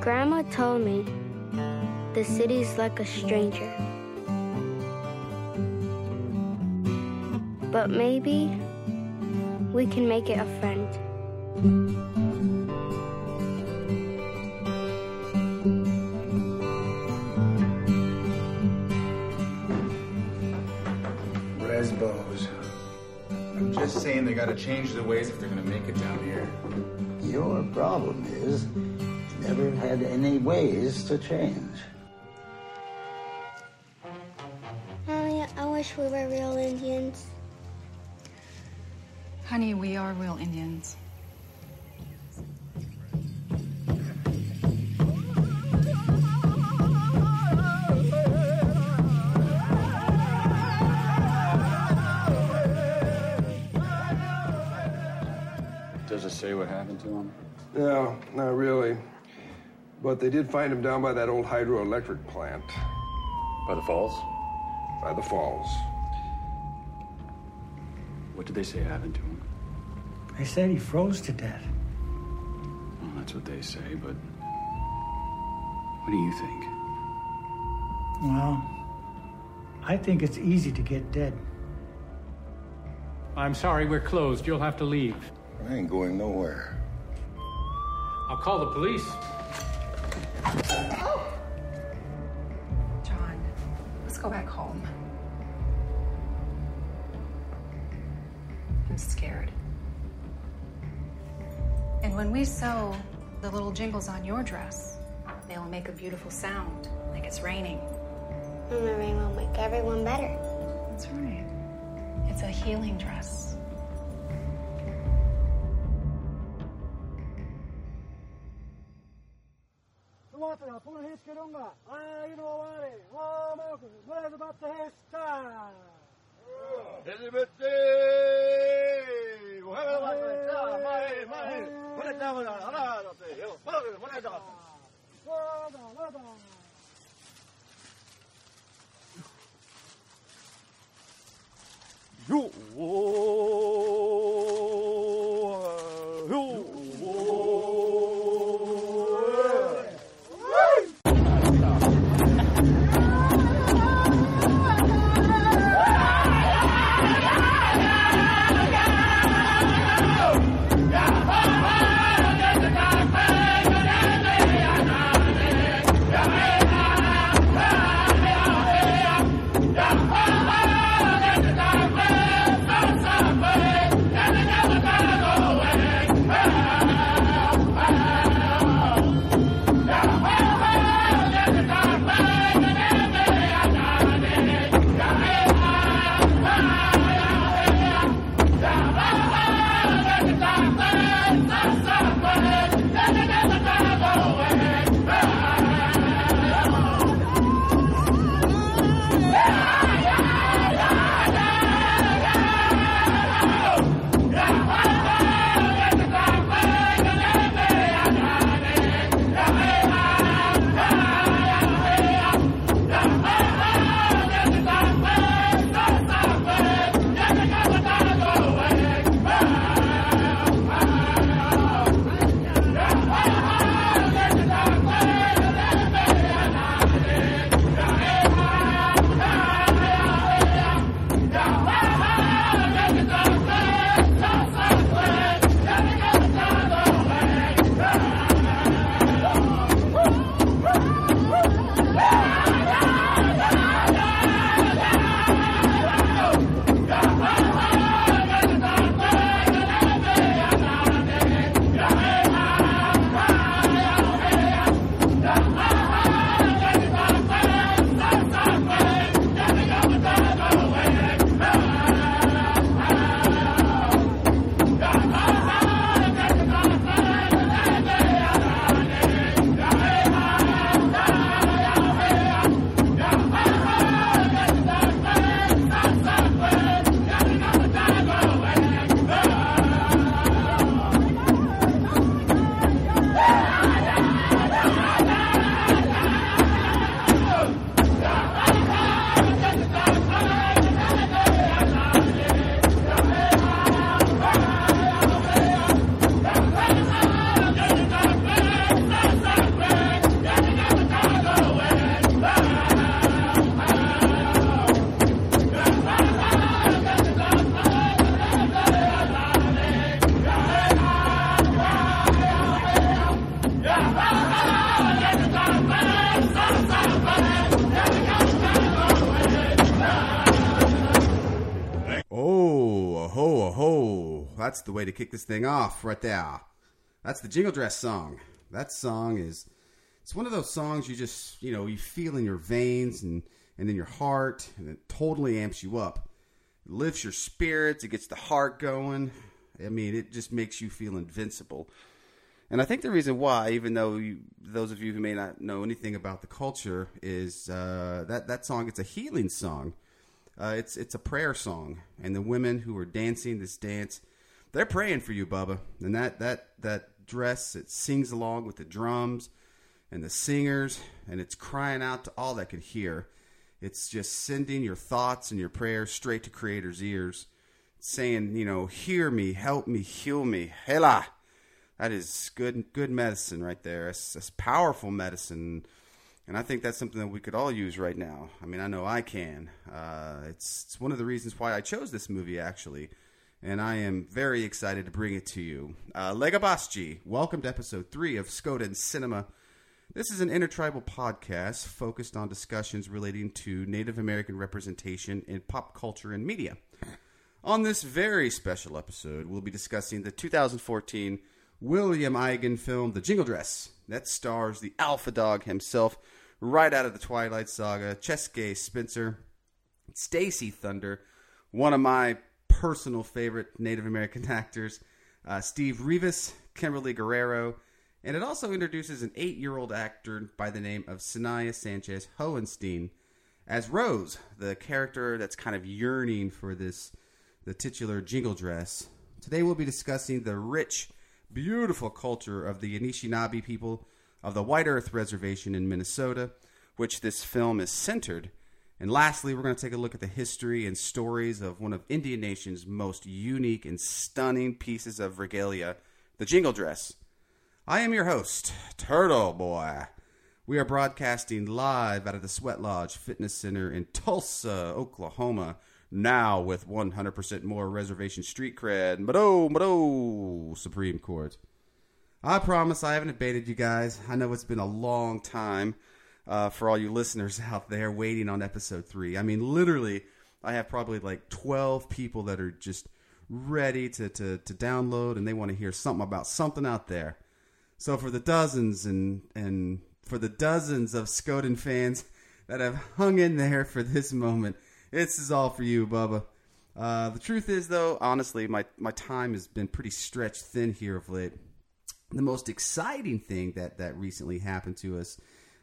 Grandma told me the city's like a stranger. But maybe we can make it a friend. Resbos. I'm just saying they gotta change their ways if they're gonna make it down here. Your problem is you never had any ways to change. Mommy, I wish we were real Indians. Honey, we are real Indians. Does it say what happened to him? No, not really. But they did find him down by that old hydroelectric plant. By the falls? By the falls. What did they say happened to him? They said he froze to death. Well, that's what they say, but what do you think? Well, I think it's easy to get dead. I'm sorry, we're closed. You'll have to leave. I ain't going nowhere. I'll call the police. Oh. John, let's go back home. I'm scared. And when we sew the little jingles on your dress, they'll make a beautiful sound, like it's raining. And the rain will make everyone better. That's right. It's a healing dress. Somebody! That's the way to kick this thing off right there. That's the Jingle Dress song. That song is it's one of those songs you just you know you feel in your veins and and in your heart, and it totally amps you up. It lifts your spirits. It gets the heart going. I mean, it just makes you feel invincible. And I think the reason why, even though you, those of you who may not know anything about the culture, is uh, that that song. It's a healing song. Uh, it's it's a prayer song, and the women who are dancing this dance, they're praying for you, Bubba. And that that that dress, it sings along with the drums and the singers, and it's crying out to all that can hear. It's just sending your thoughts and your prayers straight to Creator's ears, saying, you know, hear me, help me, heal me. Hela. That is good good medicine right there. It's, it's powerful medicine. And I think that's something that we could all use right now. I mean, I know I can. Uh, it's, it's one of the reasons why I chose this movie, actually. And I am very excited to bring it to you. Uh, Lega welcome to episode three of Skoden Cinema. This is an intertribal podcast focused on discussions relating to Native American representation in pop culture and media. On this very special episode, we'll be discussing the 2014 William Eigen film The Jingle Dress that stars the alpha dog himself right out of the Twilight Saga, Chaske Spencer, Stacy Thunder, one of my personal favorite Native American actors, uh, Steve Reevis, Kimberly Guerrero, and it also introduces an eight year old actor by the name of Sanaya Sanchez Hohenstein as Rose, the character that's kind of yearning for this, the titular jingle dress. Today we'll be discussing the rich, beautiful culture of the Anishinaabe people of the White Earth Reservation in Minnesota, which this film is centered. And lastly, we're going to take a look at the history and stories of one of Indian Nation's most unique and stunning pieces of regalia, the jingle dress. I am your host, Turtle Boy. We are broadcasting live out of the Sweat Lodge Fitness Center in Tulsa, Oklahoma, now with 100% more reservation street cred. But oh, Supreme Court. I promise I haven't abated you guys. I know it's been a long time uh, for all you listeners out there waiting on episode three. I mean, literally, I have probably like 12 people that are just ready to, to, to download and they want to hear something about something out there. So for the dozens and and for the dozens of Skoden fans that have hung in there for this moment, this is all for you, Bubba. Uh, the truth is, though, honestly, my, my time has been pretty stretched thin here of late. The most exciting thing that, that recently happened to us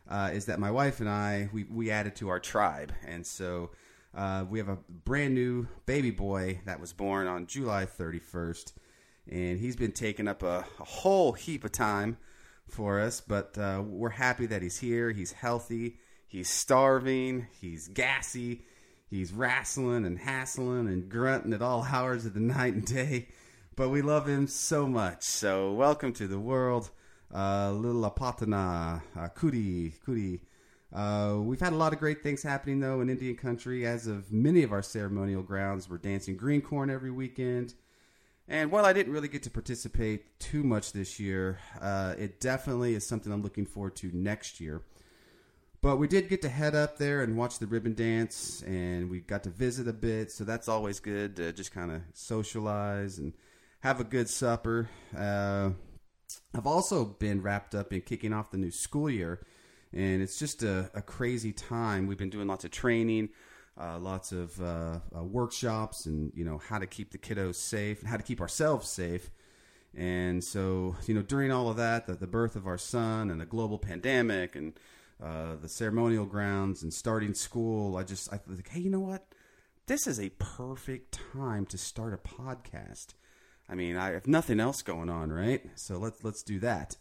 uh, is that my wife and I we, we added to our tribe, and so uh, we have a brand new baby boy that was born on July 31st and he's been taking up a, a whole heap of time for us. But uh, we're happy that he's here. He's healthy. He's starving. He's gassy. He's wrestling and hassling and grunting at all hours of the night and day. But we love him so much. So welcome to the world, uh, little Apatana, uh, Kudi. Uh, we've had a lot of great things happening though in Indian country. As of many of our ceremonial grounds, we're dancing green corn every weekend. And while I didn't really get to participate too much this year, uh, it definitely is something I'm looking forward to next year. But we did get to head up there and watch the ribbon dance, and we got to visit a bit, so that's always good to just kind of socialize and have a good supper. Uh, I've also been wrapped up in kicking off the new school year, and it's just a, a crazy time. We've been doing lots of training uh, lots of uh, uh, workshops and you know how to keep the kiddos safe and how to keep ourselves safe. And so you know during all of that, the, the birth of our son and a global pandemic and uh, the ceremonial grounds and starting school, I just I think, hey, you know what? This is a perfect time to start a podcast. I mean, I have nothing else going on, right? So let's let's do that.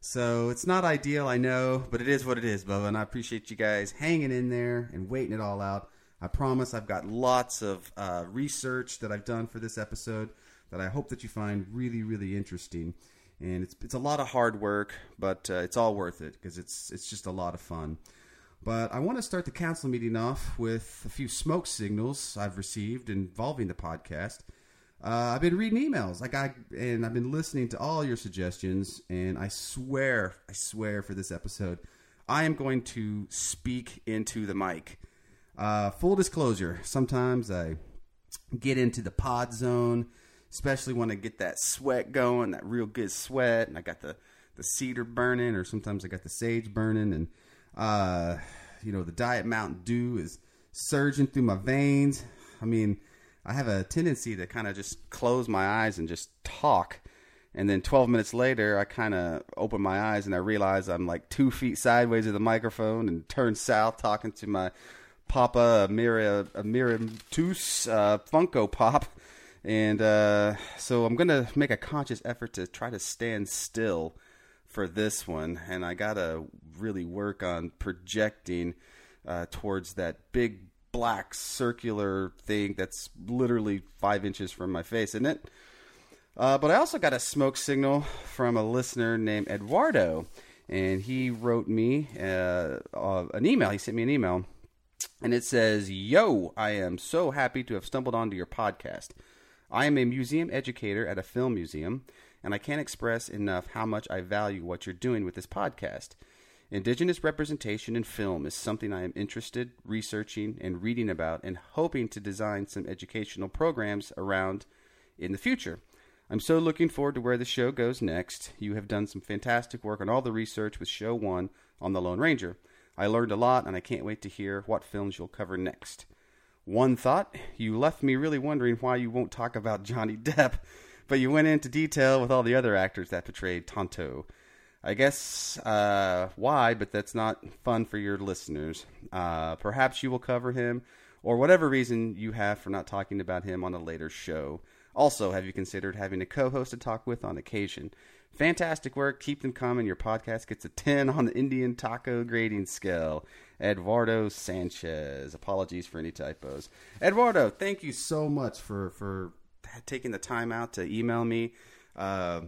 So it's not ideal, I know, but it is what it is, Bubba. And I appreciate you guys hanging in there and waiting it all out. I promise I've got lots of uh, research that I've done for this episode that I hope that you find really, really interesting. And it's it's a lot of hard work, but uh, it's all worth it because it's it's just a lot of fun. But I want to start the council meeting off with a few smoke signals I've received involving the podcast. Uh, I've been reading emails, like I and I've been listening to all your suggestions, and I swear, I swear, for this episode, I am going to speak into the mic. Uh, full disclosure, sometimes I get into the pod zone especially when I get that sweat going, that real good sweat, and I got the the cedar burning, or sometimes I got the sage burning, and uh, you know the Diet Mountain Dew is surging through my veins. I mean, I have a tendency to kind of just close my eyes and just talk. And then 12 minutes later, I kind of open my eyes and I realize I'm like two feet sideways of the microphone and turn south talking to my Papa Amira Amiratus uh, Funko Pop. And uh, so I'm going to make a conscious effort to try to stand still for this one. And I got to really work on projecting uh, towards that big black circular thing that's literally five inches from my face, isn't it? Uh, but I also got a smoke signal from a listener named Eduardo, and he wrote me uh, uh, an email. He sent me an email, and it says, Yo, I am so happy to have stumbled onto your podcast. I am a museum educator at a film museum, and I can't express enough how much I value what you're doing with this podcast. Indigenous representation in film is something I am interested, researching, and reading about, and hoping to design some educational programs around in the future. I'm so looking forward to where the show goes next. You have done some fantastic work on all the research with show one on The Lone Ranger. I learned a lot, and I can't wait to hear what films you'll cover next. One thought you left me really wondering why you won't talk about Johnny Depp, but you went into detail with all the other actors that portrayed Tonto. I guess uh, why, but that's not fun for your listeners. Uh, perhaps you will cover him, or whatever reason you have for not talking about him on a later show. Also, have you considered having a co host to talk with on occasion? Fantastic work. Keep them coming. Your podcast gets a 10 on the Indian taco grading scale. Eduardo Sanchez. Apologies for any typos. Eduardo, thank you so much for, for taking the time out to email me. Uh,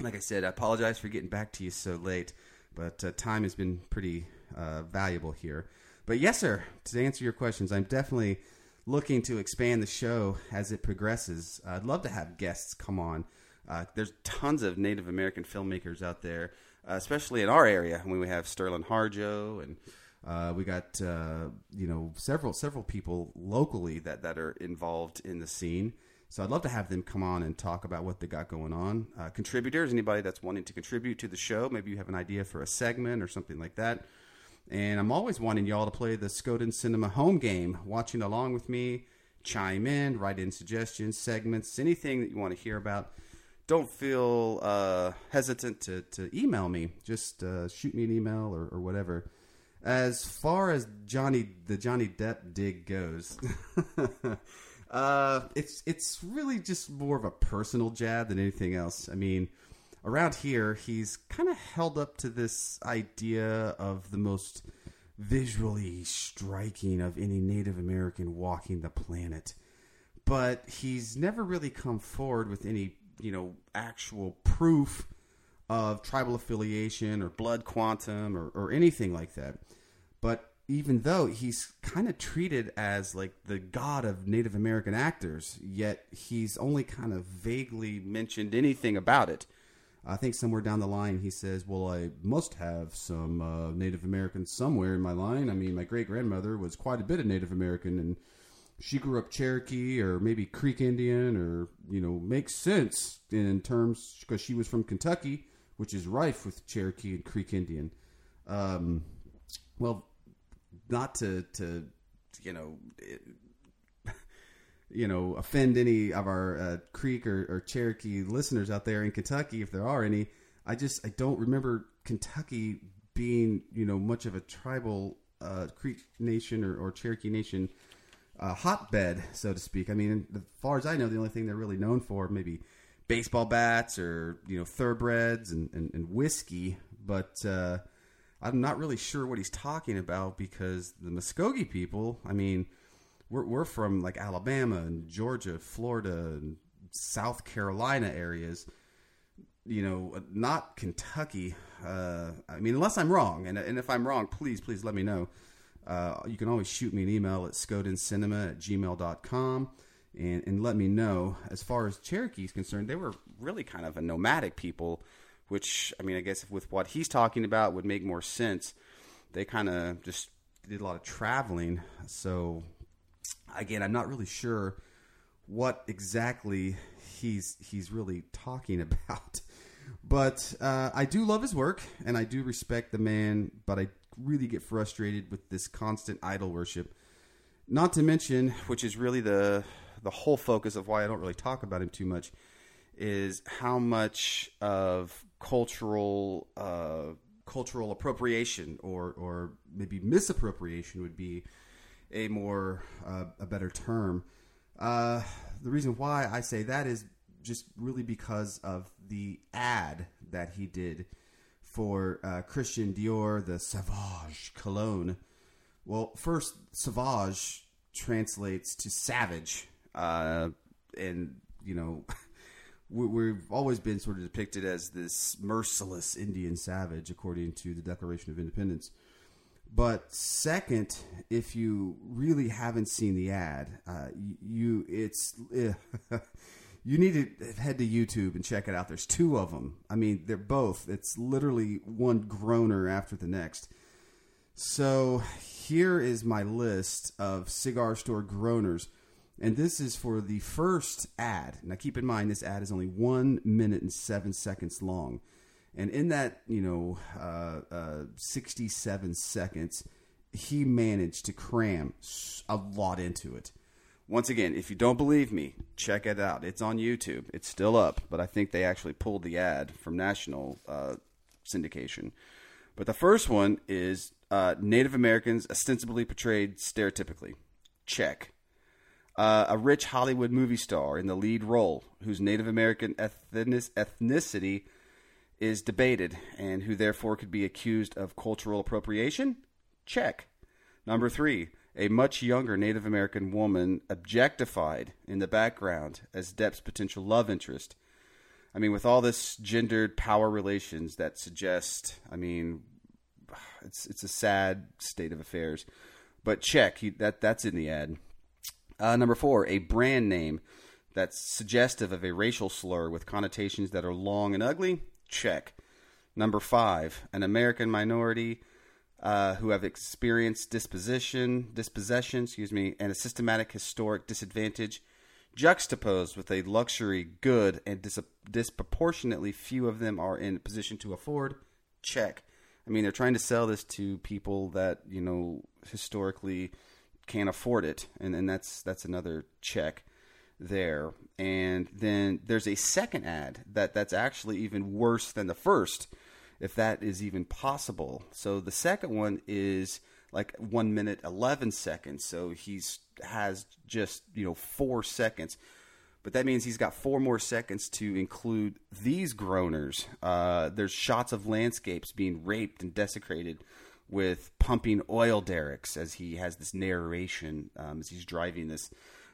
like I said, I apologize for getting back to you so late, but uh, time has been pretty uh, valuable here. But yes, sir, to answer your questions, I'm definitely looking to expand the show as it progresses. I'd love to have guests come on. Uh, there's tons of Native American filmmakers out there, uh, especially in our area. I mean, we have Sterlin Harjo, and uh, we got uh, you know several several people locally that that are involved in the scene. So I'd love to have them come on and talk about what they got going on. Uh, contributors, anybody that's wanting to contribute to the show, maybe you have an idea for a segment or something like that. And I'm always wanting y'all to play the Skoden Cinema home game, watching along with me, chime in, write in suggestions, segments, anything that you want to hear about. Don't feel uh, hesitant to, to email me. Just uh, shoot me an email or, or whatever. As far as Johnny the Johnny Depp dig goes, uh, it's it's really just more of a personal jab than anything else. I mean, around here, he's kind of held up to this idea of the most visually striking of any Native American walking the planet. But he's never really come forward with any, you know, actual proof of tribal affiliation or blood quantum or, or anything like that. But even though he's kind of treated as like the god of Native American actors, yet he's only kind of vaguely mentioned anything about it. I think somewhere down the line he says, "Well, I must have some uh, Native American somewhere in my line." I mean, my great grandmother was quite a bit of Native American, and she grew up Cherokee or maybe Creek Indian, or you know, makes sense in terms because she was from Kentucky, which is rife with Cherokee and Creek Indian. Um, well, not to to you know. It, you know, offend any of our uh, Creek or, or, Cherokee listeners out there in Kentucky, if there are any. I just I don't remember Kentucky being you know much of a tribal uh, Creek Nation or, or Cherokee Nation uh, hotbed, so to speak. I mean, as far as I know, the only thing they're really known for maybe baseball bats or you know thoroughbreds and, and, and whiskey, but uh, I'm not really sure what he's talking about because the Muskogee people, I mean we're we're from like Alabama and Georgia, Florida, and South Carolina areas. You know, not Kentucky. Uh, I mean, unless I'm wrong, and and if I'm wrong, please please let me know. Uh, you can always shoot me an email at skodencinema at gmail.com and, and let me know. As far as Cherokee is concerned, they were really kind of a nomadic people, which, I mean, I guess with what he's talking about would make more sense. They kind of just did a lot of traveling. So again, I'm not really sure what exactly he's he's really talking about. But uh, I do love his work, and I do respect the man. But I really get frustrated with this constant idol worship. Not to mention, which is really the the whole focus of why I don't really talk about him too much, is how much of cultural uh, cultural appropriation or or maybe misappropriation would be a more uh, a better term. Uh, the reason why I say that is just really because of the ad that he did for uh, Christian Dior, the Sauvage cologne. Well, first, Sauvage translates to savage, uh, and you know. we- We've always been sort of depicted as this merciless Indian savage, according to the Declaration of Independence. But second, if you really haven't seen the ad, uh, you it's you need to head to YouTube and check it out. There's two of them. I mean, they're both. It's literally one groaner after the next. So here is my list of cigar store groaners, and this is for the first ad. Now keep in mind this ad is only one minute and seven seconds long. And in that, you know, uh, uh, 67 seconds, he managed to cram a lot into it. Once again, if you don't believe me, check it out. It's on YouTube. It's still up, but I think they actually pulled the ad from national uh, syndication. But the first one is uh, Native Americans ostensibly portrayed stereotypically. Check. Uh, a rich Hollywood movie star in the lead role, whose Native American ethnic- ethnicity is debated and who therefore could be accused of cultural appropriation? Check. Number three, a much younger Native American woman objectified in the background as Depp's potential love interest. I mean, with all this gendered power relations that suggest, I mean, it's it's a sad state of affairs. But check, he, that that's in the ad. Uh, number four, a brand name that's suggestive of a racial slur with connotations that are long and ugly. Check. Number five, an American minority uh, who have experienced disposition, dispossession, excuse me, and a systematic historic disadvantage, juxtaposed with a luxury good and dis- disproportionately few of them are in position to afford. Check. I mean, they're trying to sell this to people that you know historically can't afford it, and and that's that's another check there. And then there's a second ad that that's actually even worse than the first, if that is even possible. So the second one is like one minute eleven seconds. So he's has just you know four seconds. But that means he's got four more seconds to include these groaners. Uh, there's shots of landscapes being raped and desecrated with pumping oil derricks as he has this narration um, as he's driving this,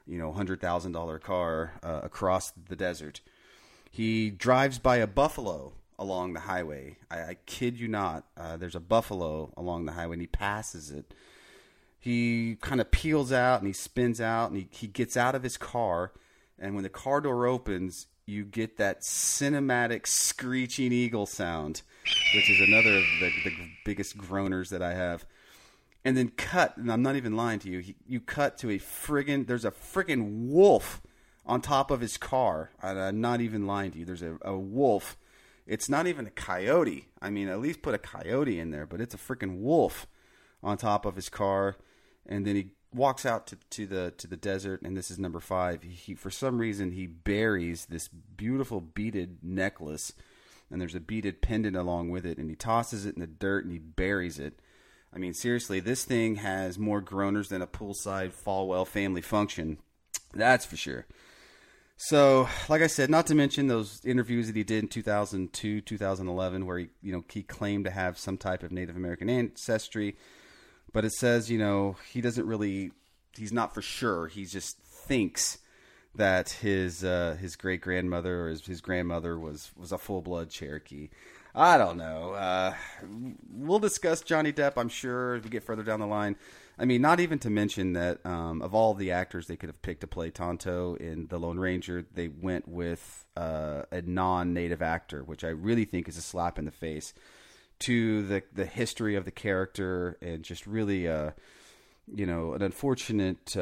you know, hundred thousand dollar car uh, across the desert. He drives by a buffalo along the highway. I, I kid you not. Uh, there's a buffalo along the highway, and he passes it. He kind of peels out and he spins out, and he, he gets out of his car. And when the car door opens, you get that cinematic screeching eagle sound, which is another of the, the biggest groaners that I have. And then cut, and I'm not even lying to you. He, you cut to a friggin' there's a friggin' wolf on top of his car. And I'm not even lying to you. There's a, a wolf. It's not even a coyote. I mean, at least put a coyote in there, but it's a freaking wolf on top of his car. And then he walks out to, to the to the desert, and this is number five. He for some reason he buries this beautiful beaded necklace, and there's a beaded pendant along with it, and he tosses it in the dirt and he buries it. I mean, seriously, this thing has more groaners than a poolside Falwell family function. That's for sure. So, like I said, not to mention those interviews that he did in 2002, 2011, where he, you know, he claimed to have some type of Native American ancestry, but it says, you know, he doesn't really, he's not for sure. He just thinks that his uh, his great grandmother or his, his grandmother was was a full blood Cherokee. I don't know. Uh, we'll discuss Johnny Depp, I'm sure, as we get further down the line. I mean, not even to mention that um, of all the actors they could have picked to play Tonto in The Lone Ranger, they went with uh, a non-native actor, which I really think is a slap in the face to the the history of the character and just really, uh, you know, an unfortunate.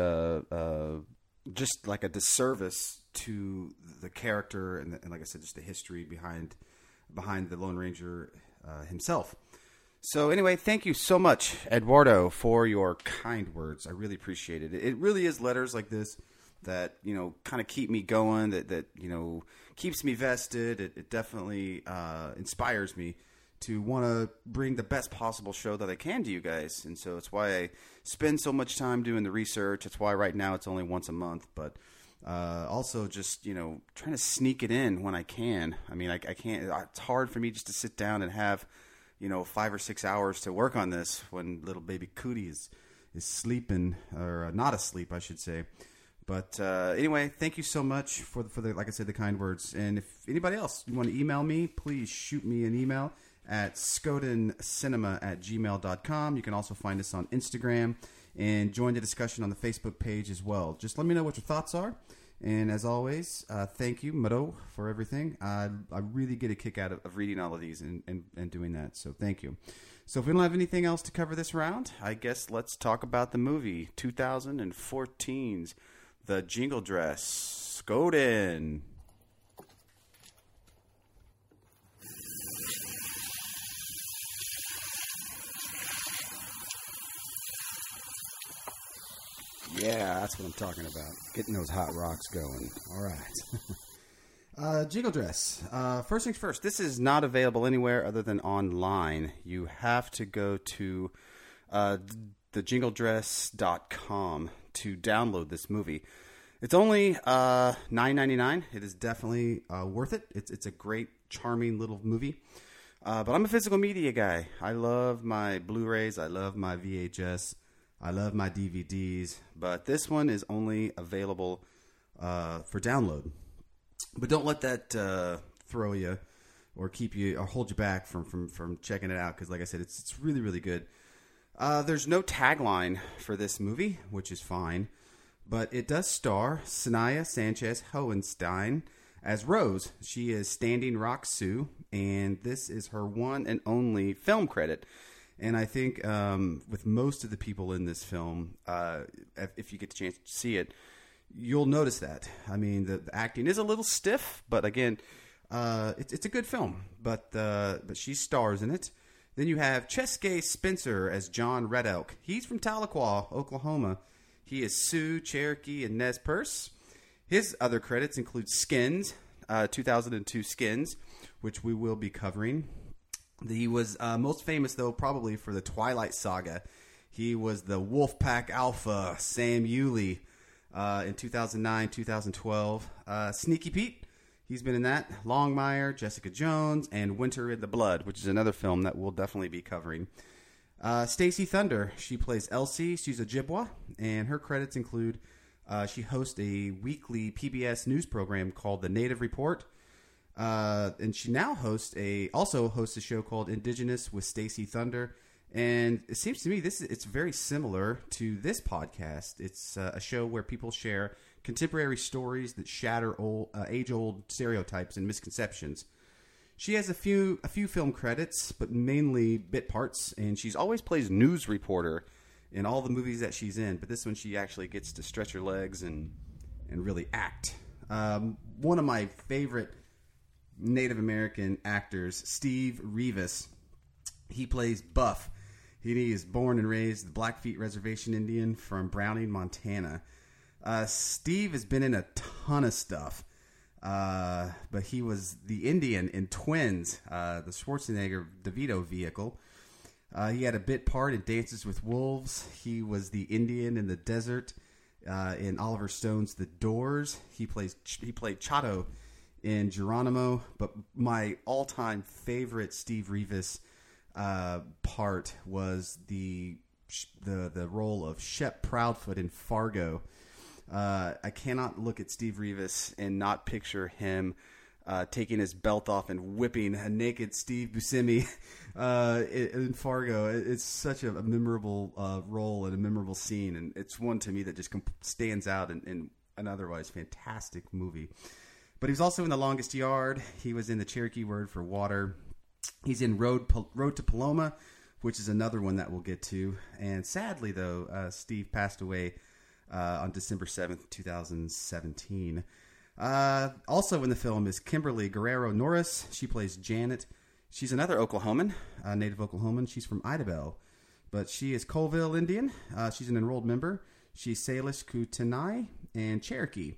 Just like a disservice to the character and, and like I said, just the history behind behind the Lone Ranger uh, himself. So anyway, thank you so much, Eduardo, for your kind words. I really appreciate it. It really is letters like this that you know kind of keep me going. That that you know keeps me vested. It, it definitely uh, inspires me to want to bring the best possible show that I can to you guys. And so it's why I spend so much time doing the research. It's why right now it's only once a month, but uh, also just you know trying to sneak it in when I can. I mean, I, I can't. It's hard for me just to sit down and have you know five or six hours to work on this when little baby Cootie is is sleeping or uh, not asleep, I should say. But uh, anyway, thank you so much for the, for the like I said the kind words. And if anybody else you want to email me, please shoot me an email at skodencinema at gmail.com. You can also find us on Instagram and join the discussion on the Facebook page as well. Just let me know what your thoughts are. And as always, uh, thank you, Mado, for everything. I I really get a kick out of, of reading all of these and, and, and doing that. So thank you. So if we don't have anything else to cover this round, I guess let's talk about the movie 2014's The Jingle Dress. Skoden. Yeah, that's what I'm talking about. Getting those hot rocks going. All right. uh, Jingle Dress. Uh, first things first, this is not available anywhere other than online. You have to go to uh, thejingledress.com to download this movie. It's only uh, nine ninety nine. It is definitely uh, worth it. It's it's a great, charming little movie. Uh, but I'm a physical media guy. I love my Blu-rays. I love my VHS. I love my DVDs. But this one is only available uh, for download. But don't let that uh, throw you or keep you or hold you back from from from checking it out because, like I said, it's it's really really good. Uh, there's no tagline for this movie, which is fine, but it does star Sanaya Sanchez Hohenstein as Rose. She is Standing Rock Sioux, and this is her one and only film credit. And I think um, with most of the people in this film, uh, if, you get the chance to see it, you'll notice that. I mean, the, the acting is a little stiff, but again, uh, it's, it's a good film. But uh, but she stars in it. Then you have Chaske Spencer as John Red Elk. He's from Tahlequah, Oklahoma. He is Sioux, Cherokee, and Nez Perce. His other credits include Skins, uh, 2002 Skins, which we will be covering. He was uh, most famous, though, probably for the Twilight Saga. He was the Wolfpack Alpha, Sam Uley, uh, in 2009, 2012. Uh, Sneaky Pete, he's been in that. Longmire, Jessica Jones, and Winter in the Blood, which is another film that we'll definitely be covering. Uh, Stacy Thunder, she plays Elsie. She's a Ojibwa, and her credits include uh, she hosts a weekly PBS news program called The Native Report. Uh, and she now hosts a also hosts a show called Indigenous with Stacy Thunder. And it seems to me this is, it's very similar to this podcast. It's uh, a show where people share contemporary stories that shatter old, uh, age-old stereotypes and misconceptions. She has a few a few film credits, but mainly bit parts, and she's always plays news reporter in all the movies that she's in. But this one, she actually gets to stretch her legs and and really act. Um, one of my favorite Native American actors, Steve Reevis. He plays Buff. He is born and raised the Blackfeet Reservation Indian from Browning, Montana. Uh, Steve has been in a ton of stuff, uh, but he was the Indian in Twins, uh, the Schwarzenegger DeVito vehicle. Uh, he had a bit part in Dances with Wolves. He was the Indian in the desert uh, in Oliver Stone's The Doors. He plays he played Chato in Geronimo, but my all-time favorite Steve Reevis uh, part was the the the role of Shep Proudfoot in Fargo. Uh, I cannot look at Steve Reevis and not picture him uh, taking his belt off and whipping a naked Steve Buscemi uh, in, Fargo. It's such a, memorable uh, role and a memorable scene, and it's one to me that just stands out in an otherwise fantastic movie. But he was also in The Longest Yard. He was in the Cherokee Word for Water. He's in Road Road to Paloma, which is another one that we'll get to. And sadly, though, uh, Steve passed away uh, on December 7th, 2017. Uh, also in the film is Kimberly Guerrero Norris. She plays Janet. She's another Oklahoman, a native Oklahoman. She's from Idabel, but she is Colville Indian. Uh, she's an enrolled member. She's Salish, Kootenai, and Cherokee.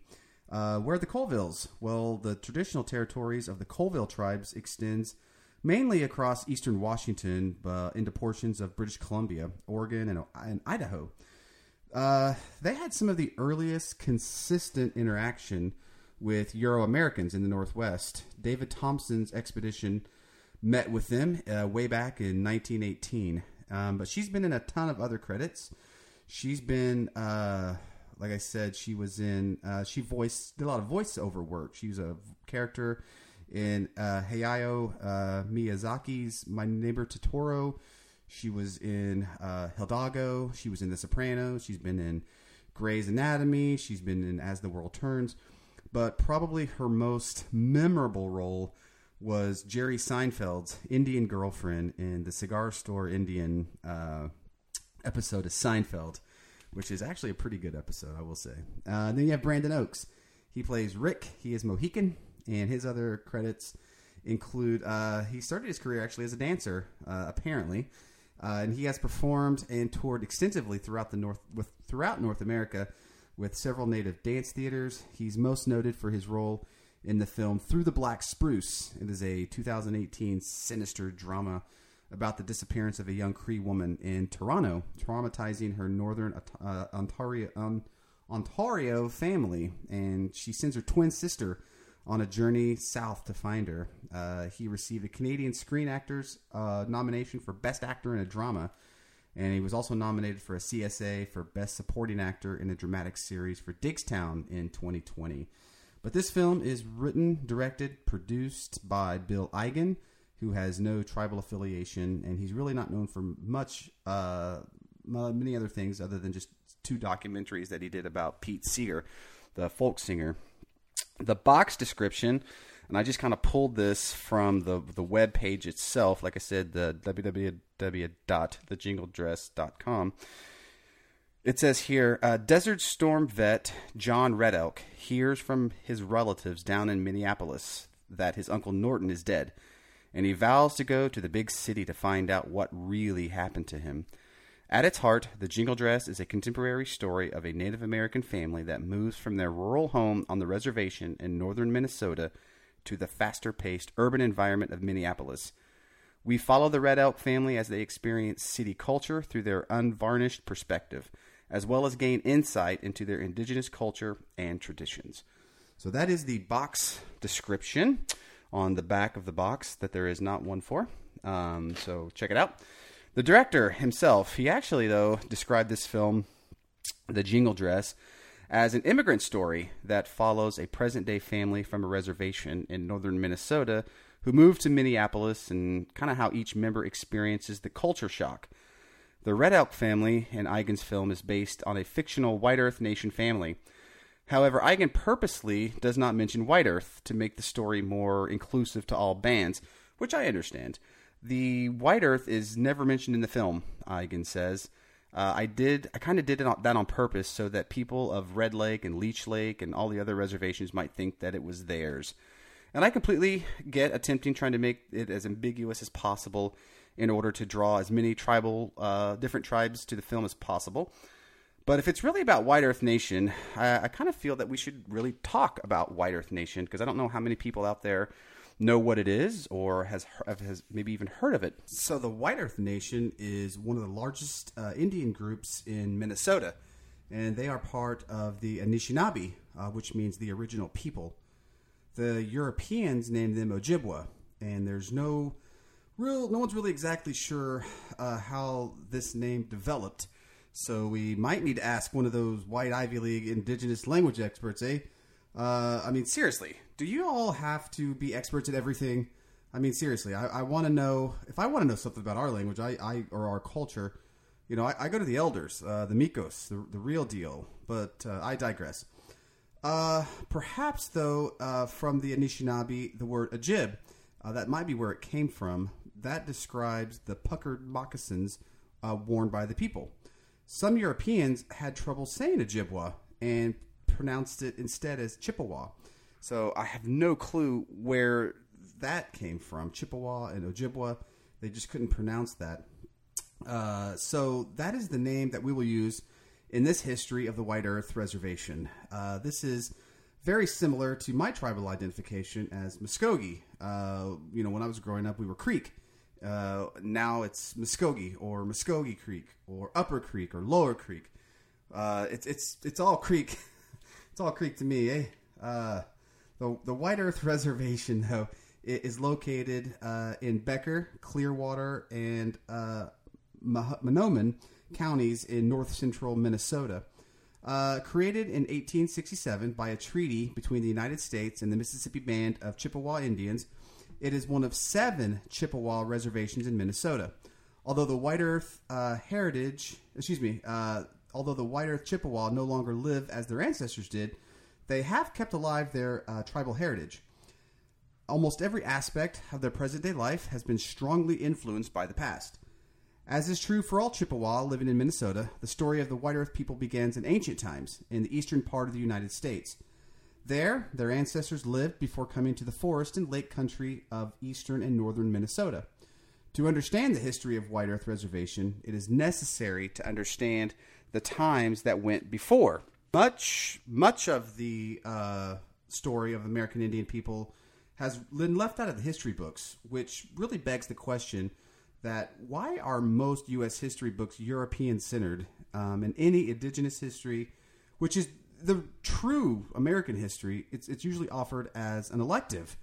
Uh, where are the Colvilles? Well, the traditional territories of the Colville tribes extends mainly across eastern Washington uh, into portions of British Columbia, Oregon, and, and Idaho. Uh, they had some of the earliest consistent interaction with Euro Americans in the Northwest. David Thompson's expedition met with them uh, way back in 1918. Um, but she's been in a ton of other credits. She's been, uh, like I said, she was in, uh, she voiced, did a lot of voiceover work. She was a character in uh, Hayao uh, Miyazaki's My Neighbor Totoro. She was in uh, Hidalgo. She was in The Sopranos. She's been in Grey's Anatomy. She's been in As the World Turns. But probably her most memorable role was Jerry Seinfeld's Indian girlfriend in the Cigar Store Indian uh, episode of Seinfeld, which is actually a pretty good episode, I will say. Uh, then you have Brandon Oakes. He plays Rick. He is Mohican, and his other credits include uh, he started his career actually as a dancer, uh, apparently, uh, and he has performed and toured extensively throughout the North with throughout North America with several native dance theaters. He's most noted for his role in the film Through the Black Spruce. It is a 2018 sinister drama about the disappearance of a young Cree woman in Toronto, traumatizing her northern uh, Ontario, um, Ontario family, and she sends her twin sister on a journey south to find her. Uh, he received a Canadian Screen Actors uh, nomination for Best Actor in a Drama, and he was also nominated for a CSA for Best Supporting Actor in a Dramatic Series for Diggstown in 2020. But this film is written, directed, produced by Bill Eigen, who has no tribal affiliation, and he's really not known for much, uh, many other things other than just two documentaries that he did about Pete Seeger, the folk singer. The box description, and I just kind of pulled this from the the web page itself. Like I said, the www.thejingledress.com. It says here, uh, Desert Storm vet John Red Elk hears from his relatives down in Minneapolis that his uncle Norton is dead, and he vows to go to the big city to find out what really happened to him. At its heart, The Jingle Dress is a contemporary story of a Native American family that moves from their rural home on the reservation in northern Minnesota to the faster paced urban environment of Minneapolis. We follow the Red Elk family as they experience city culture through their unvarnished perspective, as well as gain insight into their indigenous culture and traditions. So that is the box description on the back of the box that there is not one for. Um, so check it out. The director himself, he actually, though, described this film, The Jingle Dress, as an immigrant story that follows a present day family from a reservation in northern Minnesota who moved to Minneapolis and kind of how each member experiences the culture shock. The Red Elk family in Eigen's film is based on a fictional White Earth Nation family. However, Eigen purposely does not mention White Earth to make the story more inclusive to all bands, which I understand. The White Earth is never mentioned in the film, Eigen says. Uh, I did, I kind of did that on purpose so that people of Red Lake and Leech Lake and all the other reservations might think that it was theirs. And I completely get attempting trying to make it as ambiguous as possible in order to draw as many tribal, uh, different tribes to the film as possible. But if it's really about White Earth Nation, I, I kind of feel that we should really talk about White Earth Nation because I don't know how many people out there know what it is or has has maybe even heard of it. So the White Earth Nation is one of the largest uh, Indian groups in Minnesota, and they are part of the Anishinaabe, uh, which means the original people. The Europeans named them Ojibwa, and there's no real, no one's really exactly sure uh, how this name developed. So we might need to ask one of those white Ivy League indigenous language experts, eh? Uh, I mean, seriously, do you all have to be experts at everything? I mean, seriously, I, I want to know if I want to know something about our language, I, I or our culture. You know, I, I go to the elders, uh, the Mikos, the, the real deal. But uh, I digress. Uh, perhaps though, uh, from the Anishinaabe, the word ajib, uh, that might be where it came from. That describes the puckered moccasins worn by the people. Some Europeans had trouble saying Ojibwa and pronounced it instead as Chippewa. So I have no clue where that came from. Chippewa and Ojibwa, they just couldn't pronounce that. Uh, so that is the name that we will use in this history of the White Earth Reservation. Uh, this is very similar to my tribal identification as Muskogee. Uh, you know, when I was growing up, we were Creek. Uh, now it's Muskogee or Muskogee Creek or Upper Creek or Lower Creek. Uh, it's it's it's all Creek. it's all Creek to me, eh? Uh, the the White Earth Reservation, though, is located uh, in Becker, Clearwater, and uh, Mah- Mahnomen counties in north central Minnesota. Uh, created in 1867 by a treaty between the United States and the Mississippi Band of Chippewa Indians, it is one of seven Chippewa reservations in Minnesota. Although the White Earth uh, heritage, excuse me, uh, although the White Earth Chippewa no longer live as their ancestors did, they have kept alive their uh, tribal heritage. Almost every aspect of their present day life has been strongly influenced by the past. As is true for all Chippewa living in Minnesota, the story of the White Earth people begins in ancient times in the eastern part of the United States. There, their ancestors lived before coming to the forest and lake country of eastern and northern Minnesota. To understand the history of White Earth Reservation, it is necessary to understand the times that went before. Much, much of the uh, story of American Indian people has been left out of the history books, which really begs the question that why are most U.S. history books European centered, um, and any indigenous history, which is the true American history, it's it's usually offered as an elective.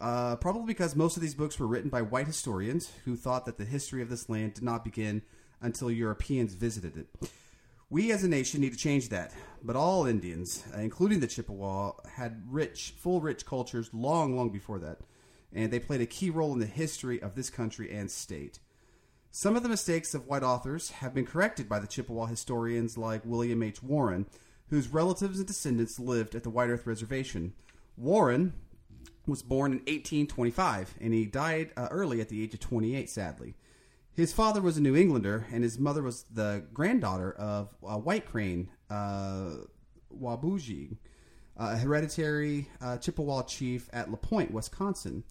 Uh, probably because most of these books were written by white historians who thought that the history of this land did not begin until Europeans visited it. We as a nation need to change that, but all Indians, uh, including the Chippewa, had rich, full, rich cultures long, long before that, and they played a key role in the history of this country and state. Some of the mistakes of white authors have been corrected by the Chippewa historians like William H. Warren, whose relatives and descendants lived at the White Earth Reservation. Warren was born in 1825, and he died uh, early at the age of 28, sadly. His father was a New Englander, and his mother was the granddaughter of uh, White Crane uh, Wabuji, a hereditary uh, Chippewa chief at La Pointe, Wisconsin.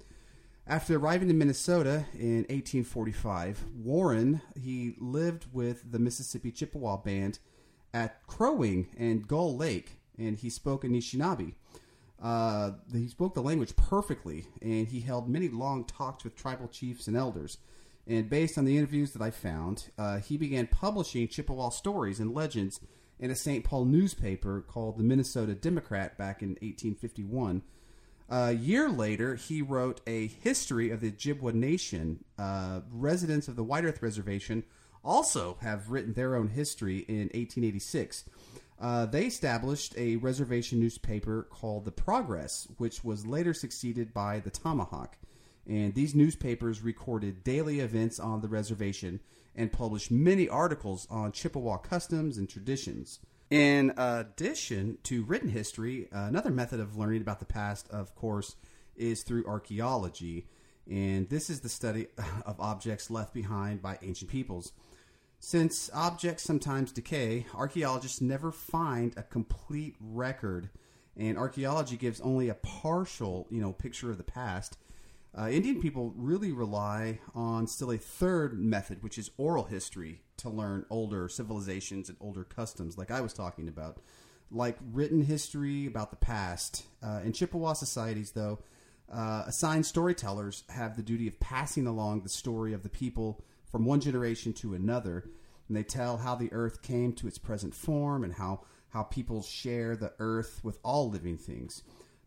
After arriving in Minnesota in 1845, Warren he lived with the Mississippi Chippewa Band at Crow Wing and Gull Lake, and he spoke Anishinaabe. Uh, he spoke the language perfectly, and he held many long talks with tribal chiefs and elders. And based on the interviews that I found, uh, he began publishing Chippewa stories and legends in a St. Paul newspaper called the Minnesota Democrat back in 1851. A year later, he wrote a history of the Ojibwa Nation. Uh, residents of the White Earth Reservation also have written their own history in 1886. Uh, they established a reservation newspaper called The Progress, which was later succeeded by The Tomahawk. And these newspapers recorded daily events on the reservation and published many articles on Chippewa customs and traditions. In addition to written history, another method of learning about the past, of course, is through archaeology. And this is the study of objects left behind by ancient peoples. Since objects sometimes decay, archaeologists never find a complete record, and archaeology gives only a partial, you know, picture of the past. Uh, Indian people really rely on still a third method, which is oral history, to learn older civilizations and older customs, like I was talking about, like written history about the past. Uh, in Chippewa societies, though, uh, assigned storytellers have the duty of passing along the story of the people from one generation to another, and they tell how the earth came to its present form and how how people share the earth with all living things.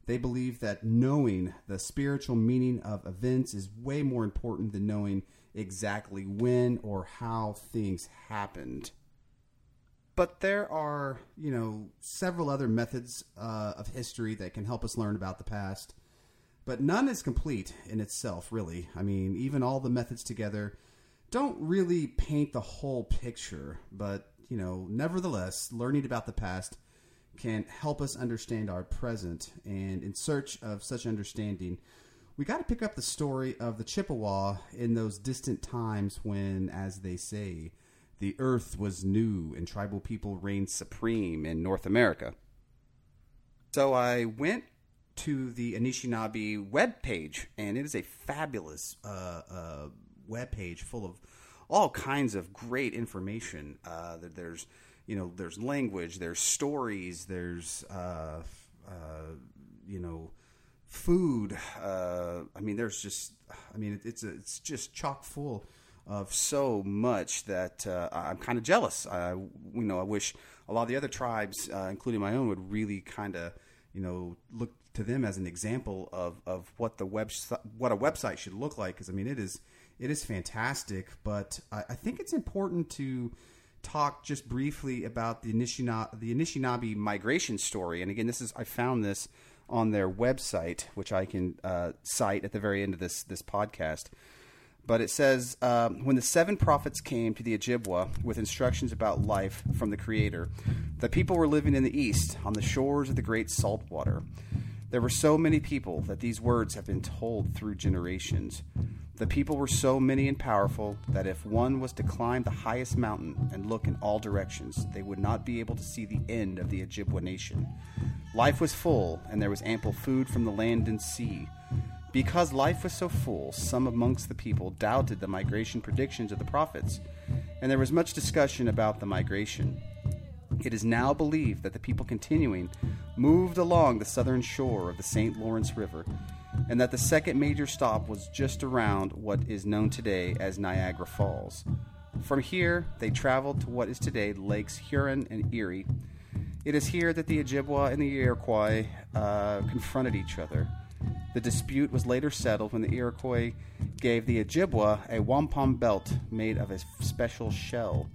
They believe that knowing the spiritual meaning of events is way more important than knowing exactly when or how things happened. But there are, you know, several other methods uh, of history that can help us learn about the past. But none is complete in itself, really. I mean, even all the methods together don't really paint the whole picture. But, you know, nevertheless, learning about the past can help us understand our present. And in search of such understanding, we got to pick up the story of the Chippewa in those distant times when, as they say, the earth was new and tribal people reigned supreme in North America. So I went to the Anishinaabe web page, and it is a fabulous uh, uh, web page full of all kinds of great information. Uh, there's you know there's language, there's stories, there's uh, uh, you know food. Uh, I mean, there's just I mean it's a, it's just chock full of so much that uh, I'm kind of jealous. I you know I wish a lot of the other tribes, uh, including my own, would really kind of you know look to them as an example of, of what the web what a website should look like because I mean it is it is fantastic but I, I think it's important to talk just briefly about the Anishinaabe, the Anishinaabe migration story and again this is I found this on their website which I can uh, cite at the very end of this this podcast but it says um, when the seven prophets came to the Ojibwa with instructions about life from the Creator, the people were living in the east on the shores of the great salt water. There were so many people that these words have been told through generations. The people were so many and powerful that if one was to climb the highest mountain and look in all directions, they would not be able to see the end of the Ojibwa nation. Life was full, and there was ample food from the land and sea. Because life was so full, some amongst the people doubted the migration predictions of the prophets, and there was much discussion about the migration. It is now believed that the people continuing moved along the southern shore of the St. Lawrence River, and that the second major stop was just around what is known today as Niagara Falls. From here, they traveled to what is today Lakes Huron and Erie. It is here that the Ojibwa and the Iroquois uh, confronted each other. The dispute was later settled when the Iroquois gave the Ojibwa a wampum belt made of a special shell.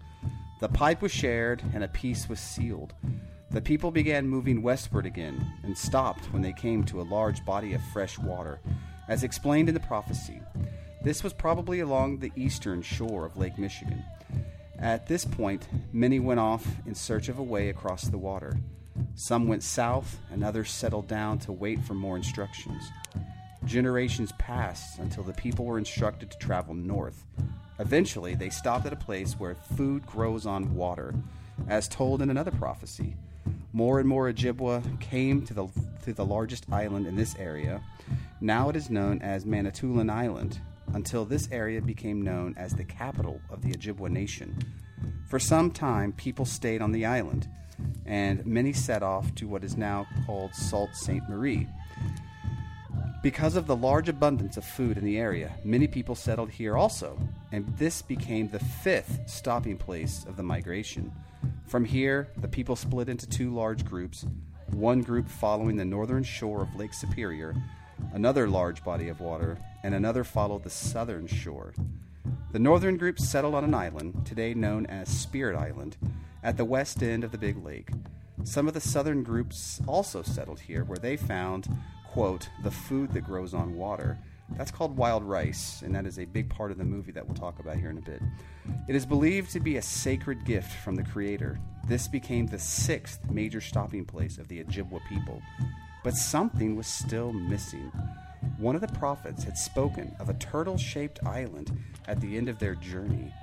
The pipe was shared and a peace was sealed. The people began moving westward again and stopped when they came to a large body of fresh water, as explained in the prophecy. This was probably along the eastern shore of Lake Michigan. At this point, many went off in search of a way across the water. Some went south, and others settled down to wait for more instructions. Generations passed until the people were instructed to travel north. Eventually, they stopped at a place where food grows on water, as told in another prophecy. More and more Ojibwa came to the, to the largest island in this area. Now it is known as Manitoulin Island, until this area became known as the capital of the Ojibwa nation. For some time, people stayed on the island, and many set off to what is now called Sault Ste. Marie. Because of the large abundance of food in the area, many people settled here also, and this became the fifth stopping place of the migration. From here, the people split into two large groups one group following the northern shore of Lake Superior, another large body of water, and another followed the southern shore. The northern group settled on an island, today known as Spirit Island, at the west end of the big lake. Some of the southern groups also settled here, where they found, quote, the food that grows on water. That's called wild rice, and that is a big part of the movie that we'll talk about here in a bit. It is believed to be a sacred gift from the Creator. This became the sixth major stopping place of the Ojibwa people. But something was still missing. One of the prophets had spoken of a turtle shaped island at the end of their journey.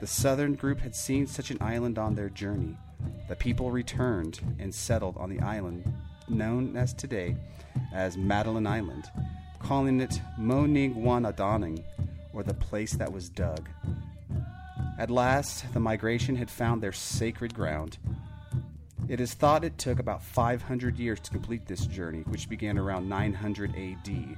The southern group had seen such an island on their journey. The people returned and settled on the island known as today as Madeline Island, calling it Monigwanadaning, or the place that was dug. At last, the migration had found their sacred ground. It is thought it took about 500 years to complete this journey, which began around 900 AD.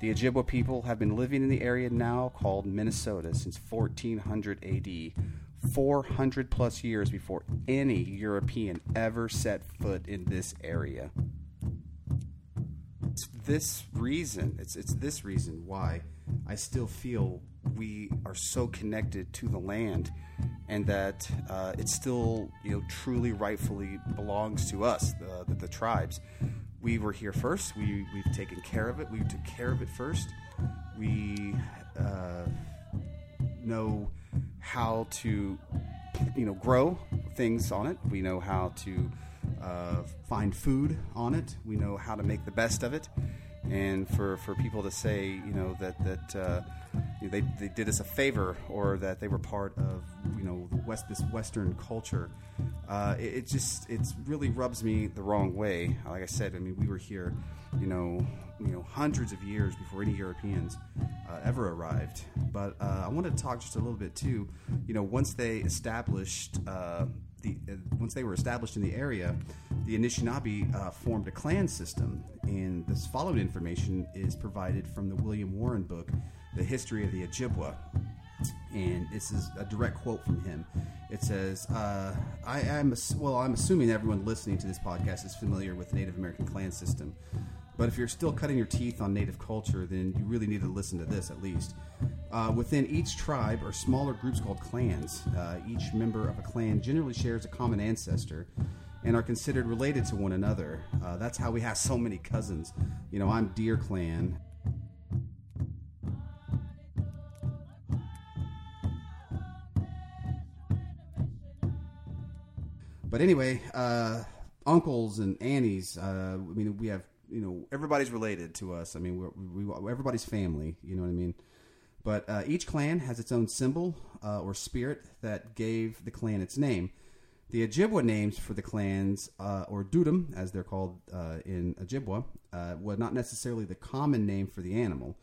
The Ojibwa people have been living in the area now called Minnesota since 1400 AD, 400 plus years before any European ever set foot in this area. It's this reason, it's, it's this reason why I still feel we are so connected to the land and that uh, it still you know truly rightfully belongs to us the, the, the tribes. We were here first. We, we've taken care of it. We took care of it first. We uh, know how to you know grow things on it. We know how to uh, find food on it we know how to make the best of it and for, for people to say, you know, that that uh, they they did us a favor or that they were part of, you know, the West this Western culture, uh, it, it just it really rubs me the wrong way. Like I said, I mean, we were here, you know, you know, hundreds of years before any Europeans uh, ever arrived. But uh, I wanted to talk just a little bit too. You know, once they established uh, the uh, once they were established in the area, the Anishinaabe uh, formed a clan system, and this following information is provided from the William Warren book, "The History of the Ojibwa." And this is a direct quote from him. It says, uh, I am, well, I'm assuming everyone listening to this podcast is familiar with Native American clan system. But if you're still cutting your teeth on Native culture, then you really need to listen to this at least. Uh, within each tribe are smaller groups called clans. Uh, each member of a clan generally shares a common ancestor and are considered related to one another. Uh, that's how we have so many cousins. You know, I'm Deer Clan. But anyway, uh, uncles and aunties. Uh, I mean, we have you know everybody's related to us. I mean, we're, we, everybody's family. You know what I mean? But uh, each clan has its own symbol uh, or spirit that gave the clan its name. The Ojibwa names for the clans, uh, or Dudum, as they're called uh, in Ojibwa, uh, was not necessarily the common name for the animal.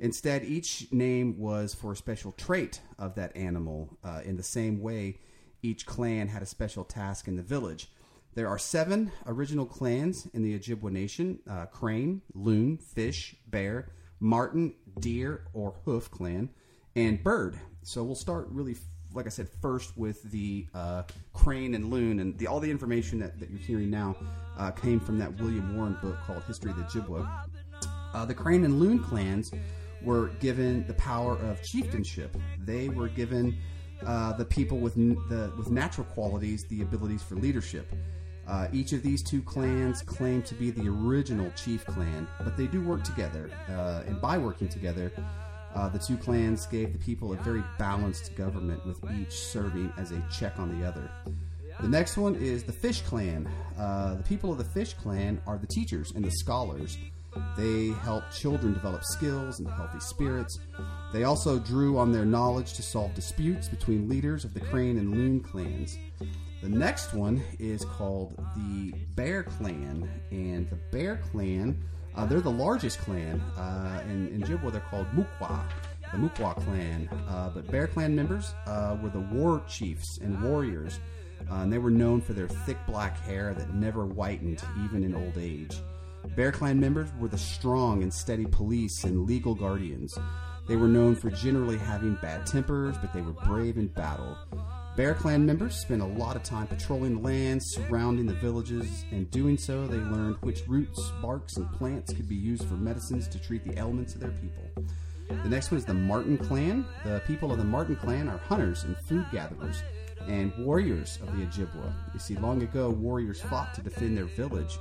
Instead, each name was for a special trait of that animal. Uh, in the same way, each clan had a special task in the village. There are seven original clans in the Ojibwa Nation uh, Crane, Loon, Fish, Bear, Martin, Deer, or Hoof clan, and Bird. So we'll start really, like I said, first with the uh, Crane and Loon. And the, all the information that, that you're hearing now uh, came from that William Warren book called History of the Ojibwa. Uh, the Crane and Loon clans were given the power of chieftainship. They were given uh, the people with n- the with natural qualities the abilities for leadership. Uh, each of these two clans claim to be the original chief clan, but they do work together. Uh, and by working together, uh, the two clans gave the people a very balanced government, with each serving as a check on the other. The next one is the Fish Clan. Uh, the people of the Fish Clan are the teachers and the scholars. They help children develop skills and healthy spirits. They also drew on their knowledge to solve disputes between leaders of the Crane and Loon clans. The next one is called the Bear Clan, and the Bear Clan, uh, they're the largest clan. Uh, in, in they're called Mukwa, the Mukwa clan. Uh, but Bear Clan members uh, were the war chiefs and warriors, uh, and they were known for their thick black hair that never whitened, even in old age. Bear Clan members were the strong and steady police and legal guardians. They were known for generally having bad tempers, but they were brave in battle. Bear Clan members spent a lot of time patrolling the lands surrounding the villages, and doing so, they learned which roots, barks, and plants could be used for medicines to treat the ailments of their people. The next one is the Martin Clan. The people of the Martin Clan are hunters and food gatherers and warriors of the Ojibwa. You see, long ago, warriors fought to defend their village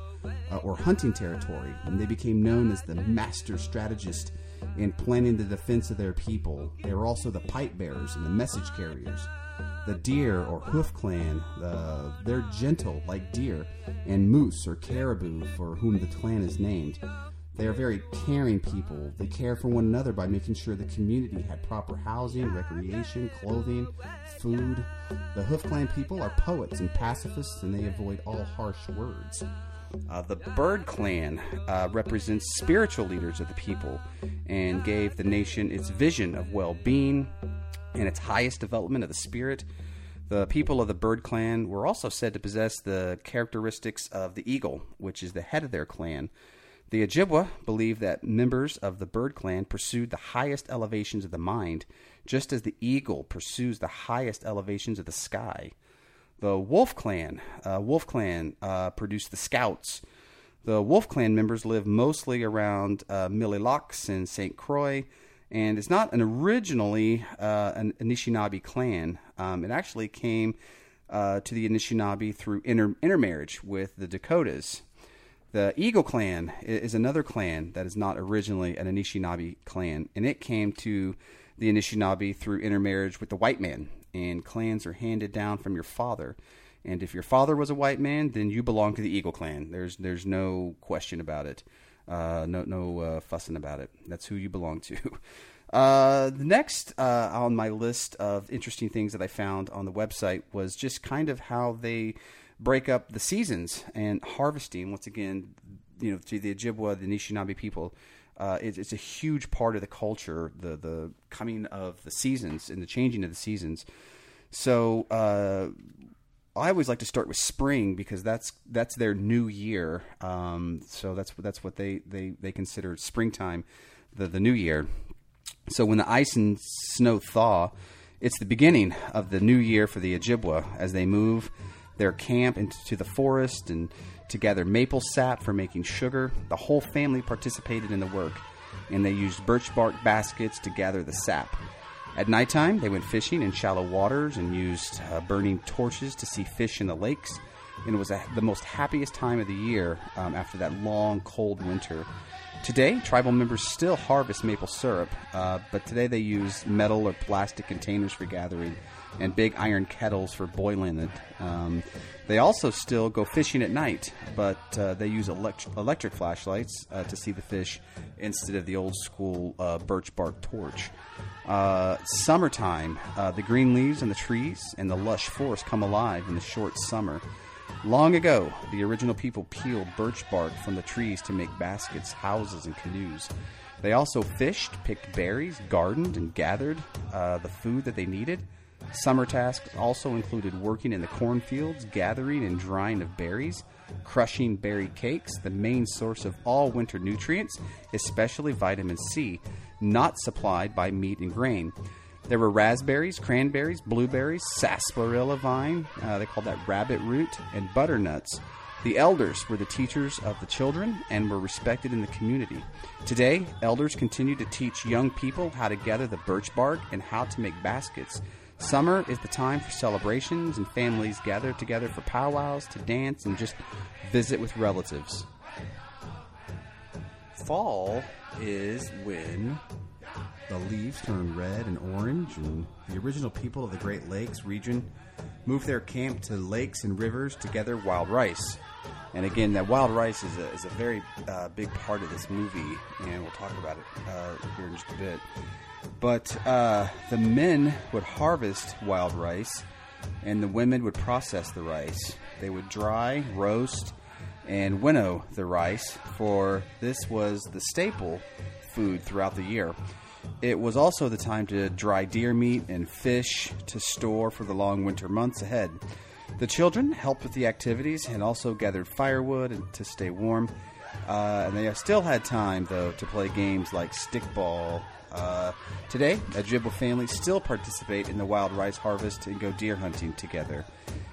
uh, or hunting territory, and they became known as the master strategist in planning the defense of their people. They were also the pipe bearers and the message carriers. The deer or hoof clan, uh, they're gentle like deer, and moose or caribou, for whom the clan is named. They are very caring people. They care for one another by making sure the community had proper housing, recreation, clothing, food. The Hoof Clan people are poets and pacifists, and they avoid all harsh words. Uh, the Bird Clan uh, represents spiritual leaders of the people and gave the nation its vision of well being and its highest development of the spirit. The people of the Bird Clan were also said to possess the characteristics of the eagle, which is the head of their clan. The Ojibwa believed that members of the Bird Clan pursued the highest elevations of the mind, just as the eagle pursues the highest elevations of the sky. The Wolf Clan, uh, Wolf Clan uh, produced the Scouts. The Wolf Clan members live mostly around uh, and St. Croix, and it's not an originally uh, an Anishinaabe clan. Um, it actually came uh, to the Anishinaabe through inter- intermarriage with the Dakotas. The Eagle clan is another clan that is not originally an Anishinaabe clan, and it came to the Anishinaabe through intermarriage with the white man. And clans are handed down from your father. And if your father was a white man, then you belong to the Eagle clan. There's there's no question about it. Uh, no, no uh, fussing about it. That's who you belong to. Uh, the next uh, on my list of interesting things that I found on the website was just kind of how they break up the seasons and harvesting. Once again, you know, to the Ojibwa, the Anishinaabe people, uh, it's, it's a huge part of the culture, the the coming of the seasons and the changing of the seasons. So uh, I always like to start with spring because that's that's their new year. Um, so that's that's what they, they, they consider springtime, the the new year. So when the ice and snow thaw, it's the beginning of the new year for the Ojibwa as they move their camp into the forest and to gather maple sap for making sugar. The whole family participated in the work, and they used birch bark baskets to gather the sap. At nighttime, they went fishing in shallow waters and used uh, burning torches to see fish in the lakes. And it was a, the most happiest time of the year um, after that long, cold winter. Today, tribal members still harvest maple syrup, uh, but today they use metal or plastic containers for gathering and big iron kettles for boiling it. Um, they also still go fishing at night, but uh, they use elect- electric flashlights uh, to see the fish instead of the old school uh, birch bark torch. Uh, summertime, uh, the green leaves and the trees and the lush forest come alive in the short summer. Long ago, the original people peeled birch bark from the trees to make baskets, houses, and canoes. They also fished, picked berries, gardened, and gathered uh, the food that they needed. Summer tasks also included working in the cornfields, gathering and drying of berries, crushing berry cakes, the main source of all winter nutrients, especially vitamin C, not supplied by meat and grain. There were raspberries, cranberries, blueberries, sarsaparilla vine, uh, they called that rabbit root, and butternuts. The elders were the teachers of the children and were respected in the community. Today, elders continue to teach young people how to gather the birch bark and how to make baskets. Summer is the time for celebrations and families gather together for powwows, to dance, and just visit with relatives. Fall is when the leaves turn red and orange, and the original people of the Great Lakes region move their camp to lakes and rivers to gather wild rice. And again, that wild rice is a, is a very uh, big part of this movie, and we'll talk about it uh, here in just a bit. But uh, the men would harvest wild rice, and the women would process the rice. They would dry, roast, and winnow the rice, for this was the staple food throughout the year. It was also the time to dry deer meat and fish to store for the long winter months ahead. The children helped with the activities and also gathered firewood to stay warm. Uh, and they still had time, though, to play games like stickball. Uh, today, Ojibwa family still participate in the wild rice harvest and go deer hunting together.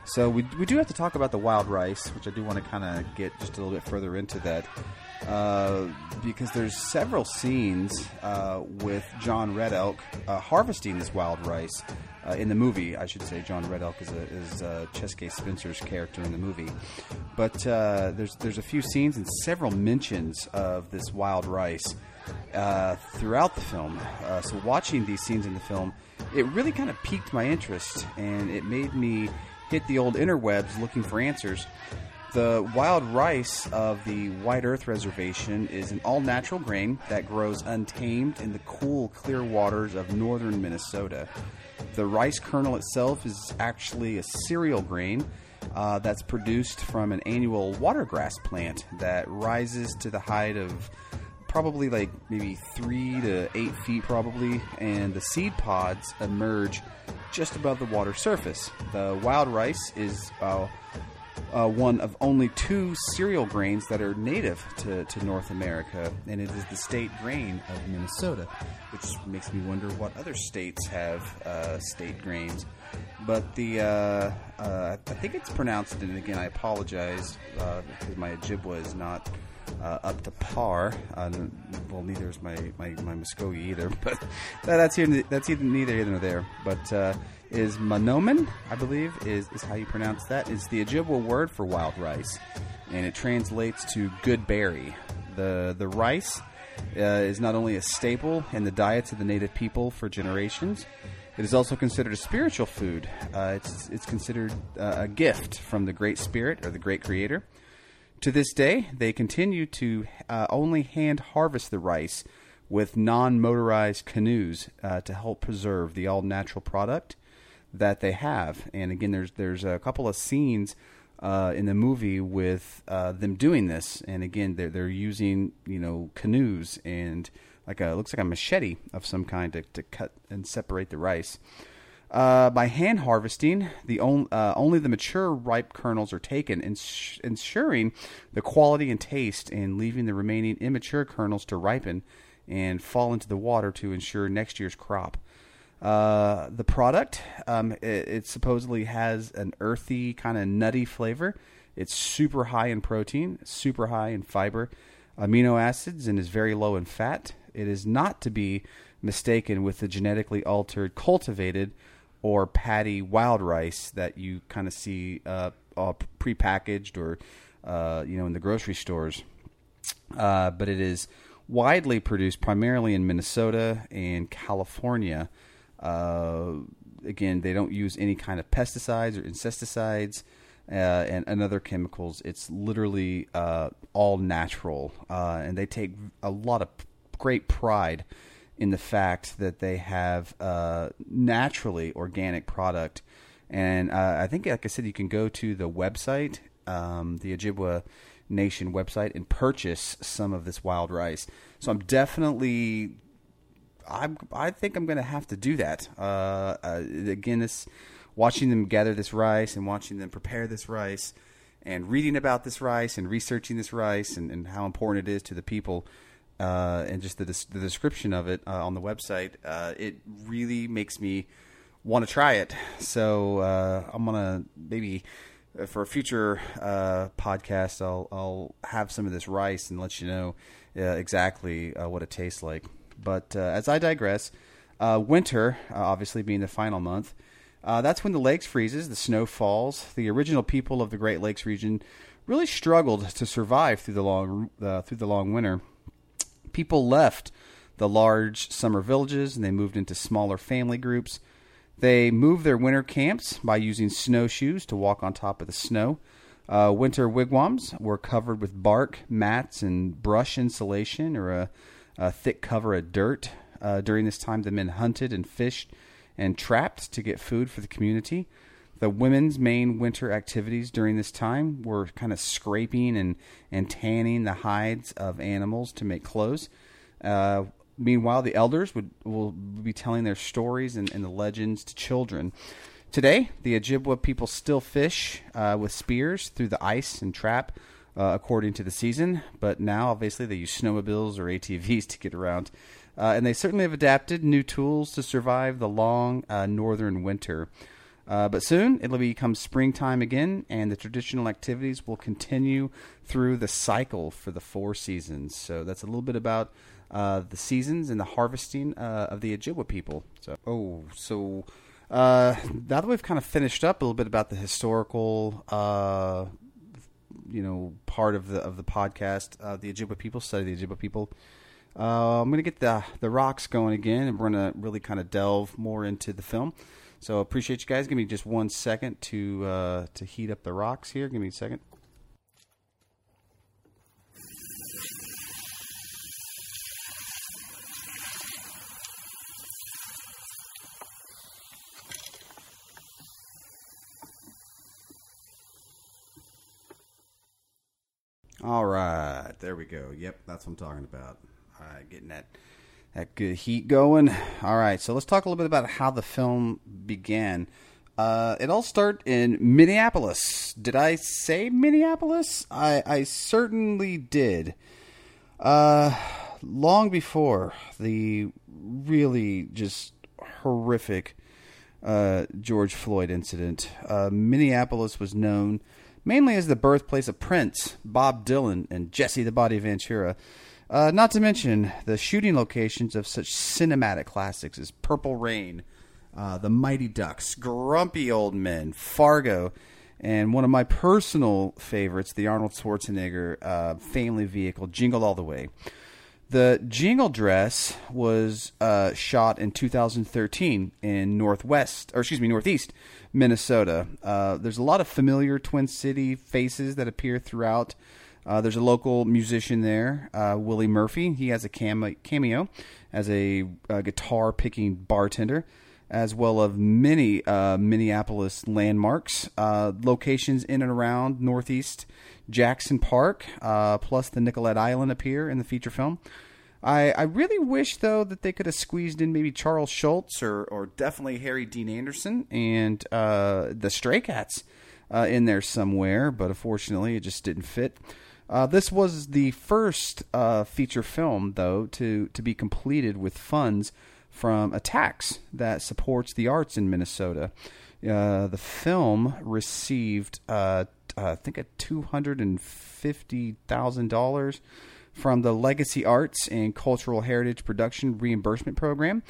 So we, we do have to talk about the wild rice, which I do want to kind of get just a little bit further into that. Uh, because there's several scenes uh, with John Red Elk uh, harvesting this wild rice uh, in the movie. I should say John Red Elk is, a, is Chaske Spencer's character in the movie. But there's there's a few scenes and several mentions of this wild rice throughout the film. so watching these scenes in the film, it really kind of piqued my interest and it made me hit the old interwebs looking for answers. The wild rice of the White Earth Reservation is an all natural grain that grows untamed in the cool, clear waters of northern Minnesota. The rice kernel itself is actually a cereal grain uh, that's produced from an annual watergrass plant that rises to the height of probably like maybe three to eight feet, probably, and the seed pods emerge just above the water surface. The wild rice is. Uh, uh, one of only two cereal grains that are native to, to North America, and it is the state grain of Minnesota, which makes me wonder what other states have uh, state grains. But the uh, uh I think it's pronounced, and again, I apologize uh, because my Ojibwa is not uh, up to par. Uh, well, neither is my, my, my Muskogee either, but that's here. That's either neither here nor there. But uh, is Mahnomen, I believe, is, is how you pronounce that. Is the Ojibwa word for wild rice, and it translates to good berry. The the rice uh, is not only a staple in the diets of the native people for generations. It is also considered a spiritual food. Uh, it's, it's considered uh, a gift from the Great Spirit or the Great Creator. To this day, they continue to uh, only hand harvest the rice with non motorized canoes uh, to help preserve the all natural product that they have. And again, there's there's a couple of scenes uh, in the movie with uh, them doing this, and again, they're they're using you know canoes and like a looks like a machete of some kind to, to cut and separate the rice. Uh, by hand harvesting, the on, uh, only the mature ripe kernels are taken, ins- ensuring the quality and taste, and leaving the remaining immature kernels to ripen and fall into the water to ensure next year's crop. Uh, the product, um, it, it supposedly has an earthy, kind of nutty flavor. It's super high in protein, super high in fiber, amino acids, and is very low in fat. It is not to be mistaken with the genetically altered, cultivated, or patty wild rice that you kind of see uh, uh, prepackaged or uh, you know in the grocery stores. Uh, but it is widely produced primarily in Minnesota and California. Uh, again, they don't use any kind of pesticides or insecticides. Uh, and, and other chemicals. It's literally uh, all natural, and they take a lot of great pride in the fact that they have uh, naturally organic product. And uh, I think, like I said, you can go to the website, um, the Ojibwa Nation website, and purchase some of this wild rice. So I'm definitely, I'm, I think I'm going to have to do that. Uh, uh, again, this watching them gather this rice and watching them prepare this rice and reading about this rice and researching this rice and, and how important it is to the people uh, and just the, the description of it uh, on the website, uh, it really makes me want to try it. So uh, I'm gonna maybe uh, for a future uh, podcast, I'll I'll have some of this rice and let you know exactly what it tastes like. But as I digress, winter obviously being the final month. that's when the lakes freezes, the snow falls. The original people of the Great Lakes region really struggled to survive through the long through the long winter people left the large summer villages and they moved into smaller family groups. They moved their winter camps by using snowshoes to walk on top of the snow. Uh, winter wigwams were covered with bark, mats, and brush insulation or a, a thick cover of dirt. Uh, during this time, the men hunted and fished and trapped to get food for the community. The women's main winter activities during this time were kind of scraping and, and tanning the hides of animals to make clothes. Uh, meanwhile, the elders would will be telling their stories and, and the legends to children. Today, the Ojibwa people still fish uh, with spears through the ice and trap uh, according to the season, but now obviously they use snowmobiles or ATVs to get around. Uh, and they certainly have adapted new tools to survive the long uh, northern winter. Uh, but soon it'll become springtime again, and the traditional activities will continue through the cycle for the four seasons. So that's a little bit about uh, the seasons and the harvesting uh, of the Ojibwa people. So, oh, so uh, now that we've kind of finished up a little bit about the historical, uh, you know, part of the of the podcast, uh, the Ojibwa people study the Ojibwa people. I'm going to get the the rocks going again, and we're going to really kind of delve more into the film. So appreciate you guys. Give me just one second to uh, to heat up the rocks here. Give me a second. All right, there we go. Yep, that's what I'm talking about. All right, getting that that good heat going. All right, so let's talk a little bit about how the film began. Uh, it all started in Minneapolis. Did I say Minneapolis? I, I certainly did. Uh, long before the really just horrific uh, George Floyd incident, uh, Minneapolis was known mainly as the birthplace of Prince, Bob Dylan, and Jesse the Body Ventura. Uh, not to mention the shooting locations of such cinematic classics as Purple Rain, uh, The Mighty Ducks, Grumpy Old Men, Fargo, and one of my personal favorites, the Arnold Schwarzenegger uh, family vehicle, Jingle All the Way. The Jingle Dress was uh, shot in 2013 in Northwest, or excuse me, Northeast Minnesota. Uh, there's a lot of familiar Twin City faces that appear throughout Uh, there's a local musician there, uh, Willie Murphy. He has a cameo as a, uh guitar picking bartender, as well as many uh, Minneapolis landmarks, uh, locations in and around Northeast Jackson Park, uh, plus the Nicollet Island appear in the feature film. I, I really wish though that they could have squeezed in maybe Charles Schulz or or definitely Harry Dean Anderson and the Stray Cats in there somewhere, but unfortunately it just didn't fit. Uh, this was the first uh, feature film though to to be completed with funds from a tax that supports the arts in Minnesota. Uh, the film received, uh, I think, a two hundred and fifty thousand dollars from the Legacy Arts and Cultural Heritage Production Reimbursement Program,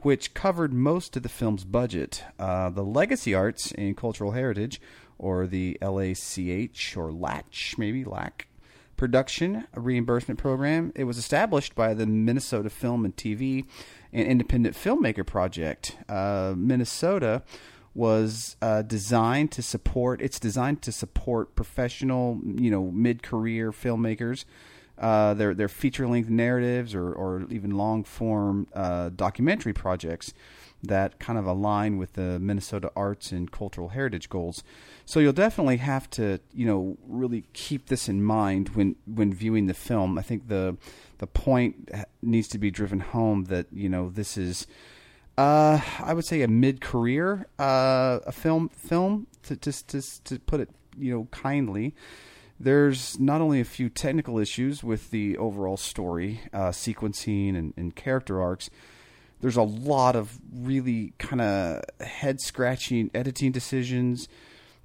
which covered most of the film's budget. Uh, the Legacy Arts and Cultural Heritage, or the LACH or LACH, maybe LAC, Production Reimbursement Program. It was established by the Minnesota Film and TV and Independent Filmmaker Project. Uh, Minnesota was uh, designed to support. It's designed to support professional, you know, mid-career filmmakers uh, their their feature length narratives or or even long form uh, documentary projects that kind of align with the Minnesota arts and cultural heritage goals. So you'll definitely have to you know really keep this in mind when when viewing the film. I think the the point needs to be driven home that you know this is. Uh, I would say a mid-career uh, a film film to just to, to put it you know kindly there's not only a few technical issues with the overall story, uh, sequencing, and, and, character arcs. There's a lot of really kind of head scratching editing decisions.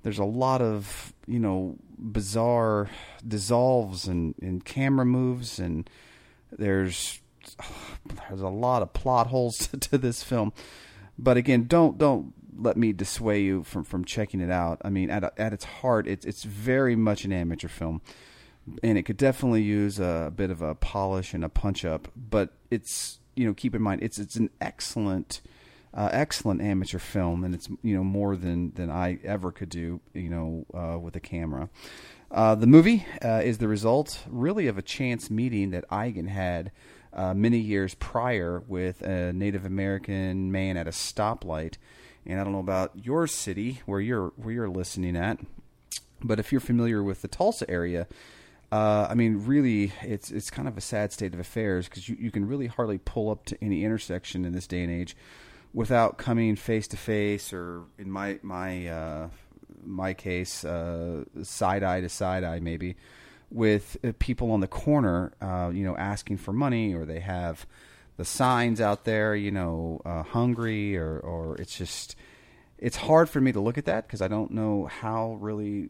There's a lot of you know bizarre dissolves and, and camera moves, and there's there's a lot of plot holes to, this film. But again, don't don't let me dissuade you from from checking it out. I mean, at at its heart, it's it's very much an amateur film, and it could definitely use a bit of a polish and a punch up. But it's you know keep in mind it's it's an excellent. Uh, excellent amateur film, and it's you know more than than I ever could do, you know, uh, with a camera. Uh, the movie uh, is the result, really, of a chance meeting that Eigen had uh, many years prior with a Native American man at a stoplight and I don't know about your city where you're where you're listening at, but if you're familiar with the Tulsa area, uh, I mean, really, it's it's kind of a sad state of affairs because you, you can really hardly pull up to any intersection in this day and age without coming face to face, or in my my uh, my case, uh, side eye to side eye, maybe with uh, people on the corner, uh, you know, asking for money, or they have the signs out there, you know, uh, hungry or or it's just it's hard for me to look at that because I don't know how really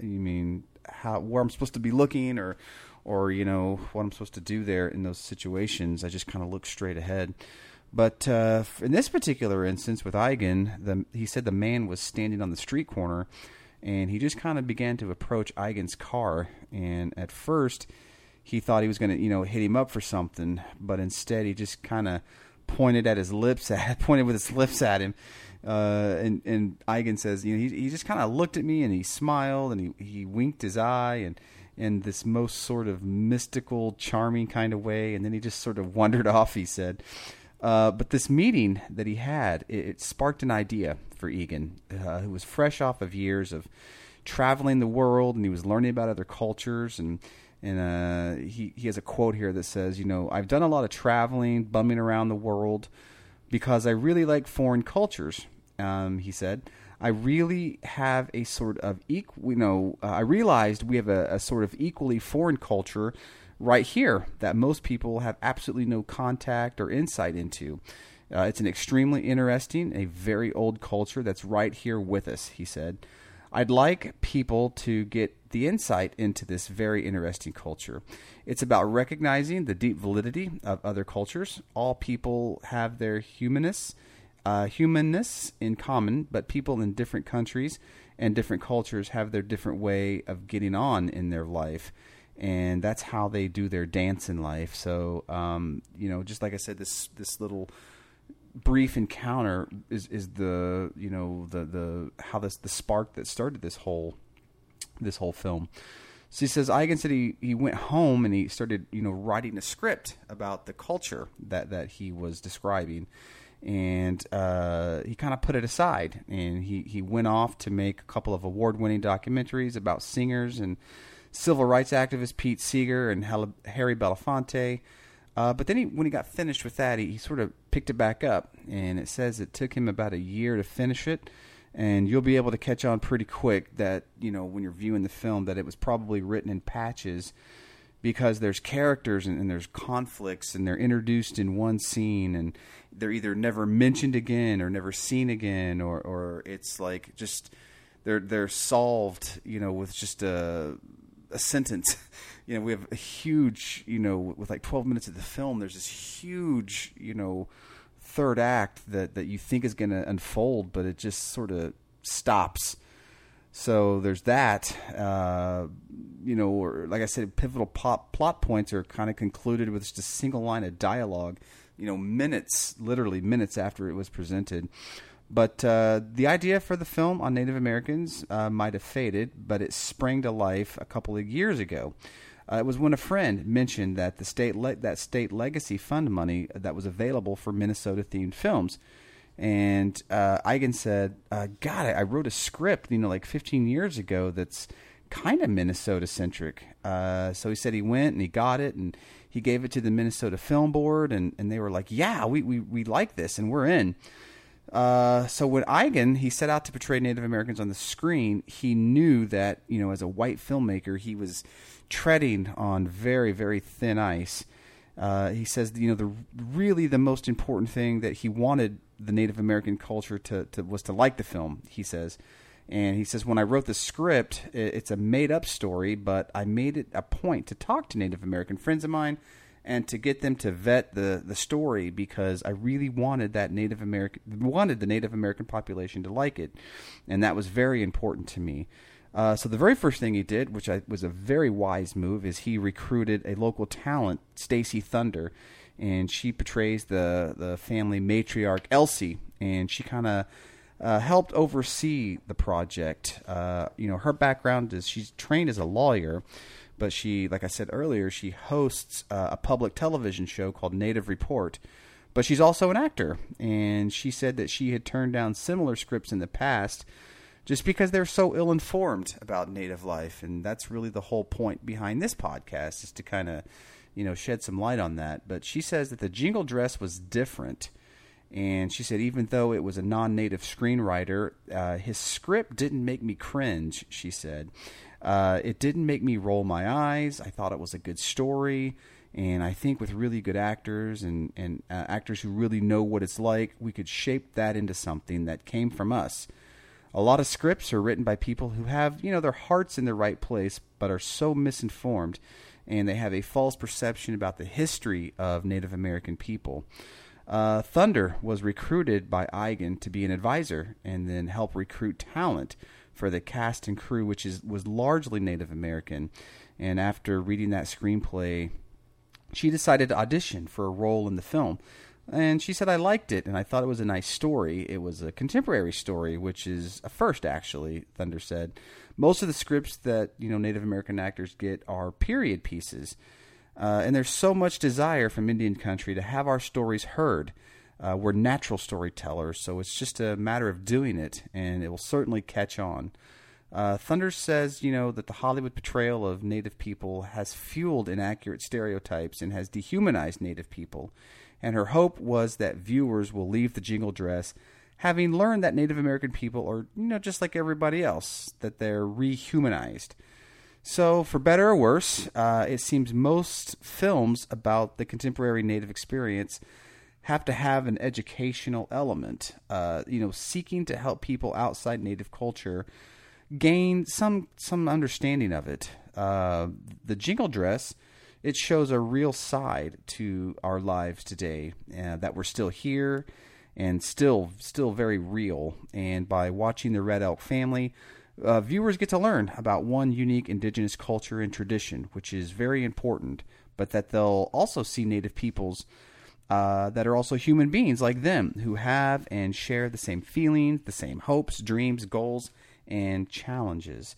you mean how where I'm supposed to be looking or or you know what I'm supposed to do there in those situations. I just kind of look straight ahead. But uh, in this particular instance with Eigen, the, he said the man was standing on the street corner, and he just kind of began to approach Eigen's car. And at first, he thought he was going to, you know, hit him up for something, but instead he just kind of pointed at his lips at pointed with his lips at him. Uh, and and Eigen says, you know, he he just kind of looked at me and he smiled and he he winked his eye and in this most sort of mystical, charming kind of way, and then he just sort of wandered off. He said. Uh, but this meeting that he had, it, it sparked an idea for Eigen, uh, who was fresh off of years of traveling the world, and he was learning about other cultures, and and uh, he he has a quote here that says, you know, I've done a lot of traveling, bumming around the world, because I really like foreign cultures. Um, he said, I really have a sort of equal, you know, uh, I realized we have a, a sort of equally foreign culture right here that most people have absolutely no contact or insight into. Uh, it's an extremely interesting, a very old culture that's right here with us, he said. I'd like people to get the insight into this very interesting culture. It's about recognizing the deep validity of other cultures. All people have their humanness, uh, humanness in common, but people in different countries and different cultures have their different way of getting on in their life. And that's how they do their dance in life. So, um, you know, just like I said, this this little brief encounter is is the you know the the how this the spark that started this whole this whole film. So he says Eigen said he, he went home and he started you know writing a script about the culture that that he was describing, and uh, he kind of put it aside and he he went off to make a couple of award winning documentaries about singers and civil rights activist Pete Seeger and Harry Belafonte. Uh, but then he, when he got finished with that, he, he sort of picked it back up, and it says it took him about a year to finish it and you'll be able to catch on pretty quick that you know when you're viewing the film that it was probably written in patches because there's characters and, and, there's conflicts and they're introduced in one scene and they're either never mentioned again or never seen again or or it's like just they're they're solved you know with just a a sentence you know we have a huge you know with like 12 minutes of the film there's this huge you know third act that, that you think is going to unfold, but it just sort of stops. So there's that. Uh, you know, or like I said, pivotal plot, plot points are kind of concluded with just a single line of dialogue. You know, minutes, literally minutes after it was presented. But uh, the idea for the film on Native Americans uh, might have faded, but it sprang to life a couple of years ago. Uh, it was when a friend mentioned that the state le- that state legacy fund money that was available for Minnesota themed films, and uh, Eigen said, uh, "God, I, I, wrote a script, you know, like 15 years ago that's kind of Minnesota centric." Uh, so he said he went and he got it and he gave it to the Minnesota Film Board, and, and they were like, "Yeah, we, we we like this and we're in." Uh, so when Eigen he set out to portray Native Americans on the screen, he knew that you know as a white filmmaker he was treading on very, very thin ice. Uh, he says, you know, the really the most important thing that he wanted the Native American culture to, to was to like the film. He says, and he says, when I wrote the script, it's a made up story, but I made it a point to talk to Native American friends of mine and to get them to vet the, the story because I really wanted that Native American wanted the Native American population to like it, and that was very important to me. Uh, so the very first thing he did, which I, was a very wise move, is he recruited a local talent, Stacey Thunder, and she portrays the the family matriarch Elsie, and she kind of uh, helped oversee the project. Uh, you know, her background is she's trained as a lawyer, but she, like I said earlier, she hosts uh, a public television show called Native Report. But she's also an actor, and she said that she had turned down similar scripts in the past just because they're so ill informed about native life. And that's really the whole point behind this podcast is to kind of, you know, shed some light on that. But she says that the jingle dress was different. And she said, even though it was a non native screenwriter, uh, his script didn't make me cringe, she said. Uh, it didn't make me roll my eyes. I thought it was a good story. And I think with really good actors and, and uh, actors who really know what it's like, we could shape that into something that came from us a lot of scripts are written by people who have, you know, their hearts in the right place, but are so misinformed, and they have a false perception about the history of Native American people. Uh, Thunder was recruited by Eigen to be an advisor and then help recruit talent for the cast and crew, which is was largely Native American. And after reading that screenplay, she decided to audition for a role in the film. And she said, I liked it, and I thought it was a nice story. It was a contemporary story, which is a first, actually, Thunder said. Most of the scripts that, you know, Native American actors get are period pieces. Uh, and there's so much desire from Indian country to have our stories heard. Uh, we're natural storytellers, so it's just a matter of doing it, and it will certainly catch on. Uh, Thunder says, you know, that the Hollywood portrayal of Native people has fueled inaccurate stereotypes and has dehumanized Native people and her hope was that viewers will leave the jingle dress having learned that Native American people are, you know, just like everybody else, that they're rehumanized. So, for better or worse, uh, it seems most films about the contemporary Native experience have to have an educational element, uh, you know, seeking to help people outside Native culture gain some some understanding of it. Uh, the jingle dress it shows a real side to our lives today uh, that we're still here and still still very real. And by watching the Red Elk family, uh, viewers get to learn about one unique indigenous culture and tradition, which is very important. But that they'll also see Native peoples uh, that are also human beings like them, who have and share the same feelings, the same hopes, dreams, goals, and challenges.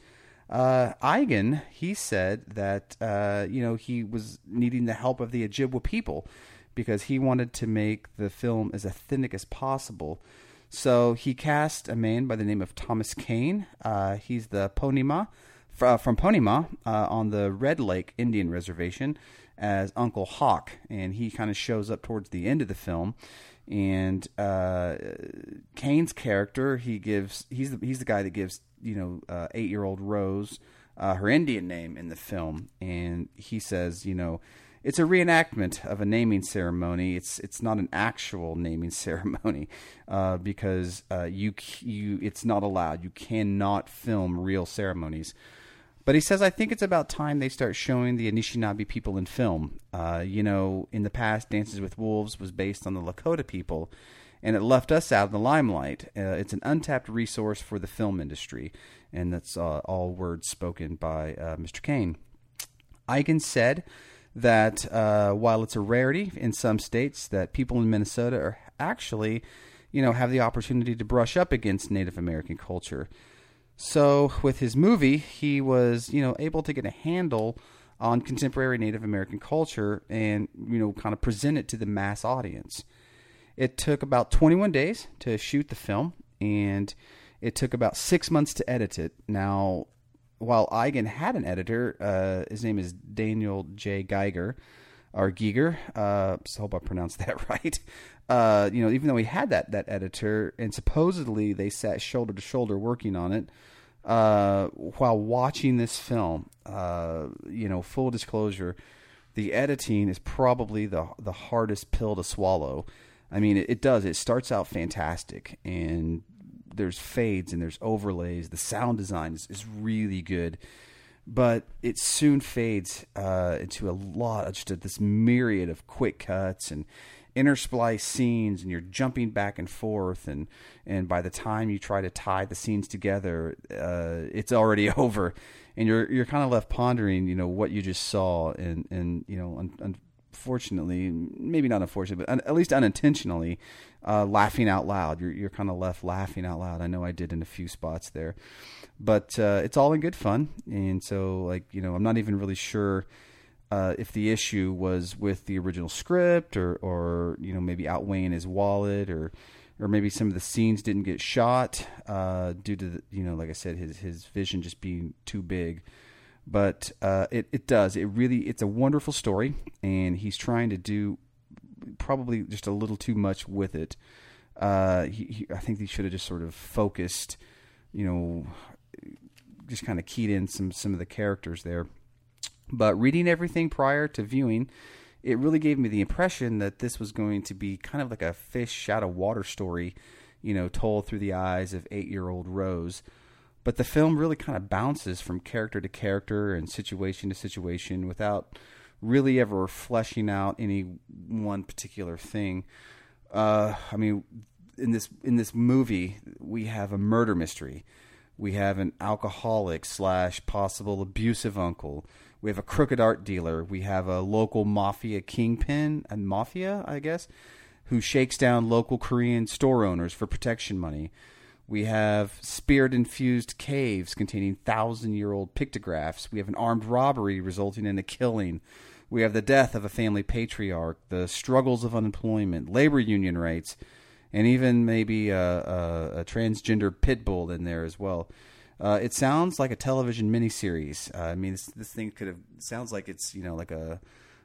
Uh, Eigen, he said that uh, you know he was needing the help of the Ojibwa people because he wanted to make the film as authentic as possible. So he cast a man by the name of Thomas Kane. Uh, he's the Ponemah fr- from Ponemah uh, on the Red Lake Indian Reservation as Uncle Hawk, and he kind of shows up towards the end of the film. And uh, Kane's character, he gives he's the, he's the guy that gives you know uh, eight year old Rose uh, her Indian name in the film, and he says you know it's a reenactment of a naming ceremony. It's it's not an actual naming ceremony uh, because uh, you you it's not allowed. You cannot film real ceremonies. But he says, I think it's about time they start showing the Anishinaabe people in film. Uh, you know, in the past, Dances with Wolves was based on the Lakota people, and it left us out of the limelight. Uh, it's an untapped resource for the film industry, and that's uh, all words spoken by uh, Mr. Kane. Eigen said that uh, while it's a rarity in some states, that people in Minnesota are actually, you know, have the opportunity to brush up against Native American culture. So with his movie, he was, you know, able to get a handle on contemporary Native American culture and, you know, kind of present it to the mass audience. It took about 21 days to shoot the film, and it took about six months to edit it. Now, while Eigen had an editor, uh, his name is Daniel J. Geiger, or Geiger. Uh, so hope I pronounced that right. Uh, you know, even though he had that that editor, and supposedly they sat shoulder to shoulder working on it. Uh, while watching this film, uh, you know, full disclosure, the editing is probably the the hardest pill to swallow. I mean, it, it does. It starts out fantastic, and there's fades and there's overlays. The sound design is, is really good, but it soon fades uh, into a lot just a, this myriad of quick cuts and intersplice scenes, and you're jumping back and forth, and and by the time you try to tie the scenes together, uh, it's already over, and you're you're kind of left pondering, you know, what you just saw, and and you know, un- unfortunately, maybe not unfortunately, but un- at least unintentionally, uh, laughing out loud. You're you're kind of left laughing out loud. I know I did in a few spots there, but uh, it's all in good fun. And so, like you know, I'm not even really sure uh, if the issue was with the original script or or you know maybe outweighing his wallet or or maybe some of the scenes didn't get shot uh, due to the, you know like I said his his vision just being too big but uh, it it does. It really it's a wonderful story, and he's trying to do probably just a little too much with it. Uh, he, he, I think he should have just sort of focused, you know, just kind of keyed in some some of the characters there. But reading everything prior to viewing, it really gave me the impression that this was going to be kind of like a fish out of water story, you know, told through the eyes of eight year old Rose but the film really kind of bounces from character to character and situation to situation without really ever fleshing out any one particular thing. Uh, I mean, in this in this movie, we have a murder mystery. We have an alcoholic slash possible abusive uncle. We have a crooked art dealer. We have a local mafia kingpin and mafia, I guess, who shakes down local Korean store owners for protection money. We have spirit infused caves containing thousand year old pictographs. We have an armed robbery resulting in a killing. We have the death of a family patriarch, the struggles of unemployment, labor union rights, and even maybe a, a, a transgender pit bull in there as well. Uh, it sounds like a television miniseries. Uh, I mean, this, this thing could have sounds like it's you know like a,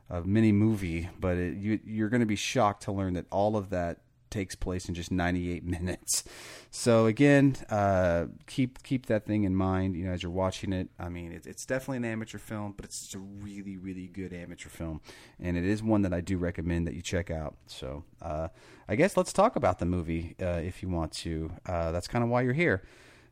a mini movie, but it, you, you're going to be shocked to learn that all of that takes place in just 98 minutes. So again, uh, keep keep that thing in mind. You know, as you're watching it. I mean, it, it's definitely an amateur film, but it's a really really good amateur film, and it is one that I do recommend that you check out. So uh, I guess let's talk about the movie uh, if you want to. Uh, that's kind of why you're here.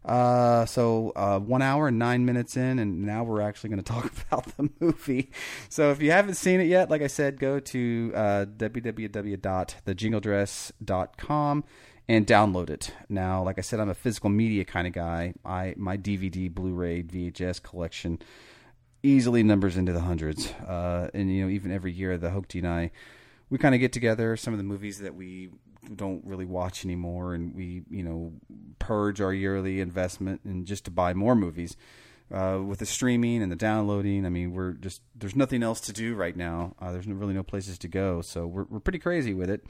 Uh, so uh, one hour and nine minutes in, and now we're actually going to talk about the movie. So if you haven't seen it yet, like I said, go to uh, www.thejingledress.com and download it. Now, like I said, I'm a physical media kind of guy. I my DVD, Blu-ray, VHS collection easily numbers into the hundreds. Uh, and you know, even every year, the Hokie and I, we kind of get together some of the movies that we don't really watch anymore, and we you know purge our yearly investment and just to buy more movies. uh, with the streaming and the downloading, I mean, we're just there's nothing else to do right now. Uh, there's really no places to go, so we're we're pretty crazy with it.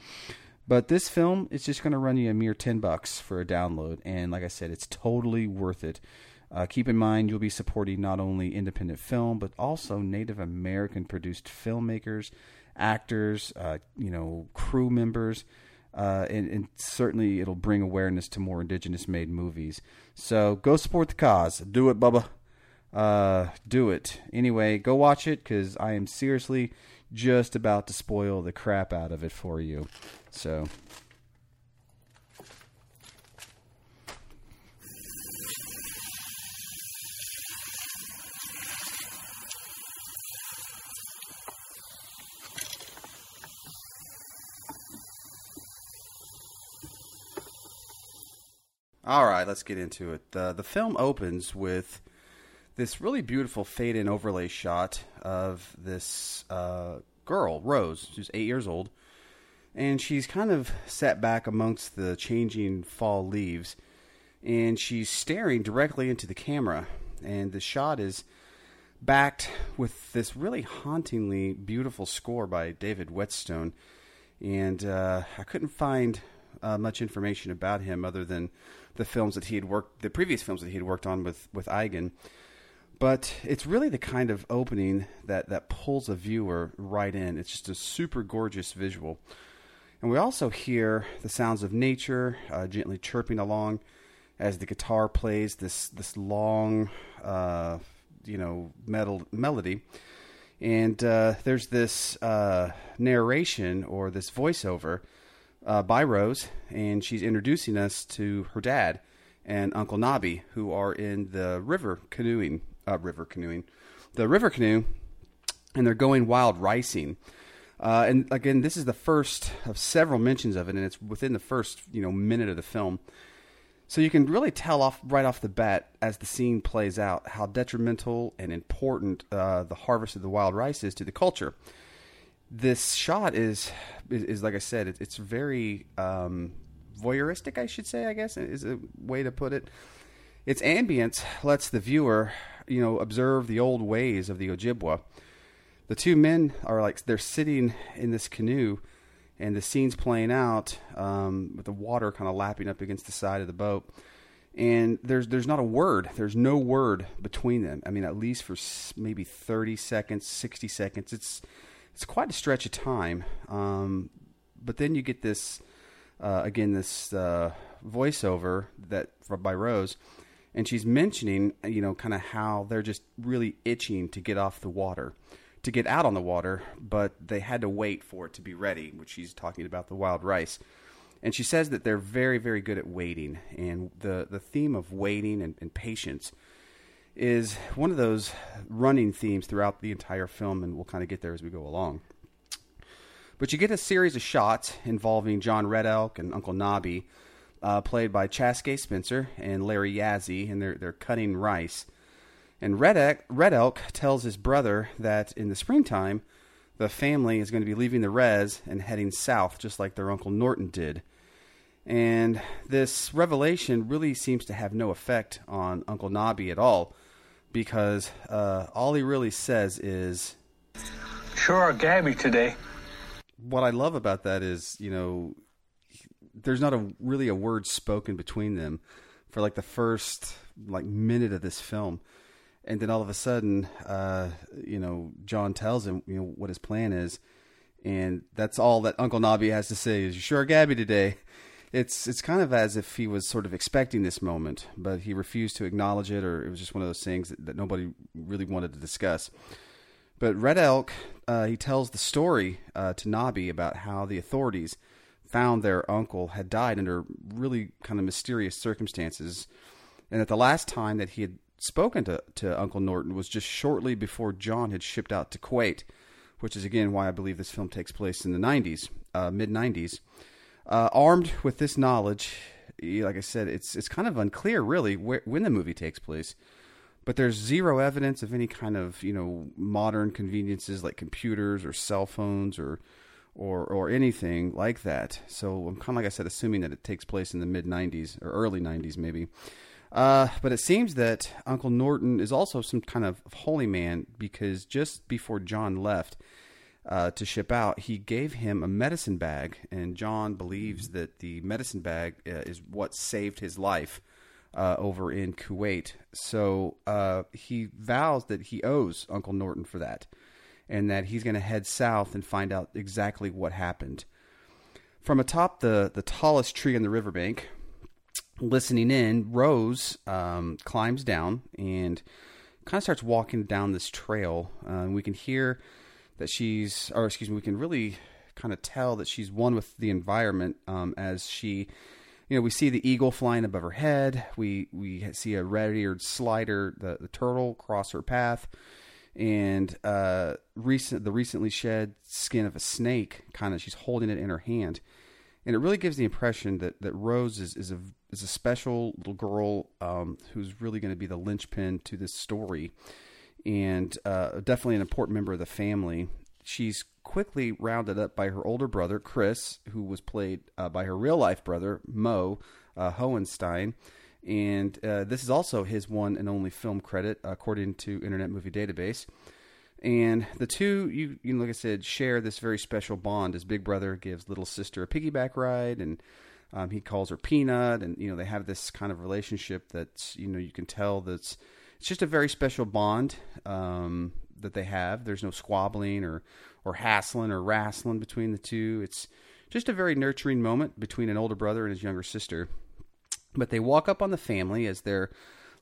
But this film is just going to run you a mere ten bucks for a download, and like I said, it's totally worth it. Uh, keep in mind, you'll be supporting not only independent film, but also Native American produced filmmakers, actors, uh, you know, crew members, uh, and, and, certainly it'll bring awareness to more indigenous made movies. So go support the cause. Do it, Bubba. Uh, do it. Anyway, go watch it because I am seriously just about to spoil the crap out of it for you. So All right, let's get into it. Uh, the film opens with this really beautiful fade in overlay shot of this uh, girl, Rose, who's eight years old, and she's kind of sat back amongst the changing fall leaves, and she's staring directly into the camera. And the shot is backed with this really hauntingly beautiful score by David Whetstone. And uh, I couldn't find uh, much information about him other than the films that he had worked, the previous films that he had worked on with with Eigen. But it's really the kind of opening that that pulls a viewer right in. It's just a super gorgeous visual, and we also hear the sounds of nature uh, gently chirping along as the guitar plays this this long, uh, you know, metal melody. And uh, there's this uh, narration or this voiceover uh, by Rose, and she's introducing us to her dad and Uncle Nobby, who are in the river canoeing, uh, river canoeing, the river canoe, and they're going wild ricing. Uh, and again, this is the first of several mentions of it, and it's within the first you know minute of the film. So you can really tell off right off the bat as the scene plays out how detrimental and important uh, the harvest of the wild rice is to the culture this shot is, is, is like I said, it, it's very um, voyeuristic. I should say, I guess is a way to put it. Its ambience lets the viewer, you know, observe the old ways of the Ojibwa. The two men are like they're sitting in this canoe, and the scene's playing out um, with the water kind of lapping up against the side of the boat. And there's there's not a word. There's no word between them. I mean, at least for maybe thirty seconds, sixty seconds. It's it's quite a stretch of time. Um, but then you get this uh, again this uh, voiceover that by Rose, and she's mentioning you know kind of how they're just really itching to get off the water, to get out on the water, but they had to wait for it to be ready. Which she's talking about the wild rice. And she says that they're very, very good at waiting, and the, the theme of waiting and, and patience is one of those running themes throughout the entire film, and we'll kind of get there as we go along. But you get a series of shots involving John Red Elk and Uncle Nobby, uh, played by Chaske Spencer and Larry Yazzie, and they're, they're cutting rice. And Red Elk, Red Elk tells his brother that in the springtime, the family is going to be leaving the res and heading south, just like their Uncle Norton did. And this revelation really seems to have no effect on Uncle Nobby at all because uh, all he really says is, "Sure, Gabby today." What I love about that is, you know, there's not a really a word spoken between them for like the first like minute of this film, and then all of a sudden, uh, you know, John tells him, you know, what his plan is, and that's all that Uncle Nobby has to say is, "You sure, Gabby today." It's it's kind of as if he was sort of expecting this moment, but he refused to acknowledge it, or it was just one of those things that, that nobody really wanted to discuss. But Red Elk, uh, he tells the story uh, to Nobby about how the authorities found their uncle had died under really kind of mysterious circumstances, and that the last time that he had spoken to, to Uncle Norton was just shortly before John had shipped out to Kuwait, which is again why I believe this film takes place in the 90s, uh, mid 90s. Uh, armed with this knowledge, like I said, it's it's kind of unclear really when the movie takes place. But there's zero evidence of any kind of you know modern conveniences like computers or cell phones or or or anything like that. So I'm kind of like I said, assuming that it takes place in the mid '90s or early '90s maybe. Uh, but it seems that Uncle Norton is also some kind of holy man because just before John left uh, to ship out, he gave him a medicine bag, and John believes that the medicine bag uh, is what saved his life uh, over in Kuwait. So uh, he vows that he owes Uncle Norton for that, and that he's going to head south and find out exactly what happened. From atop the the tallest tree on the riverbank, listening in, Rose um, climbs down and kind of starts walking down this trail. Uh, we can hear that she's, or excuse me, we can really kind of tell that she's one with the environment um, as she, you know, we see the eagle flying above her head. We we see a red-eared slider, the, the turtle, cross her path, and uh, recent the recently shed skin of a snake. Kind of, she's holding it in her hand, and it really gives the impression that that Rose is is a is a special little girl um, who's really going to be the linchpin to this story, and uh, definitely an important member of the family. She's quickly rounded up by her older brother Chris, who was played uh, by her real life brother Mo uh, Hohenstein, and uh, this is also his one and only film credit according to Internet Movie Database. And the two, you, you know, like I said, share this very special bond as Big Brother gives little sister a piggyback ride, and um, he calls her Peanut, and you know they have this kind of relationship that you know you can tell that's it's just a very special bond um, that they have. There's no squabbling or or hassling or wrestling between the two. It's just a very nurturing moment between an older brother and his younger sister. But they walk up on the family as they're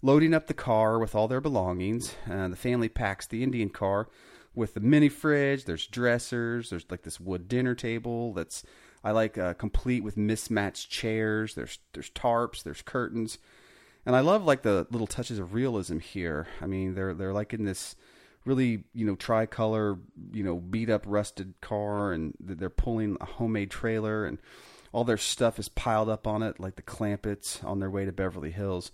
loading up the car with all their belongings. Uh, the family packs the Indian car with the mini fridge. There's dressers. There's like this wood dinner table that's I like uh, complete with mismatched chairs. There's there's tarps. There's curtains, and I love like the little touches of realism here. I mean, they're they're like in this really you know tricolor you know beat up rusted car, and they're pulling a homemade trailer, and all their stuff is piled up on it like the Clampetts on their way to Beverly Hills.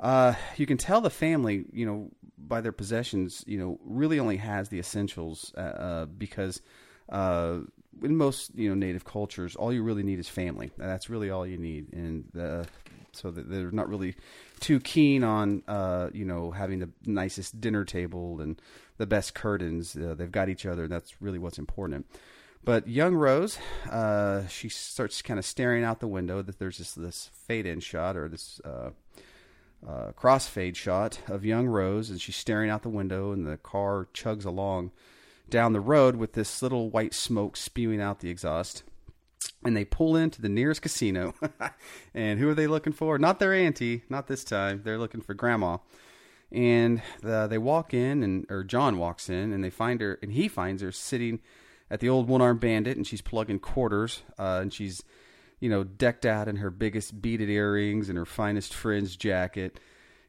Uh, you can tell the family, you know, by their possessions, you know, really only has the essentials uh, uh, because uh, in most you know native cultures, all you really need is family. That's really all you need, and uh, so they're not really too keen on uh, you know having the nicest dinner table and the best curtains. Uh, they've got each other. and That's really what's important. But young Rose, uh, she starts kind of staring out the window. That there's this this fade in shot or this uh, uh, crossfade shot of young Rose, and she's staring out the window, and the car chugs along down the road with this little white smoke spewing out the exhaust. And they pull into the nearest casino. and who are they looking for? Not their auntie, not this time. They're looking for grandma. And the, they walk in, and or John walks in, and they find her, and he finds her sitting at the old one armed bandit, and she's plugging quarters, uh, and she's, you know, decked out in her biggest beaded earrings and her finest fringe jacket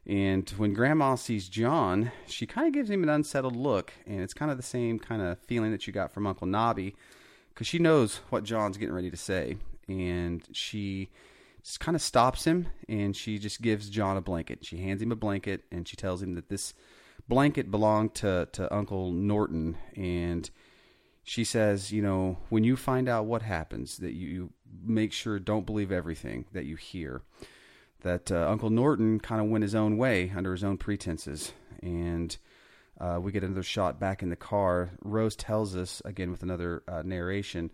and when Grandma sees John, she kind of gives him an unsettled look, and it's kind of the same kind of feeling that you got from Uncle Nobby, because she knows what John's getting ready to say, and she just kind of stops him, and she just gives John a blanket. She hands him a blanket, and she tells him that this blanket belonged to to Uncle Norton, and she says, you know, when you find out what happens, that you make sure don't believe everything that you hear that uh, Uncle Norton kind of went his own way under his own pretenses. And uh, we get another shot back in the car. Rose tells us, again with another uh, narration,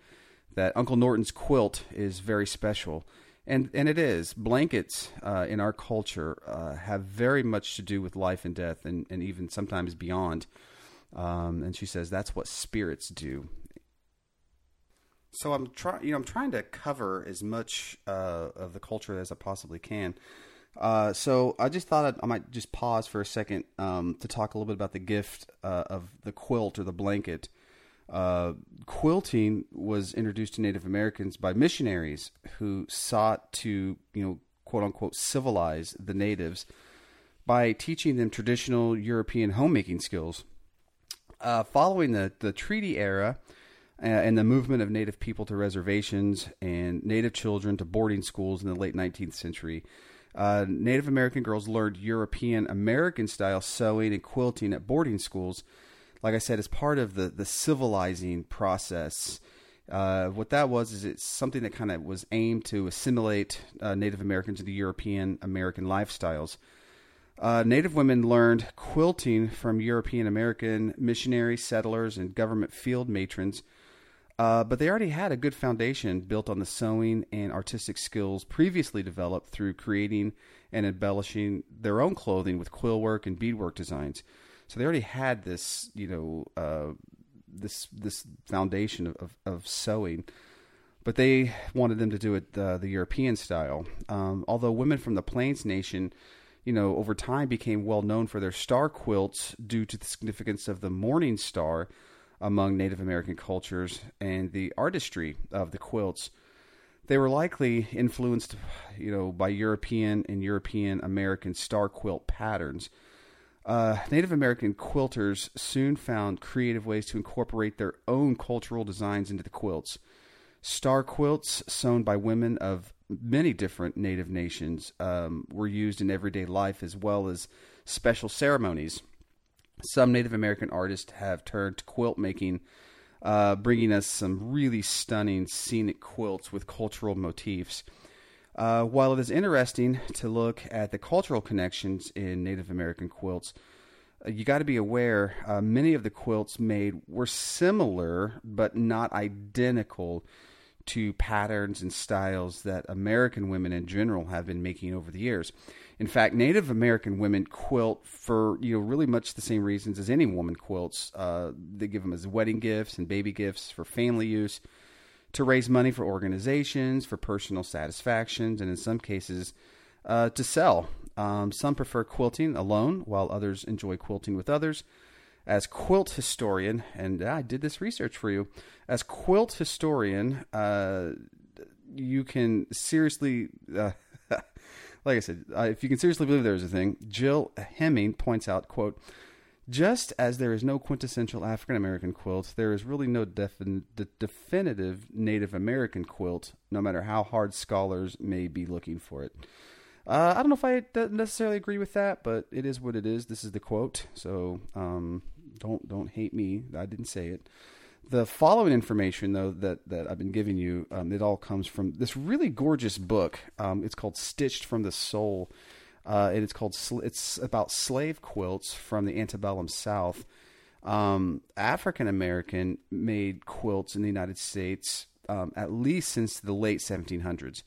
that Uncle Norton's quilt is very special. And, and it is. Blankets uh, in our culture uh, have very much to do with life and death, and, and even sometimes beyond. Um, and she says that's what spirits do. So I'm trying, you know, I'm trying to cover as much uh, of the culture as I possibly can. Uh, so I just thought I'd, i might just pause for a second um, to talk a little bit about the gift uh, of the quilt or the blanket. Uh, quilting was introduced to Native Americans by missionaries who sought to, you know, quote unquote, civilize the natives by teaching them traditional European homemaking skills. Uh, following the, the treaty era, and the movement of Native people to reservations and Native children to boarding schools in the late 19th century. Uh, Native American girls learned European American style sewing and quilting at boarding schools. Like I said, as part of the, the civilizing process Uh, what that was is it's something that kind of was aimed to assimilate uh, Native Americans into European American lifestyles. Uh, Native women learned quilting from European American missionaries, settlers, and government field matrons, uh, but they already had a good foundation built on the sewing and artistic skills previously developed through creating and embellishing their own clothing with quill work and beadwork designs. So they already had this, you know, uh, this this foundation of, of, of, sewing, but they wanted them to do it the, the European style. Um, although women from the Plains Nation you know, over time became well known for their star quilts due to the significance of the morning star among Native American cultures and the artistry of the quilts. They were likely influenced, you know, by European and European American star quilt patterns. Uh, Native American quilters soon found creative ways to incorporate their own cultural designs into the quilts. Star quilts sewn by women of many different native nations um, were used in everyday life as well as special ceremonies. Some Native American artists have turned to quilt making, uh, bringing us some really stunning scenic quilts with cultural motifs. Uh, while it is interesting to look at the cultural connections in Native American quilts, uh, you got to be aware uh, many of the quilts made were similar but not identical to patterns and styles that American women in general have been making over the years. In fact, Native American women quilt for you know really much the same reasons as any woman quilts. Uh, they give them as wedding gifts and baby gifts for family use, to raise money for organizations, for personal satisfactions, and in some cases, uh, to sell. Um, some prefer quilting alone, while others enjoy quilting with others as quilt historian, and I did this research for you. As quilt historian, uh, you can seriously, uh, like I said, uh, if you can seriously believe there is a thing, Jill Hemming points out, quote, just as there is no quintessential African American quilt, there is really no defin- de- definitive Native American quilt, no matter how hard scholars may be looking for it. Uh, I don't know if I necessarily agree with that, but it is what it is. This is the quote, so um, don't don't hate me. I didn't say it. The following information, though, that, that I've been giving you, um, it all comes from this really gorgeous book. Um, it's called "Stitched from the Soul," uh, and it's called it's about slave quilts from the antebellum South. Um, African American made quilts in the United States um, at least since the late 1700s.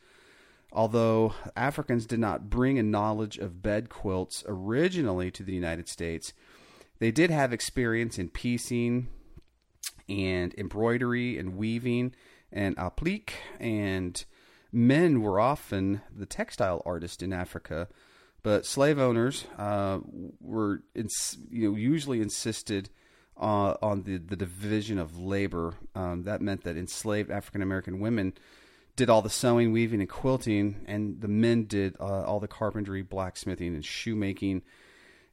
Although Africans did not bring a knowledge of bed quilts originally to the United States, they did have experience in piecing and embroidery and weaving and applique, and men were often the textile artist in Africa. But slave owners uh, were, ins- you know, usually insisted uh, on the, the division of labor. Um, that meant that enslaved African American women did all the sewing, weaving, and quilting, and the men did uh, all the carpentry, blacksmithing, and shoemaking,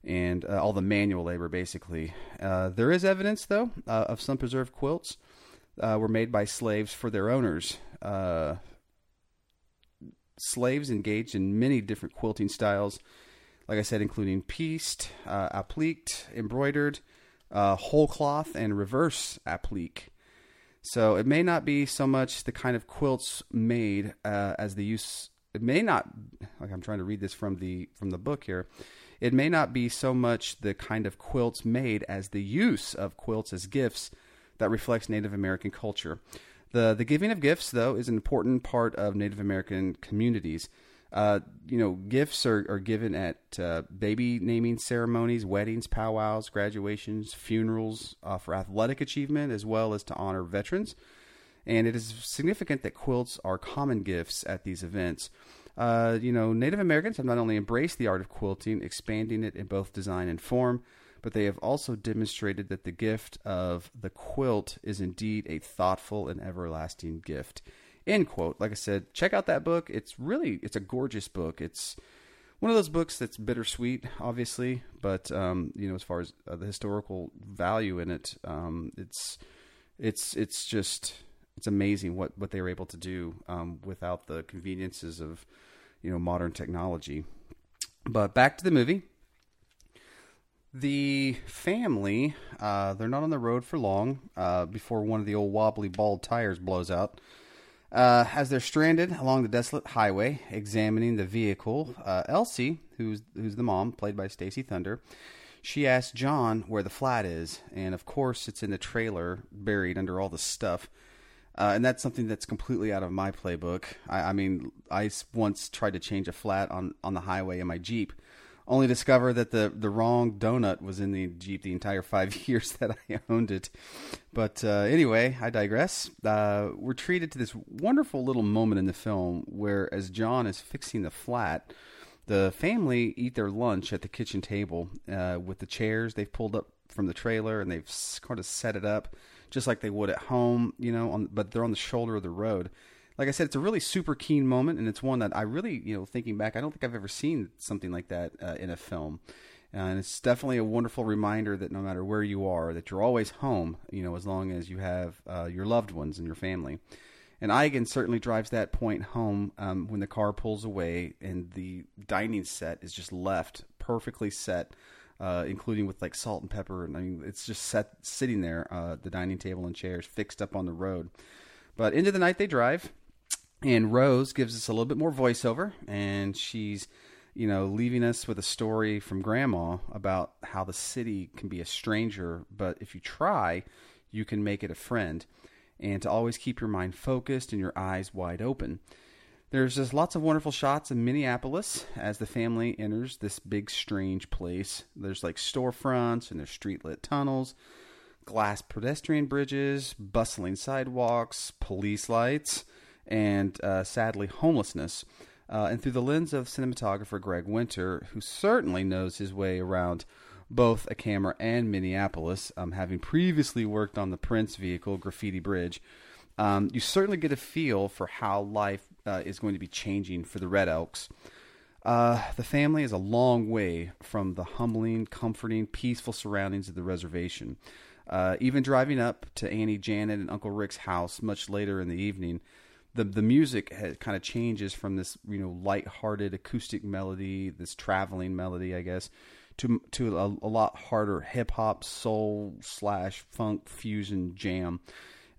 and uh, all the manual labor, basically. Uh, there is evidence, though, uh, of some preserved quilts uh, were made by slaves for their owners. Uh, slaves engaged in many different quilting styles, like I said, including pieced, appliqued, embroidered, whole cloth, and reverse applique. So it may not be so much the kind of quilts made uh, as the use. It may not like I'm trying to read this from the from the book here. It may not be so much the kind of quilts made as the use of quilts as gifts that reflects Native American culture. The the giving of gifts though is an important part of Native American communities. Uh, you know, gifts are, are given at uh, baby naming ceremonies, weddings, powwows, graduations, funerals uh, for athletic achievement, as well as to honor veterans. And it is significant that quilts are common gifts at these events. Uh, you know, Native Americans have not only embraced the art of quilting, expanding it in both design and form, but they have also demonstrated that the gift of the quilt is indeed a thoughtful and everlasting gift. End quote. Like I said, check out that book. It's really it's a gorgeous book. It's one of those books that's bittersweet, obviously, but um, you know, as far as uh, the historical value in it, um, it's it's it's just it's amazing what what they were able to do um, without the conveniences of you know modern technology. But back to the movie. The family, uh, they're not on the road for long uh, before one of the old wobbly bald tires blows out. Uh, as they're stranded along the desolate highway, examining the vehicle, uh, Elsie, who's who's the mom, played by Stacey Thunder, she asks John where the flat is, and of course, it's in the trailer, buried under all the stuff. Uh, and that's something that's completely out of my playbook. I, I mean, I once tried to change a flat on, on the highway in my Jeep, only discover that the, the wrong donut was in the Jeep the entire five years that I owned it. But uh, anyway, I digress. Uh, we're treated to this wonderful little moment in the film where, as John is fixing the flat, the family eat their lunch at the kitchen table uh, with the chairs they've pulled up from the trailer and they've kind of set it up just like they would at home, you know, on, but they're on the shoulder of the road. Like I said, it's a really super keen moment, and it's one that I really, you know, thinking back, I don't think I've ever seen something like that uh, in a film. Uh, and it's definitely a wonderful reminder that no matter where you are, that you're always home, you know, as long as you have uh, your loved ones and your family. And Eigen certainly drives that point home um, when the car pulls away and the dining set is just left perfectly set, uh, including with like salt and pepper. And I mean, it's just set sitting there, uh, the dining table and chairs fixed up on the road. But into the night they drive, and Rose gives us a little bit more voiceover, and she's, you know, leaving us with a story from Grandma about how the city can be a stranger, but if you try, you can make it a friend and to always keep your mind focused and your eyes wide open. There's just lots of wonderful shots of Minneapolis as the family enters this big, strange place. There's like storefronts and there's street lit tunnels, glass pedestrian bridges, bustling sidewalks, police lights, and uh, sadly, homelessness. Uh, and through the lens of cinematographer Greg Winter, who certainly knows his way around both a camera and Minneapolis, um, having previously worked on the Prince vehicle, Graffiti Bridge, um, you certainly get a feel for how life uh, is going to be changing for the Red Elks. Uh, the family is a long way from the humbling, comforting, peaceful surroundings of the reservation. Uh, even driving up to Annie, Janet, and Uncle Rick's house much later in the evening, the the music kind of changes from this you know light-hearted acoustic melody, this traveling melody, I guess, to to a, a lot harder hip hop, soul slash funk fusion jam.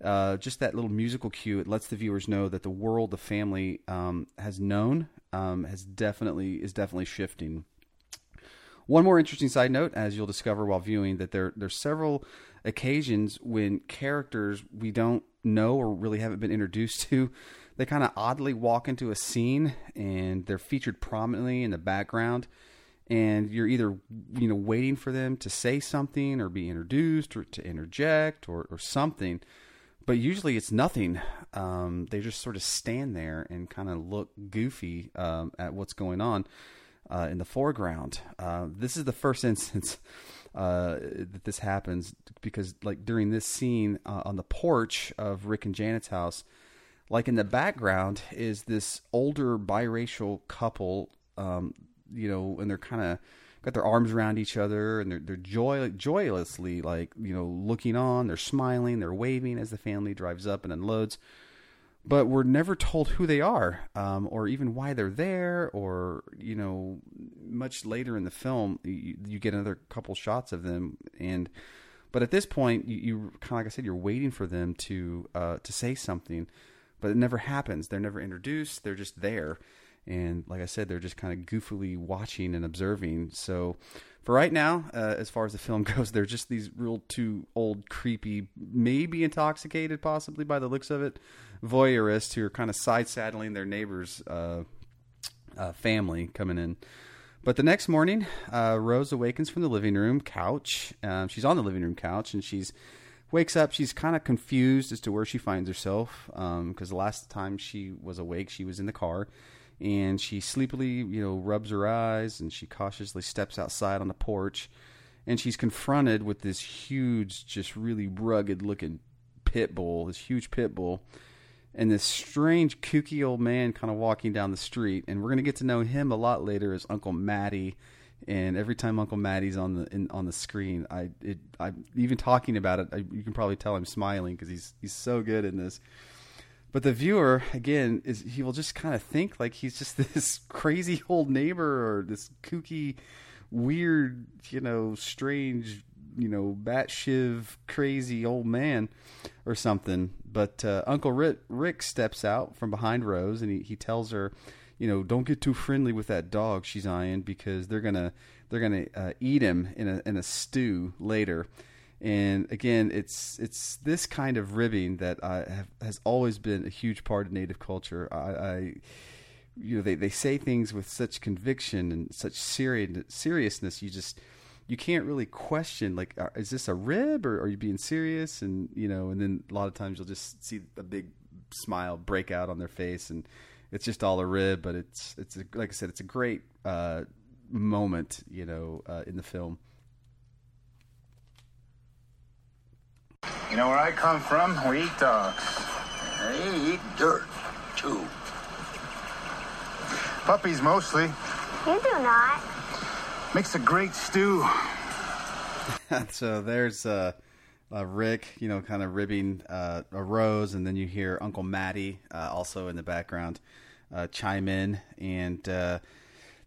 Uh, just that little musical cue, it lets the viewers know that the world the family um, has known um, has definitely is definitely shifting. One more interesting side note, as you'll discover while viewing, that there there's several occasions when characters we don't know or really haven't been introduced to, they kind of oddly walk into a scene and they're featured prominently in the background, and you're either you know waiting for them to say something or be introduced or to interject or, or something. But usually it's nothing. Um, they just sort of stand there and kind of look goofy um, at what's going on uh, in the foreground. Uh, this is the first instance uh, that this happens because, like, during this scene uh, on the porch of Rick and Janet's house, like in the background is this older biracial couple, um, you know, and they're kind of got their arms around each other and they're they're joy joylessly like you know looking on. They're smiling, they're waving as the family drives up and unloads. But we're never told who they are um, or even why they're there or you know much later in the film you, you get another couple shots of them. And but at this point you, you kind of like i said you're waiting for them to uh, to say something but it never happens. They're never introduced. They're just there and like i said they're just kind of goofily watching and observing so for right now, uh, as far as the film goes, they're just these real two old, creepy, maybe intoxicated, possibly by the looks of it, voyeurists who are kind of side saddling their neighbor's uh, uh, family coming in. But the next morning, uh, Rose awakens from the living room couch. Um, she's on the living room couch and she's wakes up. She's kind of confused as to where she finds herself because the last time she was awake, she was in the car and she sleepily, you know, rubs her eyes and she cautiously steps outside on the porch and she's confronted with this huge, just really rugged looking pit bull, this huge pit bull, and this strange, kooky old man kind of walking down the street. And we're going to get to know him a lot later as Uncle Matty. And every time Uncle Matty's on the in, on the screen, I it I even talking about it, I, you can probably tell I'm smiling because he's he's so good in this. But the viewer, again, is he will just kind of think like he's just this crazy old neighbor or this kooky weird, you know, strange, you know, batshit crazy old man or something. But uh, Uncle Rick, Rick steps out from behind Rose and he, he tells her, you know, don't get too friendly with that dog she's eyeing because they're gonna they're gonna uh, eat him in a in a stew later. And again, it's it's this kind of ribbing that I have, has always been a huge part of Native culture. I, I you know, they, they say things with such conviction and such serious seriousness. You just you can't really question like, is this a rib or are you being serious? And you know, and then a lot of times you'll just see a big smile break out on their face, and it's just all a rib. But it's it's a, like I said, it's a great uh, moment, you know, uh, in the film. You know where I come from? We eat dogs. They eat dirt, too. Puppies mostly. You do not. Makes a great stew. so there's uh, uh, Rick, you know, kind of ribbing uh, a rose, and then you hear Uncle Matty uh, also in the background uh, chime in, and uh,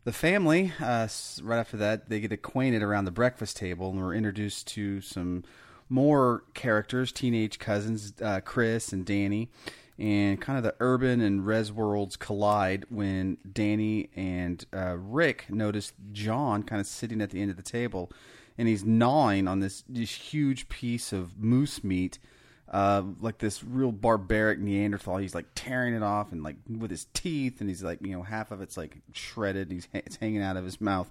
the family uh, right after that they get acquainted around the breakfast table, and we're introduced to some more characters, teenage cousins, uh, Chris and Danny, and kind of the urban and res worlds collide when Danny and uh, Rick notice John kind of sitting at the end of the table, and he's gnawing on this this huge piece of moose meat. Uh, like this real barbaric Neanderthal, he's like tearing it off and like with his teeth, and he's like you know half of it's like shredded. He's it's hanging out of his mouth.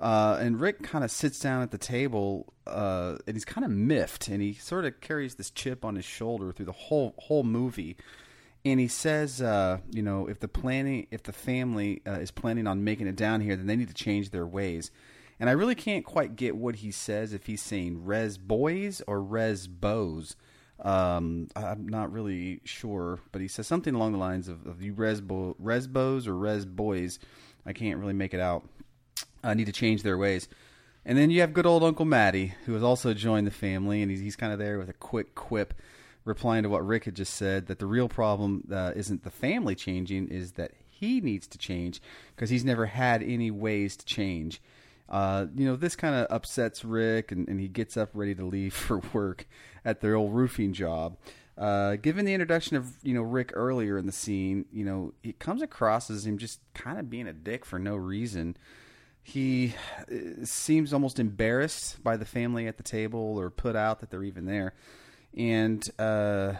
Uh, and Rick kind of sits down at the table, uh, and he's kind of miffed, and he sort of carries this chip on his shoulder through the whole whole movie. And he says, uh, you know, if the planning, if the family uh, is planning on making it down here, then they need to change their ways. And I really can't quite get what he says if he's saying res boys or res bows. Um, I'm not really sure, but he says something along the lines of, of you res, bo- res bows or res boys. I can't really make it out uh, need to change their ways. And then you have good old Uncle Matty, who has also joined the family, and he's, he's kind of there with a quick quip, replying to what Rick had just said that the real problem uh, isn't the family changing, is that he needs to change because he's never had any ways to change. Uh, you know, this kind of upsets Rick, and, and he gets up ready to leave for work at their old roofing job. Uh, given the introduction of you know Rick earlier in the scene, you know it comes across as him just kind of being a dick for no reason he uh, seems almost embarrassed by the family at the table or put out that they're even there. And, uh,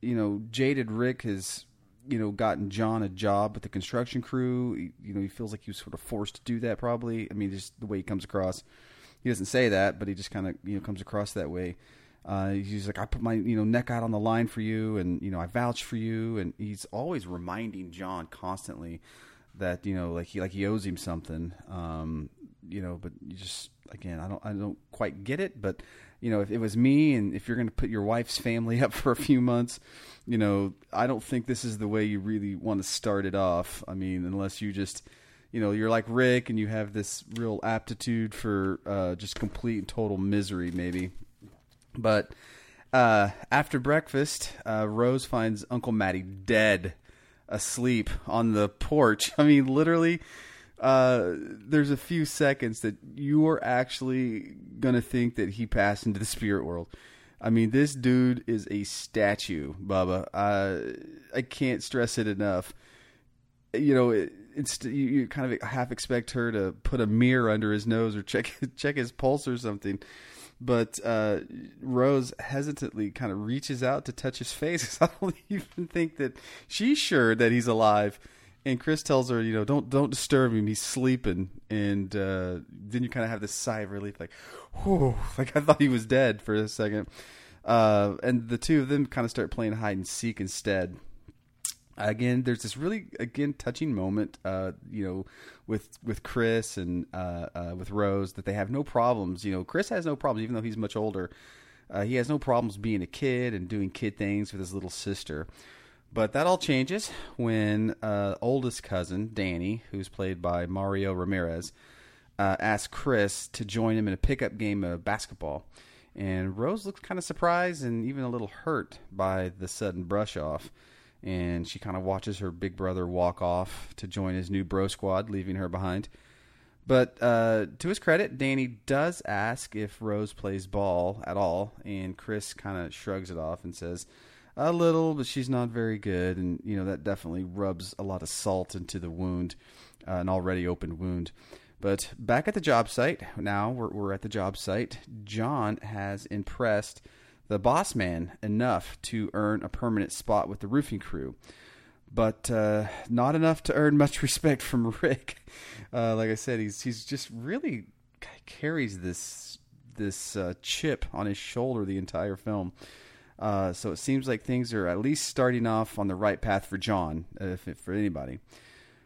you know, jaded Rick has, you know, gotten John a job with the construction crew. He- You know, he feels like he was sort of forced to do that probably. I mean, just the way he comes across. He doesn't say that, but he just kind of, you know, comes across that way. Uh, he's like, I put my, you know, neck out on the line for you and, you know, I vouch for you. And he's always reminding John constantly that you know like he like he owes him something um you know but you just again i don't i don't quite get it but you know if it was me and if you're going to put your wife's family up for a few months you know i don't think this is the way you really want to start it off. I mean unless you just you know you're like rick and you have this real aptitude for uh just complete and total misery maybe. But uh, after breakfast, uh, Rose finds Uncle Matty dead, asleep on the porch. I mean, literally, uh, there's a few seconds that you are actually gonna think that he passed into the spirit world. I mean, this dude is a statue, Bubba. Uh, I can't stress it enough. You know, it, it's you, you kind of half expect her to put a mirror under his nose or check check his pulse or something but uh, Rose hesitantly kind of reaches out to touch his face. I don't even think that she's sure that he's alive. And Chris tells her, you know, don't don't disturb him. He's sleeping. And uh, then you kind of have this sigh of relief, like, whew, like I thought he was dead for a second. Uh, and the two of them kind of start playing hide and seek instead again there's this really again touching moment uh you know with with chris and uh, uh with rose that they have no problems. You know chris has no problems even though he's much older. Uh, he has no problems being a kid and doing kid things with his little sister. But that all changes when uh oldest cousin danny who's played by mario ramirez uh asks chris to join him in a pickup game of basketball. And rose looks kind of surprised and even a little hurt by the sudden brush off and she kind of watches her big brother walk off to join his new bro squad, leaving her behind. But uh, to his credit, Danny does ask if Rose plays ball at all, and Chris kind of shrugs it off and says, "A little, but she's not very good." And you know that definitely rubs a lot of salt into the wound, uh, an already open wound. But back at the job site now, we're, we're at the job site. John has impressed the boss man enough to earn a permanent spot with the roofing crew but uh, not enough to earn much respect from Rick. Uh, like I said, he's he's just really carries this this uh, chip on his shoulder the entire film. Uh, so it seems like things are at least starting off on the right path for John, if, if for anybody.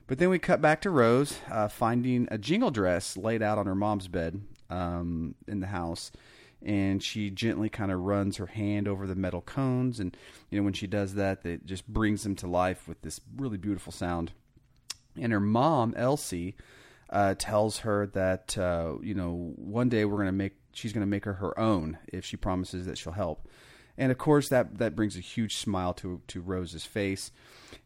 But then we cut back to Rose uh, finding a jingle dress laid out on her mom's bed um, in the house and she gently kind of runs her hand over the metal cones and you know when she does that it just brings them to life with this really beautiful sound. And her mom elsie uh, tells her that uh, you know one day we're going to make she's going to make her her own if she promises that she'll help. And of course that that brings a huge smile to to rose's face.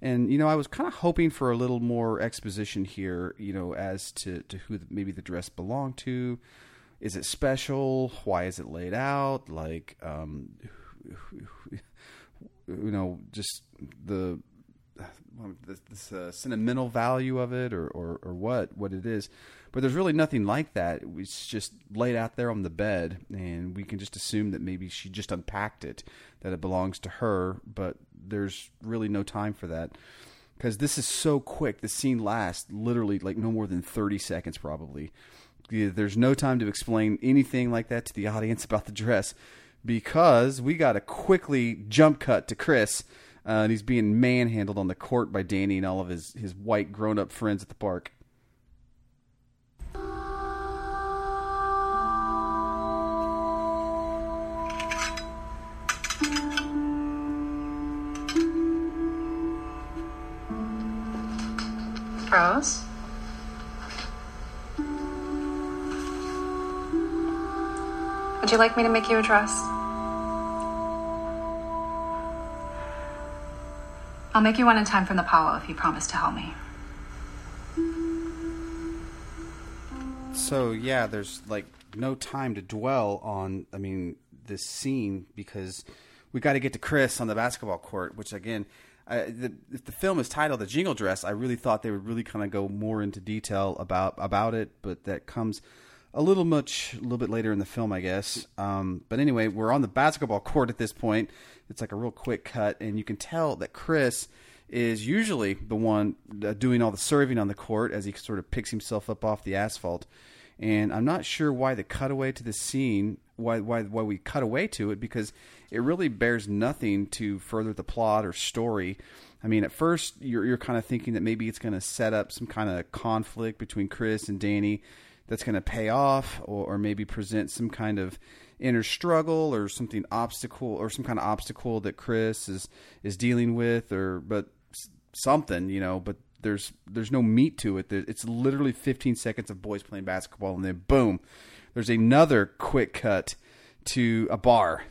And you know i was kind of hoping for a little more exposition here you know as to to who maybe the dress belonged to is it special? Why is it laid out? Like, um, you know, just the this uh, sentimental value of it, or, or or what what it is. But there's really nothing like that. It's just laid out there on the bed, and we can just assume that maybe she just unpacked it, that it belongs to her. But there's really no time for that because this is so quick. The scene lasts literally like no more than 30 seconds, probably there's no time to explain anything like that to the audience about the dress because we got a quickly jump cut to Chris. Uh, and he's being manhandled on the court by Danny and all of his, his white grown up friends at the park. Rose? You like me to make you a dress? I'll make you one in time from the powwow if you promise to help me. So yeah, there's like no time to dwell on. I mean, this scene because we got to get to Chris on the basketball court. Which again, I, the, if the film is titled "The Jingle Dress," I really thought they would really kind of go more into detail about about it, but that comes a little much a little bit later in the film, I guess. Um, but anyway, we're on the basketball court at this point. It's like a real quick cut, and you can tell that Chris is usually the one uh, doing all the serving on the court as he sort of picks himself up off the asphalt. And I'm not sure why the cutaway to the scene, why why why we cut away to it, because it really bears nothing to further the plot or story. I mean, at first you're you're kind of thinking that maybe it's going to set up some kind of conflict between Chris and Danny that's going to pay off or, or, maybe present some kind of inner struggle or something obstacle or some kind of obstacle that Chris is is dealing with or but something you know but there's there's no meat to it. It's literally 15 seconds of boys playing basketball and then boom there's another quick cut to a bar.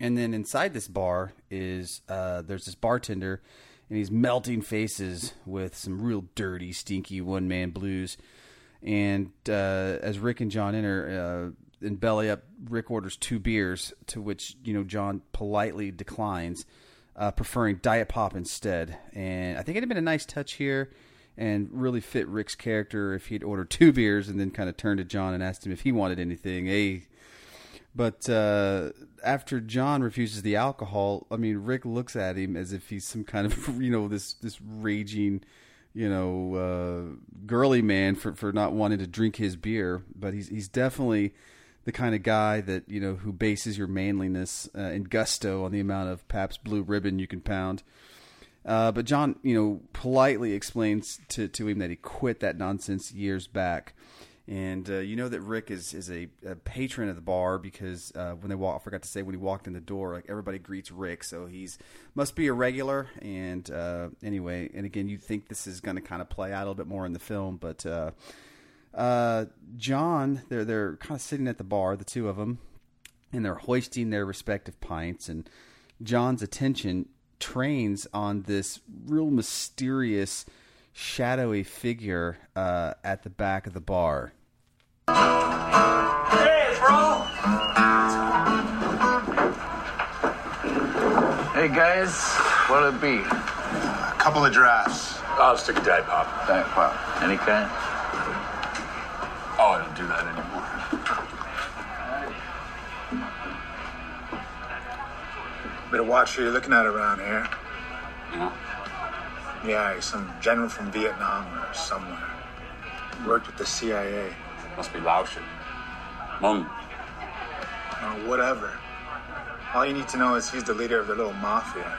And then inside this bar is uh, there's this bartender and he's melting faces with some real dirty stinky one man blues and uh, as Rick and John enter uh, and belly up, Rick orders two beers, to which you know John politely declines, uh, preferring Diet Pop instead. And I think it'd have been a nice touch here, and really fit Rick's character if he'd ordered two beers and then kind of turned to John and asked him if he wanted anything. Hey. But uh, after John refuses the alcohol, I mean, Rick looks at him as if he's some kind of, you know, this this raging you know, uh, girly man for, for not wanting to drink his beer, but he's he's definitely the kind of guy that you know who bases your manliness uh, and gusto on the amount of Pabst Blue Ribbon you can pound. Uh, but John, you know, politely explains to to him that he quit that nonsense years back, and uh, you know that Rick is is a, a patron of the bar because uh, when they walk, I forgot to say when he walked in the door, like everybody greets Rick, so he's must be a regular. And uh, anyway, and again, you think this is going to kind of play out a little bit more in the film, but uh, uh, John, they're they're kind of sitting at the bar, the two of them, and they're hoisting their respective pints, and John's attention trains on this real mysterious shadowy figure uh, at the back of the bar. Hey, bro! Hey, guys, what'll it be? A couple of drafts. I'll stick a Diet Pop. Diet Pop. Any kind? Oh, I don't do that anymore. Better watch who you're looking at around here. Yeah? Yeah, some general from Vietnam or somewhere. Worked with the CIA. Must be Laotian. Hmong. Or uh, whatever. All you need to know is he's the leader of the little mafia.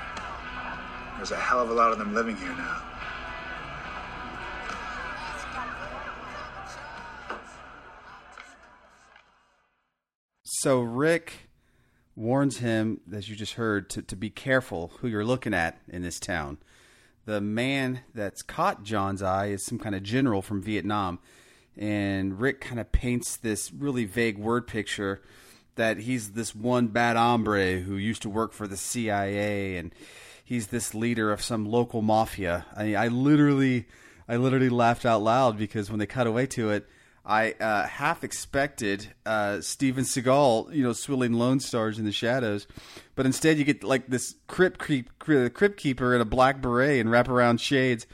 There's a hell of a lot of them living here now. So Rick warns him, as you just heard, to, to be careful who you're looking at in this town. The man that's caught John's eye is some kind of general from Vietnam. And Rick kind of paints this really vague word picture that he's this one bad hombre who used to work for the CIA and he's this leader of some local mafia. I, I literally, I literally laughed out loud because when they cut away to it, I uh, half expected uh, Steven Seagal, you know, swilling Lone Stars in the shadows, but instead you get like this crypt creep, crypt keeper in a black beret and wraparound shades.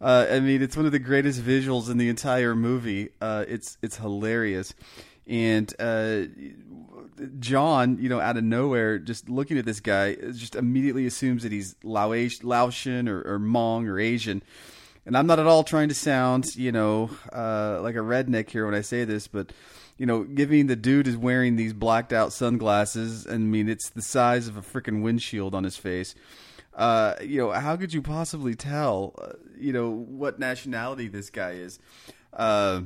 Uh, I mean, it's one of the greatest visuals in the entire movie. Uh, it's it's hilarious, and uh, John, you know, out of nowhere, just looking at this guy, just immediately assumes that he's Laotian, or, or Hmong or Asian. And I'm not at all trying to sound, you know, uh, like a redneck here when I say this, but you know, giving the dude is wearing these blacked out sunglasses. And I mean, it's the size of a freaking windshield on his face. Uh, you know, how could you possibly tell, uh, you know, what nationality this guy is? Uh,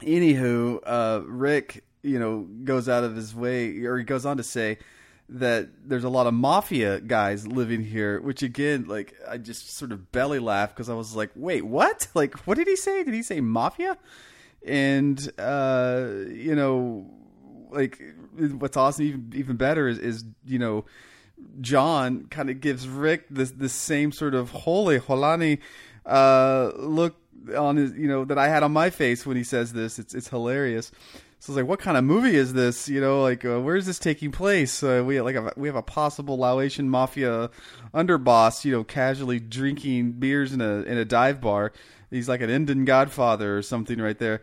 anywho, uh, Rick, you know, goes out of his way, or he goes on to say that there's a lot of mafia guys living here, which again, like, I just sort of belly laughed because I was like, wait, what? Like, what did he say? Did he say mafia? And, uh, you know, like, what's awesome, even, even better is, is, you know, John kind of gives Rick this this same sort of holy holani uh, look on his you know that I had on my face when he says this. It's it's hilarious. So I was like, what kind of movie is this? You know, like uh, where is this taking place? Uh, we like a, we have a possible Laotian mafia underboss, you know, casually drinking beers in a in a dive bar. He's like an Indian Godfather or something right there.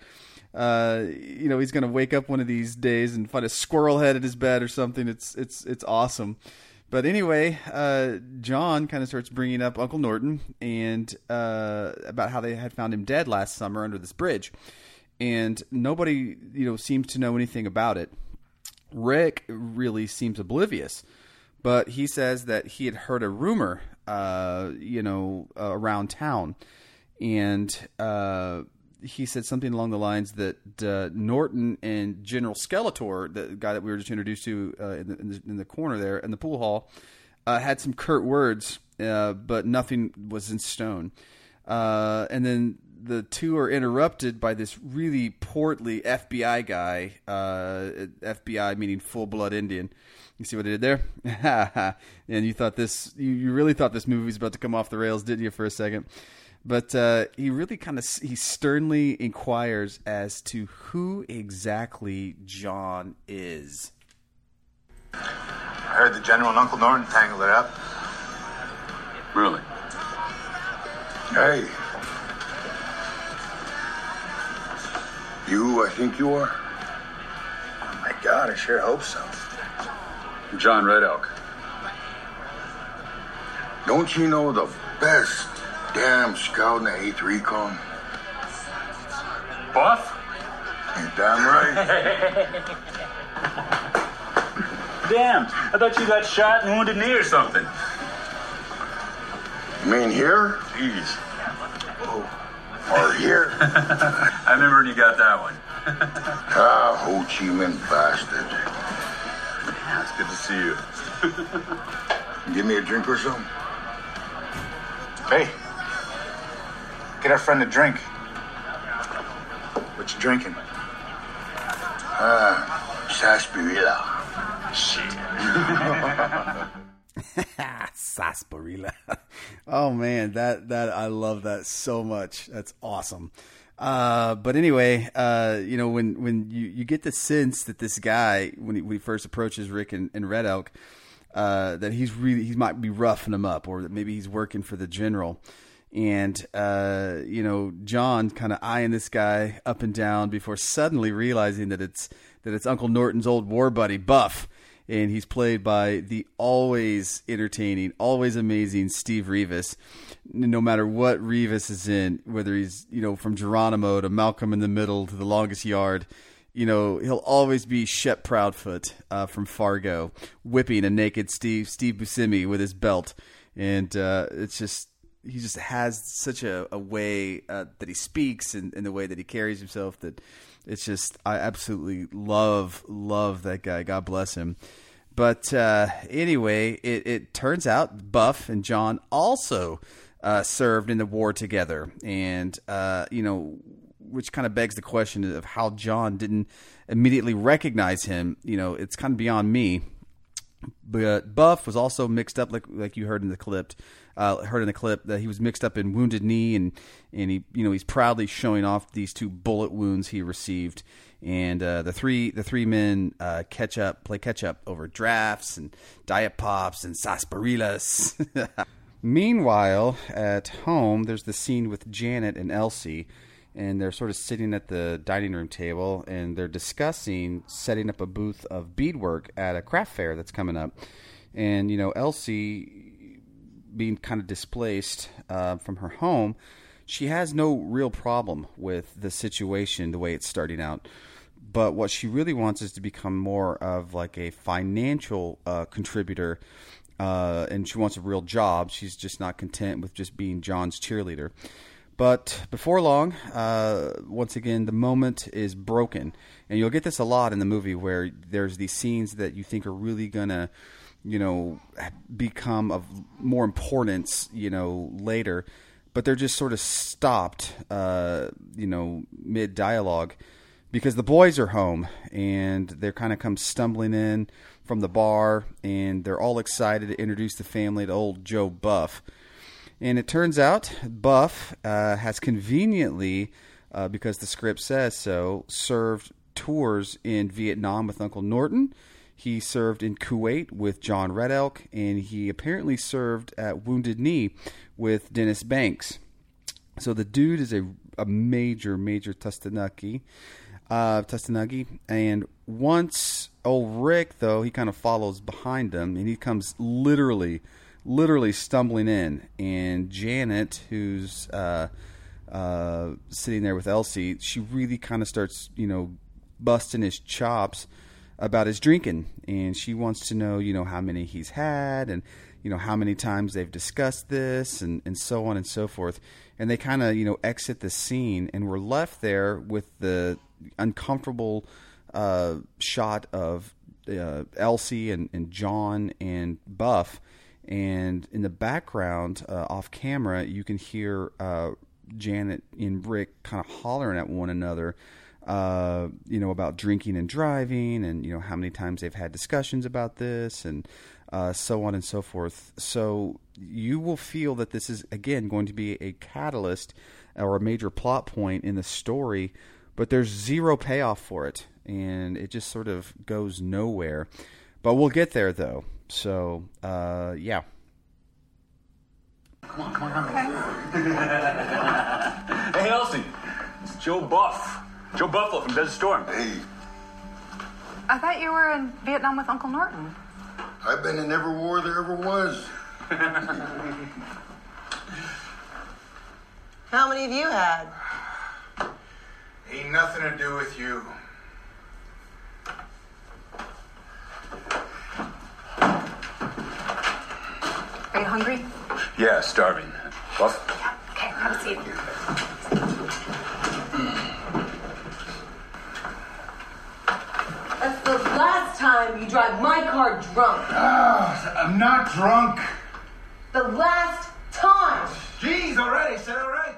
Uh, you know, he's gonna wake up one of these days and find a squirrel head in his bed or something. It's it's it's awesome. But anyway, uh, John kind of starts bringing up Uncle Norton and uh, about how they had found him dead last summer under this bridge, and nobody, you know, seems to know anything about it. Rick really seems oblivious, but he says that he had heard a rumor, uh, you know, around town, and uh, he said something along the lines that uh, Norton and General Skeletor, the guy that we were just introduced to uh, in, the, in, the, in, the, corner there in the pool hall, uh, had some curt words, uh, but nothing was in stone. Uh, and then the two are interrupted by this really portly FBI guy, FBI meaning full blood Indian. You see what I did there? and you thought this, you, you really thought this movie was about to come off the rails, didn't you, for a second? But uh, he really kind of he sternly inquires as to who exactly John is. I heard the general and Uncle Norton tangled it up. Really? Hey. You, I think you are? Oh my God, I sure hope so. John Red Elk. Don't you know the best damn scout in the 8th Recon? Buff? Ain't damn right. Damn, I thought you got shot and wounded knee or something. You mean here? Jeez. Or here? I remember when you got that one. ah, Ho Chi Minh bastard. Yeah, it's good to see you. Give me a drink or something? Hey, get our friend a drink. What you drinking? Ah, sarsaparilla. Shit. sarsaparilla. oh man, that that I love that so much. That's awesome. Uh, but anyway, uh, you know when when you, you get the sense that this guy when he, when he first approaches Rick and, and Red Elk, uh, that he's really he might be roughing him up, or that maybe he's working for the general. And uh, you know, John kind of eyeing this guy up and down before suddenly realizing that it's that it's Uncle Norton's old war buddy Buff, and he's played by the always entertaining, always amazing Steve Reevis. No matter what Reevis is in, whether he's you know from Geronimo to Malcolm in the Middle to The Longest Yard, you know he'll always be Shep Proudfoot uh, from Fargo, whipping a naked Steve Steve Buscemi with his belt, and uh, it's just he just has such a, a way uh, that he speaks and, and the way that he carries himself that it's just I absolutely love love that guy. God bless him. But uh, anyway, it, it turns out Buff and John also uh, served in the war together, and uh, you know, which kind of begs the question of how John didn't immediately recognize him. You know, it's kind of beyond me. But Buff was also mixed up, like like you heard in the clip, uh, heard in the clip that he was mixed up in wounded knee, and and he you know he's proudly showing off these two bullet wounds he received, and uh, the three the three men uh, catch up, play catch up over drafts and diet pops and sarsaparillas. Meanwhile, at home, there's the scene with Janet and Elsie, and they're sort of sitting at the dining room table, and they're discussing setting up a booth of beadwork at a craft fair that's coming up. And you know, Elsie, being kind of displaced uh, from her home, she has no real problem with the situation the way it's starting out. But what she really wants is to become more of like a financial uh, contributor uh, and she wants a real job. She's just not content with just being John's cheerleader. But before long, uh, once again, the moment is broken, and you'll get this a lot in the movie where there's these scenes that you think are really gonna, you know, become of more importance, you know, later, but they're just sort of stopped, uh, you know, mid dialogue because the boys are home and they're kind of come stumbling in from the bar and they're all excited to introduce the family to old Joe Buff. And it turns out Buff uh, has conveniently, uh, because the script says so, served tours in Vietnam with Uncle Norton. He served in Kuwait with John Red Elk, and he apparently served at Wounded Knee with Dennis Banks. So the dude is a, a major, major Tustanaki uh, Tustanagi. And once old Rick, though, he kind of follows behind them, and he comes literally, literally stumbling in. And Janet, who's uh, uh, sitting there with Elsie, she really kind of starts, you know, busting his chops about his drinking, and she wants to know, you know, how many he's had, and you know how many times they've discussed this, and and so on and so forth. And they kind of, you know, exit the scene, and we're left there with the uncomfortable uh, shot of uh, Elsie and, and John and Buff, and in the background, uh, off camera, you can hear uh, Janet and Rick kind of hollering at one another. Uh, you know about drinking and driving, and you know how many times they've had discussions about this, and uh, so on and so forth. So you will feel that this is again going to be a catalyst or a major plot point in the story but there's zero payoff for it, and it just sort of goes nowhere. But we'll get there though. So uh, yeah. Come on, come on, come on. hey, Elsie. It's Joe Buff. Joe Buffalo from Desert Storm. Hey, I thought you were in Vietnam with Uncle Norton. I've been in every war there ever was. How many have you had? Ain't nothing to do with you. Are you hungry? Yeah, starving. Buff? Yeah, okay, have a seat. That's the last time you drive my car drunk. Ah, I'm not drunk. The last time. Jeez, already said all right.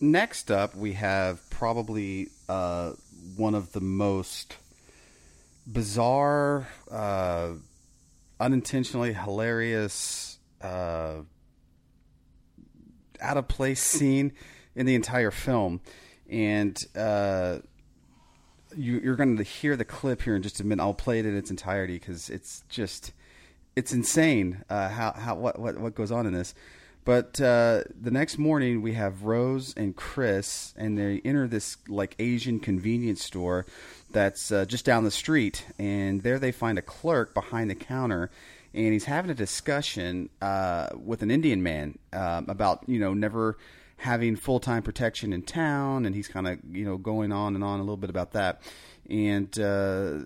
Next up, we have probably uh, one of the most bizarre, uh, unintentionally hilarious, uh, out of place scene in the entire film, and uh, you, you're going to hear the clip here in just a minute. I'll play it in its entirety because it's just it's insane uh, how how what, what what goes on in this. But uh, the next morning, we have Rose and Chris, and they enter this like Asian convenience store that's uh, just down the street. And there they find a clerk behind the counter, and he's having a discussion uh, with an Indian man um, about you know never having full time protection in town, and he's kind of you know going on and on a little bit about that. And uh,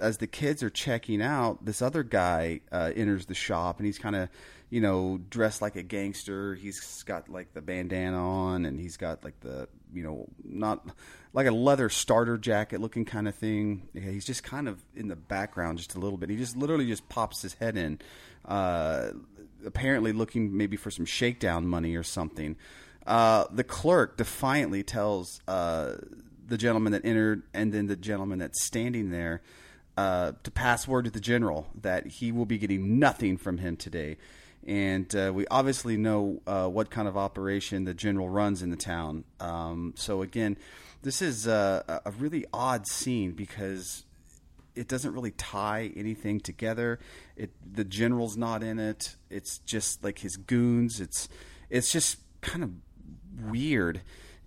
as the kids are checking out, this other guy uh, enters the shop, and he's kind of you know, dressed like a gangster. He's got like the bandana on, and he's got like the you know not like a leather starter jacket looking kind of thing. Yeah, he's just kind of in the background just a little bit. He just literally just pops his head in, uh, apparently looking maybe for some shakedown money or something. Uh, the clerk defiantly tells uh, the gentleman that entered, and then the gentleman that's standing there. Uh, to pass word to the general that he will be getting nothing from him today and uh, we obviously know uh, what kind of operation the general runs in the town. Um, so again, this is uh, a really odd scene because it doesn't really tie anything together. It the general's not in it. It's just like his goons. It's it's just kind of weird.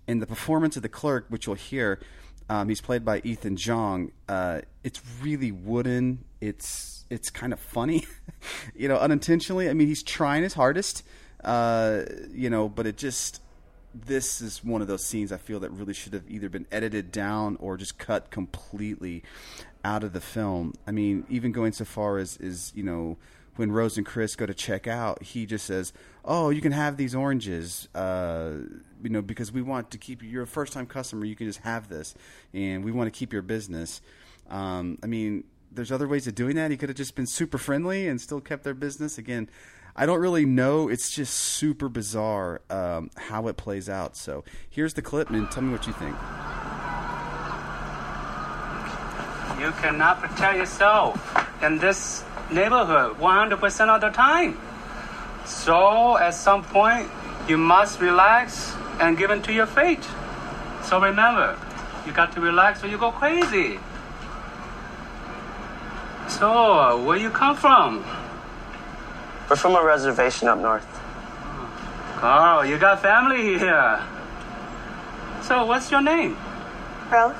And the performance of the clerk, which you'll hear, um, he's played by Ethan Jong. Uh, it's really wooden. It's it's kind of funny, you know, unintentionally. I mean, he's trying his hardest, uh, you know, but it just this is one of those scenes I feel that really should have either been edited down or just cut completely out of the film. I mean, even going so far as is you know when Rose and Chris go to check out, he just says, "Oh, you can have these oranges, uh, you know, because we want to keep you. You're a first time customer. You can just have this, and we want to keep your business." Um, I mean, there's other ways of doing that. He could have just been super friendly and still kept their business. Again, I don't really know. It's just super bizarre um, how it plays out. So here's the clip, and tell me what you think. You cannot protect yourself in this neighborhood 100% of the time. So at some point, you must relax and give in to your fate. So remember, you got to relax or you go crazy. So, where you come from? We're from a reservation up north. Carl, you got family here. So, what's your name? Rose.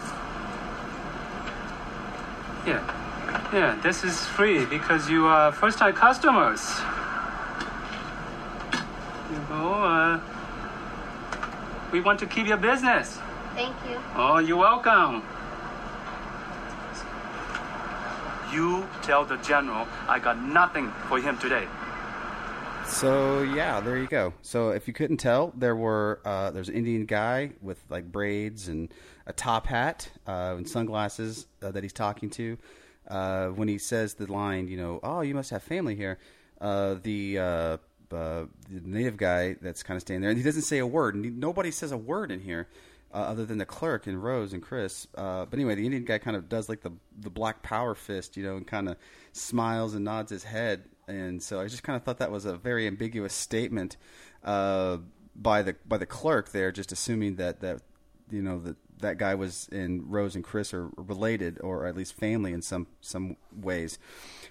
Yeah. Yeah, this is free because you are first time customers. You know, uh, we want to keep your business. Thank you. Oh, you're welcome. You tell the general I got nothing for him today. So yeah, there you go. So if you couldn't tell, there were uh, there's an Indian guy with like braids and a top hat uh, and sunglasses uh, that he's talking to. Uh, when he says the line, you know, oh, you must have family here. Uh, the uh, the native guy that's kind of standing there, and he doesn't say a word. And he, nobody says a word in here uh, other than the clerk and Rose and Chris. Uh, but anyway, the Indian guy kind of does like the the black power fist, you know, and kind of smiles and nods his head. And so I just kind of thought that was a very ambiguous statement uh, by the by the clerk there, just assuming that that you know that that guy was in Rose and Chris are related or at least family in some some ways.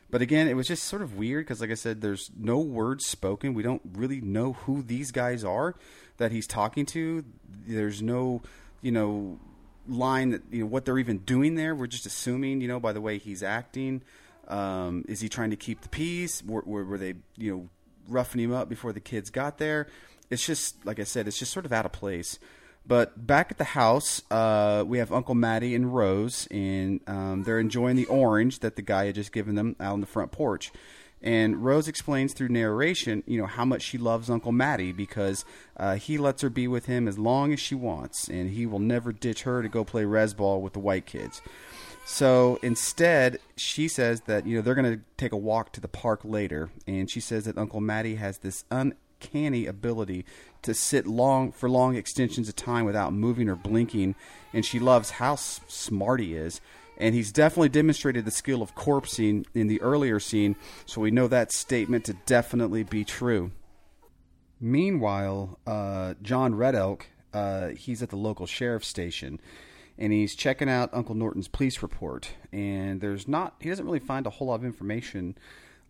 But again, it was just sort of weird because, like I said, there's no words spoken. We don't really know who these guys are that he's talking to. There's no, you know, line that you know what they're even doing there. We're just assuming, you know, by the way he's acting. Um, is he trying to keep the peace? Were, were, were they, you know, roughing him up before the kids got there? It's just like I said, it's just sort of out of place. But back at the house, uh, we have Uncle Matty and Rose, and um, they're enjoying the orange that the guy had just given them out on the front porch. And Rose explains through narration, you know, how much she loves Uncle Matty because uh, he lets her be with him as long as she wants, and he will never ditch her to go play res ball with the white kids. So instead, she says that you know they're going to take a walk to the park later, and she says that Uncle Matty has this uncanny ability to sit long for long extensions of time without moving or blinking, and she loves how smart he is And he's definitely demonstrated the skill of corpsing in the earlier scene, so we know that statement to definitely be true. Meanwhile, uh, John Red Elk, uh, he's at the local sheriff's station, and he's checking out Uncle Norton's police report. And there's not, he doesn't really find a whole lot of information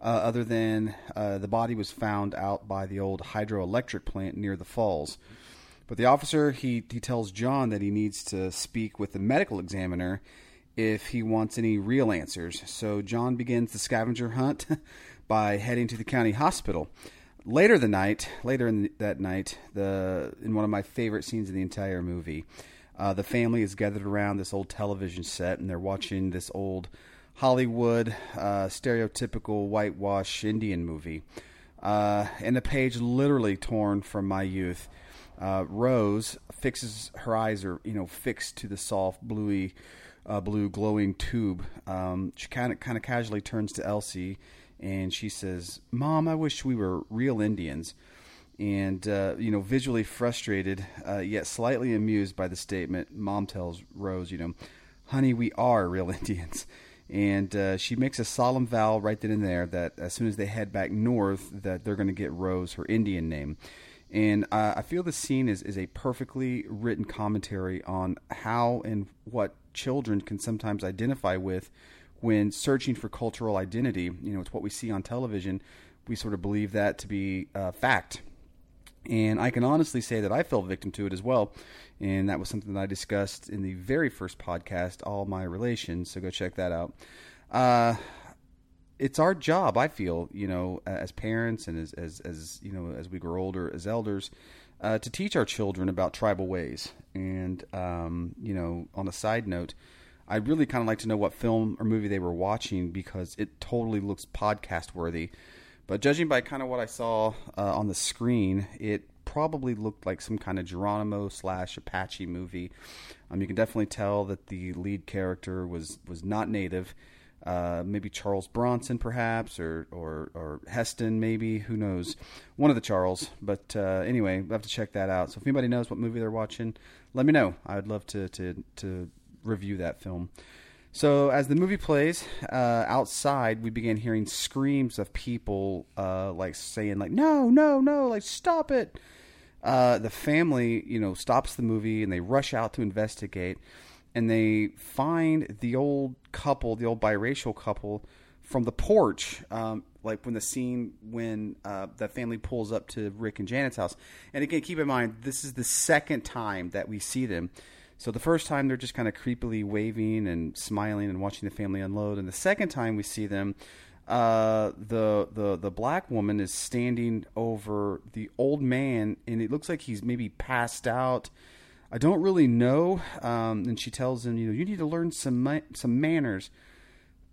uh, other than uh, the body was found out by the old hydroelectric plant near the falls. But the officer, he, he tells John that he needs to speak with the medical examiner if he wants any real answers. So John begins the scavenger hunt by heading to the county hospital. Later the night, later in that night, the in one of my favorite scenes in the entire movie, uh, the family is gathered around this old television set and they're watching this old Hollywood uh, stereotypical whitewash Indian movie. Uh, and the page literally torn from my youth. Uh, Rose fixes her eyes are you know fixed to the soft bluey uh, blue glowing tube. Um, she kind of kind of casually turns to Elsie and she says, "Mom, I wish we were real Indians." And uh, you know, visually frustrated uh, yet slightly amused by the statement, Mom tells Rose, "You know, honey, we are real Indians." And uh, she makes a solemn vow right then and there that as soon as they head back north, that they're going to get Rose her Indian name. And uh, I feel the scene is, is a perfectly written commentary on how and what children can sometimes identify with when searching for cultural identity. You know, it's what we see on television. We sort of believe that to be uh, fact. And I can honestly say that I fell victim to it as well. And that was something that I discussed in the very first podcast, All My Relations. So go check that out. Uh, it's our job, I feel, you know, as parents and as, as, as you know, as we grow older, as elders, uh, to teach our children about tribal ways. And, um, you know, on a side note, I'd really kind of like to know what film or movie they were watching because it totally looks podcast worthy. But judging by kind of what I saw uh, on the screen, it probably looked like some kind of Geronimo slash Apache movie. Um, you can definitely tell that the lead character was was not native. Uh, maybe Charles Bronson, perhaps, or, or or Heston, maybe. Who knows? One of the Charles. But uh, anyway, we'll have to check that out. So if anybody knows what movie they're watching, let me know. I'd love to to to review that film. So as the movie plays uh, outside, we begin hearing screams of people uh, like saying like "No, no, no!" like "Stop it!" Uh, the family, you know, stops the movie and they rush out to investigate, and they find the old couple, the old biracial couple, from the porch. Um, like when the scene when uh, the family pulls up to Rick and Janet's house, and again, keep in mind this is the second time that we see them. So the first time they're just kind of creepily waving and smiling and watching the family unload, and the second time we see them, uh, the the the black woman is standing over the old man, and it looks like he's maybe passed out. I don't really know. Um, and she tells him, you know, you need to learn some ma- some manners.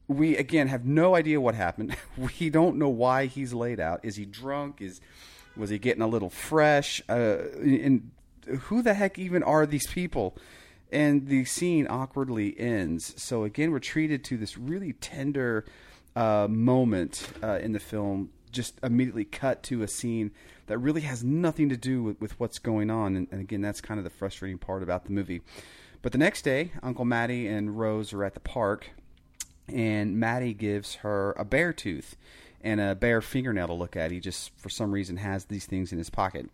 We again have no idea what happened. we don't know why he's laid out. Is he drunk? Is was he getting a little fresh? Uh, and who the heck even are these people? And the scene awkwardly ends. So again, we're treated to this really tender uh, moment uh, in the film. Just immediately cut to a scene that really has nothing to do with, with what's going on. And, and again, that's kind of the frustrating part about the movie. But the next day, Uncle Matty and Rose are at the park, and Matty gives her a bear tooth and a bear fingernail to look at. He just, for some reason, has these things in his pocket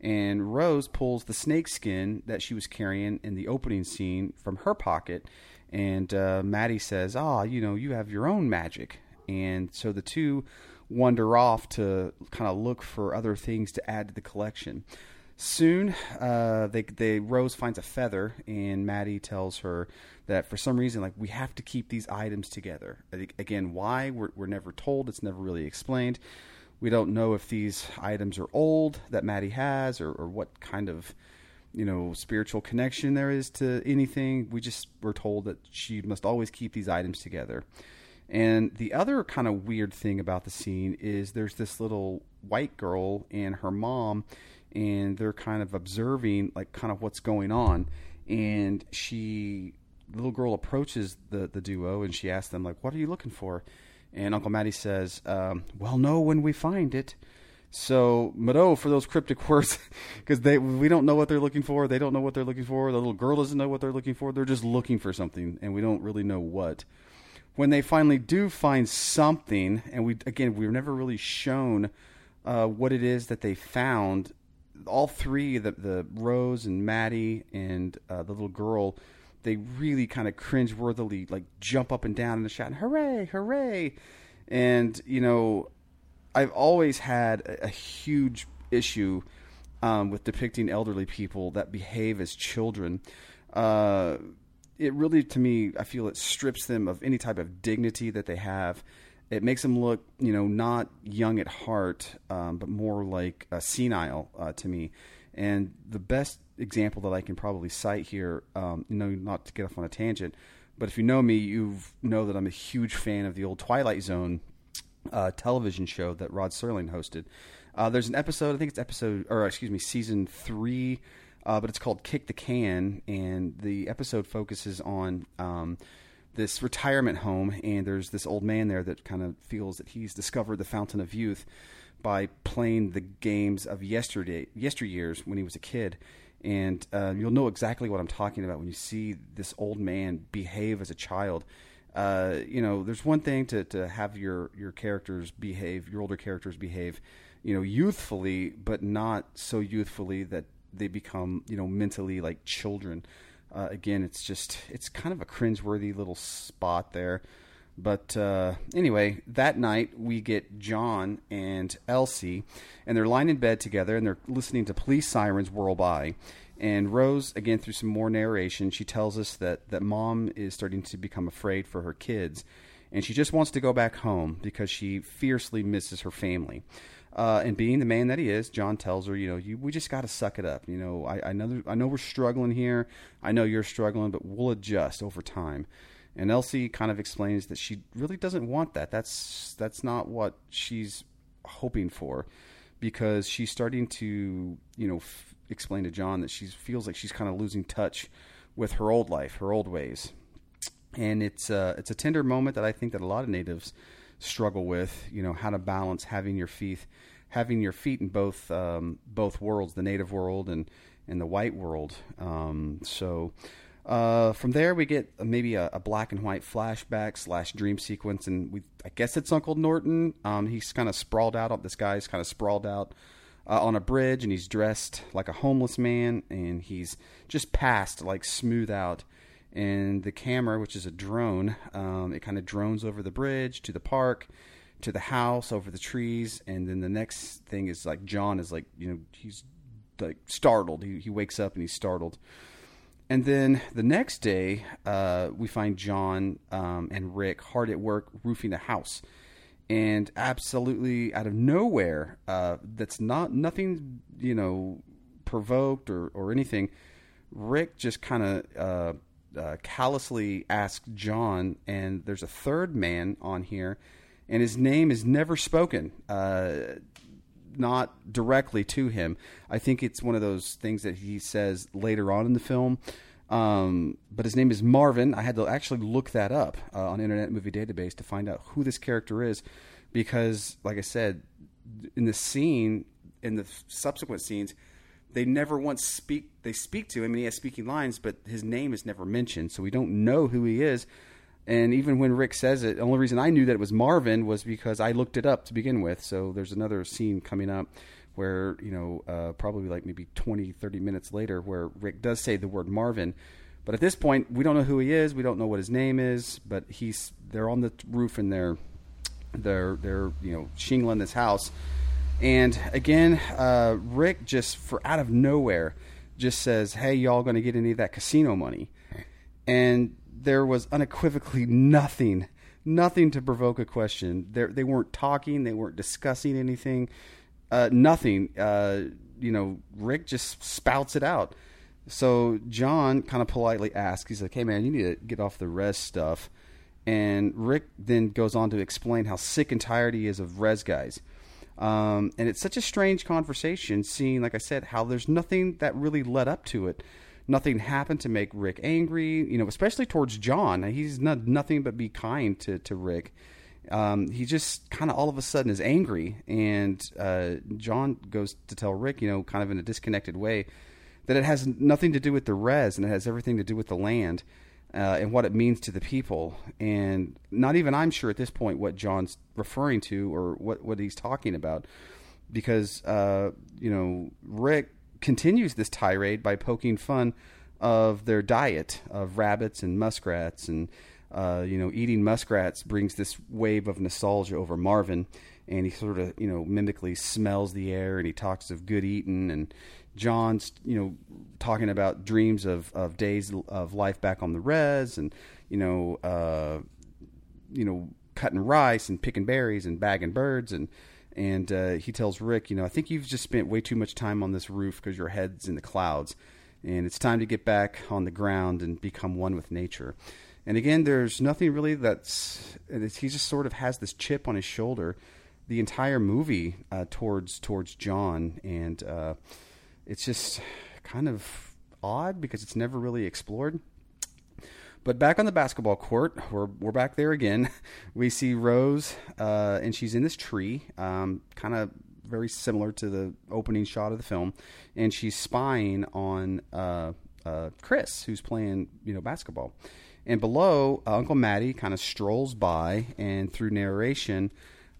and Rose pulls the snake skin that she was carrying in the opening scene from her pocket, and uh, Matty says, "Ah, you know, you have your own magic," and so the two wander off to kind of look for other things to add to the collection. Soon, uh, they, they Rose finds a feather, and Matty tells her that for some reason, like we have to keep these items together. Again, why we're, we're never told. It's never really explained. We don't know if these items are old that Matty has, or, or what kind of you know spiritual connection there is to anything. We just were told that she must always keep these items together. And the other kind of weird thing about the scene is there's this little white girl and her mom, and they're kind of observing like kind of what's going on. And she, little girl approaches the the duo and she asks them like, "What are you looking for?" And Uncle Matty says, um, "Well, know when we find it." So Mado for those cryptic words because they we don't know what they're looking for. They don't know what they're looking for. The little girl doesn't know what they're looking for. They're just looking for something, and we don't really know what. When they finally do find something, and we again we were never really shown uh, what it is that they found. All three, the the Rose and Matty and uh, the little girl, they really kind of cringeworthily like jump up and down in the shot, and hooray, hooray! And you know, I've always had a, a huge issue um, with depicting elderly people that behave as children. Uh, it really, to me, I feel it strips them of any type of dignity that they have. It makes them look, you know, not young at heart, um, but more like senile uh, to me. And the best example that I can probably cite here, um, you know, not to get off on a tangent, but if you know me, you know that I'm a huge fan of the old Twilight Zone uh, television show that Rod Serling hosted. Uh, there's an episode, I think it's episode, or excuse me, season three, uh, but it's called Kick the Can, and the episode focuses on um, this retirement home, and there's this old man there that kind of feels that he's discovered the fountain of youth by playing the games of yesterday, yesteryears when he was a kid. And uh, you'll know exactly what I'm talking about when you see this old man behave as a child uh, you know, there's one thing to, to have your, your characters behave, your older characters behave, you know, youthfully, but not so youthfully that they become, you know, mentally like children. Uh, again, it's just, it's kind of a cringeworthy little spot there. But uh, anyway, that night we get John and Elsie, and they're lying in bed together and they're listening to police sirens whirl by. And Rose, again, through some more narration, she tells us that, that mom is starting to become afraid for her kids. And she just wants to go back home because she fiercely misses her family. Uh, and being the man that he is, John tells her, you know, you, we just got to suck it up. You know, I, I know I know we're struggling here. I know you're struggling, but we'll adjust over time. And Elsie kind of explains that she really doesn't want that. That's that's not what she's hoping for, because she's starting to, you know, f- explain to John that she feels like she's kind of losing touch with her old life, her old ways. And it's uh, it's a tender moment that I think that a lot of natives struggle with. You know how to balance having your feet having your feet in both um, both worlds, the native world and and the white world. Um, so. Uh, from there, we get maybe a, a, black and white flashback slash dream sequence, and we I guess it's Uncle Norton. Um, he's kind of sprawled out. This guy's kind of sprawled out uh, on a bridge, and he's dressed like a homeless man, and he's just passed like smooth out. And the camera, which is a drone, um, it kind of drones over the bridge to the park, to the house, over the trees, and then the next thing is like John is like you know he's like startled. He he wakes up and he's startled. And then the next day, uh, we find John um, and Rick hard at work roofing a house and absolutely out of nowhere, uh, that's not nothing, you know, provoked or, or anything. Rick just kind of uh, uh, callously asked John, and there's a third man on here, and his name is never spoken, uh, not directly to him. I think it's one of those things that he says later on in the film. Um, but his name is Marvin. I had to actually look that up uh, on Internet Movie Database to find out who this character is, because, like I said, in the scene, in the subsequent scenes, they never once speak. They speak to him, and he has speaking lines, but his name is never mentioned, so we don't know who he is. And even when Rick says it, the only reason I knew that it was Marvin was because I looked it up to begin with. So there's another scene coming up where you know uh, probably like maybe 20 30 minutes later where rick does say the word marvin. But at this point we don't know who he is. We don't know what his name is but he's they're on the roof and they're they're they're you know shingling this house. And again uh, rick just for out of nowhere just says hey y'all gonna get any of that casino money? And there was unequivocally nothing nothing to provoke a question they they weren't talking they weren't discussing anything uh, nothing. Uh, you know, Rick just spouts it out. So John kind of politely asks, he's like, hey, man, you need to get off the res stuff. And Rick then goes on to explain how sick and tired he is of res guys. Um, and it's such a strange conversation, seeing, like I said, how there's nothing that really led up to it. Nothing happened to make Rick angry, you know, especially towards John. He's not nothing but be kind to, to Rick Um, he just kind of all of a sudden is angry, and uh, John goes to tell Rick, you know, kind of in a disconnected way, that it has nothing to do with the res and it has everything to do with the land uh, and what it means to the people. And not even I'm sure at this point what John's referring to or what, what he's talking about, because uh, you know Rick continues this tirade by poking fun of their diet of rabbits and muskrats and uh, you know eating muskrats brings this wave of nostalgia over Marvin. And he sort of you know mimically smells the air and he talks of good eating. And John's you know talking about dreams of, of days of life back on the res and you know uh, you know cutting rice and picking berries and bagging birds and and uh, he tells Rick, you know, I think you've just spent way too much time on this roof because your head's in the clouds, and it's time to get back on the ground and become one with nature. And again, there's nothing really that's he just sort of has this chip on his shoulder the entire movie uh, towards towards John, and uh, it's just kind of odd because it's never really explored. But back on the basketball court, we're we're back there again. We see Rose, uh, and she's in this tree, um, kind of very similar to the opening shot of the film, and she's spying on uh, uh, Chris, who's playing you know basketball. And below, uh, Uncle Matty kind of strolls by, and through narration,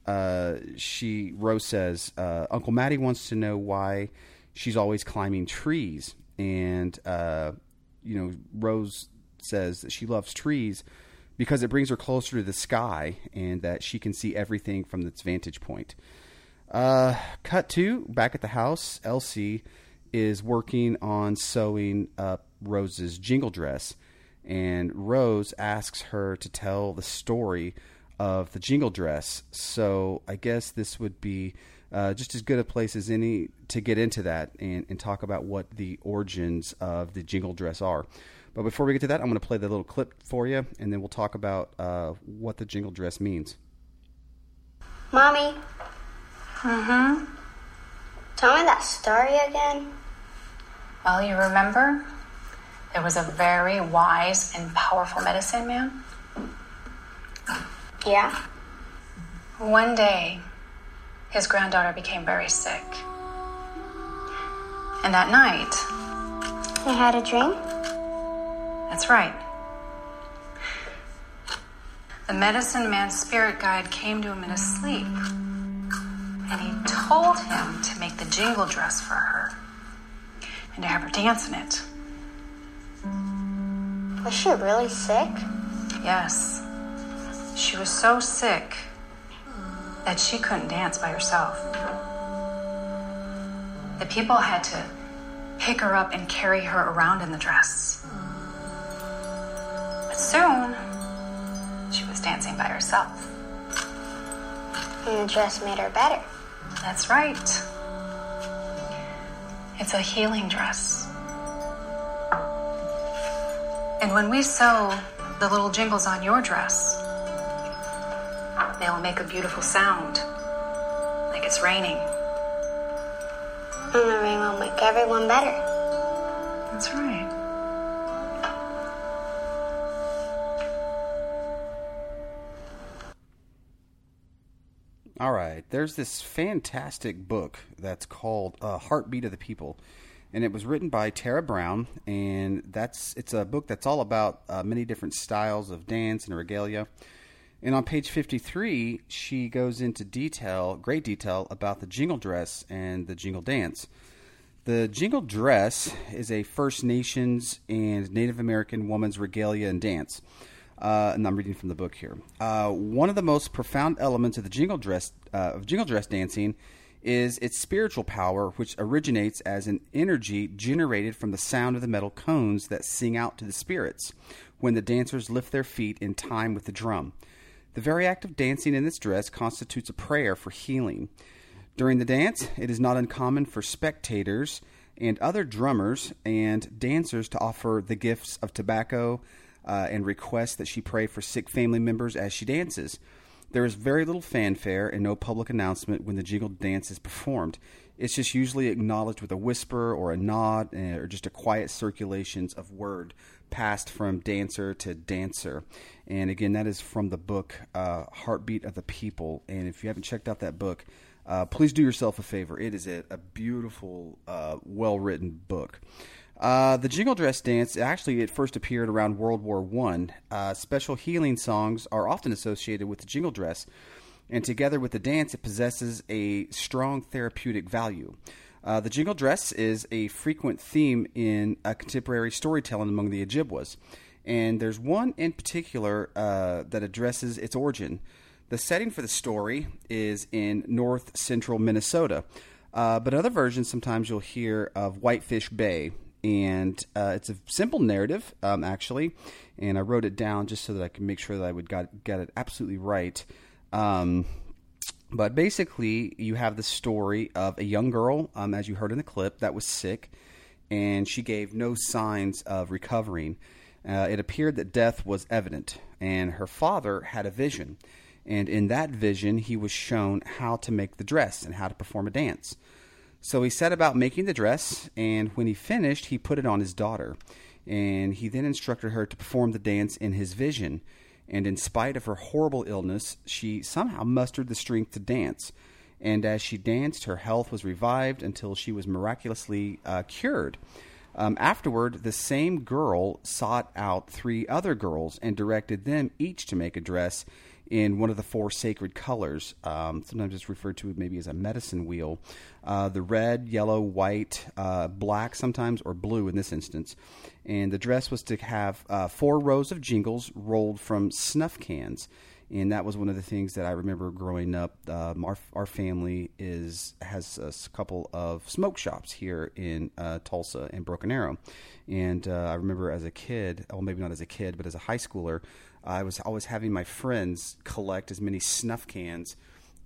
uh, she Rose says, uh, "Uncle Matty wants to know why she's always climbing trees." And you know, Rose says that she loves trees because it brings her closer to the sky and that she can see everything from its vantage point. Uh, cut to back at the house, Elsie is working on sewing up Rose's jingle dress, and Rose asks her to tell the story of the jingle dress. So I guess this would be uh, just as good a place as any to get into that and, and talk about what the origins of the jingle dress are. But before we get to that, I'm going to play the little clip for you, and then we'll talk about uh, what the jingle dress means. Mommy, Mm-hmm. tell me that story again. Well, you remember there was a very wise and powerful medicine man? Yeah? One day, his granddaughter became very sick. And that night, I had a dream. That's right. The medicine man's spirit guide came to him in his sleep, and he told him to make the jingle dress for her and to have her dance in it. Was she really sick? Yes. She was so sick that she couldn't dance by herself. The people had to pick her up and carry her around in the dress. But soon, she was dancing by herself. And the dress made her better. That's right. It's a healing dress. And when we sew the little jingles on your dress, they will make a beautiful sound, like it's raining. And the rain will make everyone better. That's right. All right, there's this fantastic book that's called uh, "Heartbeat of the People," and it was written by Tara Browner, and that's it's a book that's all about uh, many different styles of dance and regalia. And on page 53, she goes into detail, great detail, about the jingle dress and the jingle dance. The jingle dress is a First Nations and Native American woman's regalia and dance. Uh, and I'm reading from the book here. Uh, one of the most profound elements of the jingle dress uh, of jingle dress dancing is its spiritual power, which originates as an energy generated from the sound of the metal cones that sing out to the spirits when the dancers lift their feet in time with the drum. The very act of dancing in this dress constitutes a prayer for healing. During the dance, it is not uncommon for spectators and other drummers and dancers to offer the gifts of tobacco uh, and request that she pray for sick family members as she dances. There is very little fanfare and no public announcement when the jingle dance is performed. It's just usually acknowledged with a whisper or a nod eh, or just a quiet circulations of word passed from dancer to dancer. And again, that is from the book uh, Heartbeat of the People. And if you haven't checked out that book, uh, please do yourself a favor. It is a, a beautiful, uh, well written book. Uh, the jingle dress dance actually it first appeared around World War One. Uh, special healing songs are often associated with the jingle dress, and together with the dance, it possesses a strong therapeutic value. Uh, the jingle dress is a frequent theme in uh, contemporary storytelling among the Ojibwas, and there's one in particular uh, that addresses its origin. The setting for the story is in north central Minnesota, uh, but other versions sometimes you'll hear of Whitefish Bay, and uh, it's a simple narrative um, actually, and I wrote it down just so that I can make sure that I would got, get it absolutely right. Um, but basically, you have the story of a young girl, um, as you heard in the clip, that was sick, and she gave no signs of recovering. Uh, it appeared that death was evident, and her father had a vision. And in that vision, he was shown how to make the dress and how to perform a dance. So he set about making the dress, and when he finished, he put it on his daughter. And he then instructed her to perform the dance in his vision and in spite of her horrible illness, she somehow mustered the strength to dance. And as she danced, her health was revived until she was miraculously uh, cured. Um, afterward, the same girl sought out three other girls and directed them each to make a dress in one of the four sacred colors. Um, sometimes it's referred to maybe as a medicine wheel. Uh, the red, yellow, white, uh, black sometimes, or blue in this instance. And the dress was to have uh, four rows of jingles rolled from snuff cans. And that was one of the things that I remember growing up. Um, our, our family is has a couple of smoke shops here in uh, Tulsa and Broken Arrow, and uh, I remember as a kid, well, maybe not as a kid, but as a high schooler, I was always having my friends collect as many snuff cans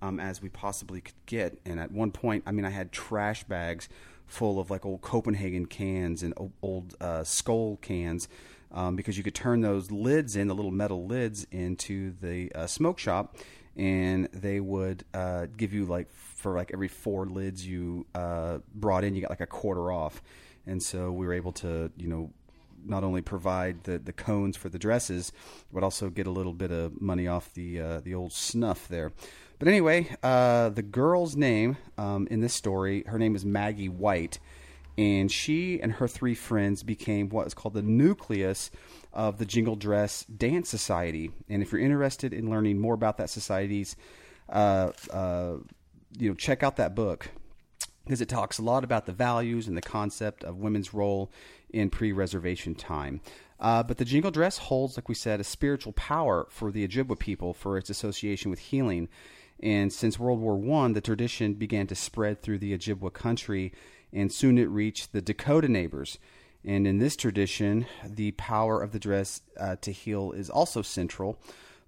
um, as we possibly could get. And at one point, I mean, I had trash bags full of like old Copenhagen cans and old uh, Skoal cans um, because you could turn those lids in, the little metal lids, into the uh, smoke shop. And they would uh, give you like for like every four lids you uh, brought in, you got like a quarter off. And so we were able to, you know, not only provide the, the cones for the dresses, but also get a little bit of money off the uh, the old snuff there. But anyway, uh, the girl's name um, in this story, her name is Maggie White, and she and her three friends became what is called the nucleus of the Jingle Dress Dance Society. And if you're interested in learning more about that society's, uh, uh you know, check out that book because it talks a lot about the values and the concept of women's role in pre reservation time. Uh, but the jingle dress holds, like we said, a spiritual power for the Ojibwa people for its association with healing. And since World War I, the tradition began to spread through the Ojibwa country, and soon it reached the Dakota neighbors. And in this tradition, the power of the dress uh, to heal is also central.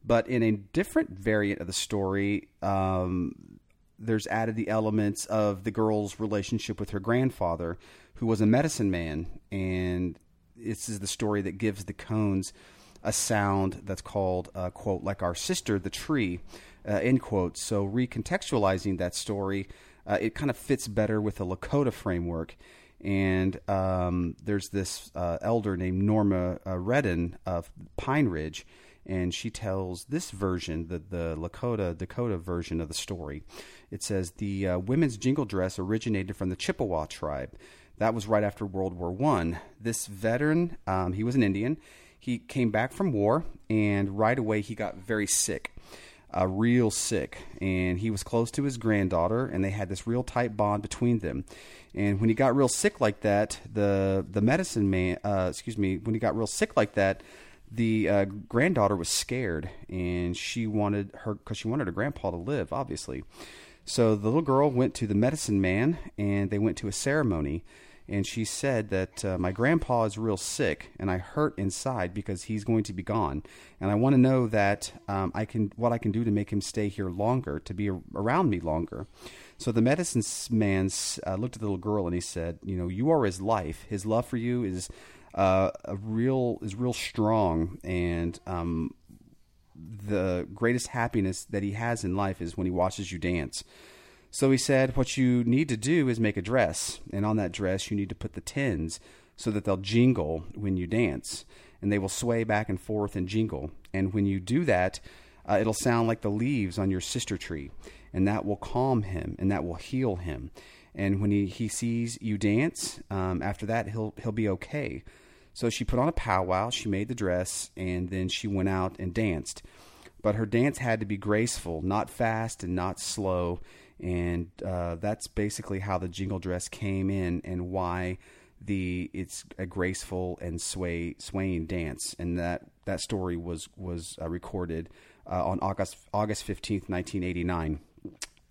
But in a different variant of the story, um, there's added the elements of the girl's relationship with her grandfather, who was a medicine man, and this is the story that gives the cones a sound that's called uh, quote like our sister the tree uh, end quote. So recontextualizing that story, uh, it kind of fits better with the Lakota framework. And um, there's this uh, elder named Norma uh, Rendon of Pine Ridge, and she tells this version, the, the Lakota Dakota version of the story. It says the uh, women's jingle dress originated from the Chippewa tribe. That was right after World War One. This veteran, um, he was an Indian. He came back from war, and right away he got very sick, uh, real sick. And he was close to his granddaughter, and they had this real tight bond between them. And when he got real sick like that, the the medicine man, uh, excuse me, when he got real sick like that, the uh, granddaughter was scared, and she wanted her because she wanted her grandpa to live, obviously. So the little girl went to the medicine man and they went to a ceremony. And she said that uh, my grandpa is real sick and I hurt inside because he's going to be gone. And I want to know that um, I can what I can do to make him stay here longer, to be around me longer. So the medicine man uh, looked at the little girl and he said, "You know, you are his life. His love for you is uh, a real is real strong, and um, the greatest happiness that he has in life is when he watches you dance. So he said, What you need to do is make a dress, and on that dress, you need to put the tins so that they'll jingle when you dance, and they will sway back and forth and jingle. And when you do that, uh, it'll sound like the leaves on your sister tree, and that will calm him and that will heal him. And when he, he sees you dance, um, after that, he'll, he'll be okay. So she put on a powwow, she made the dress, and then she went out and danced. But her dance had to be graceful, not fast and not slow. And uh, that's basically how the jingle dress came in and why the it's a graceful and sway swaying dance. And that, that story was was uh, recorded uh, on August August fifteenth, nineteen eighty nine.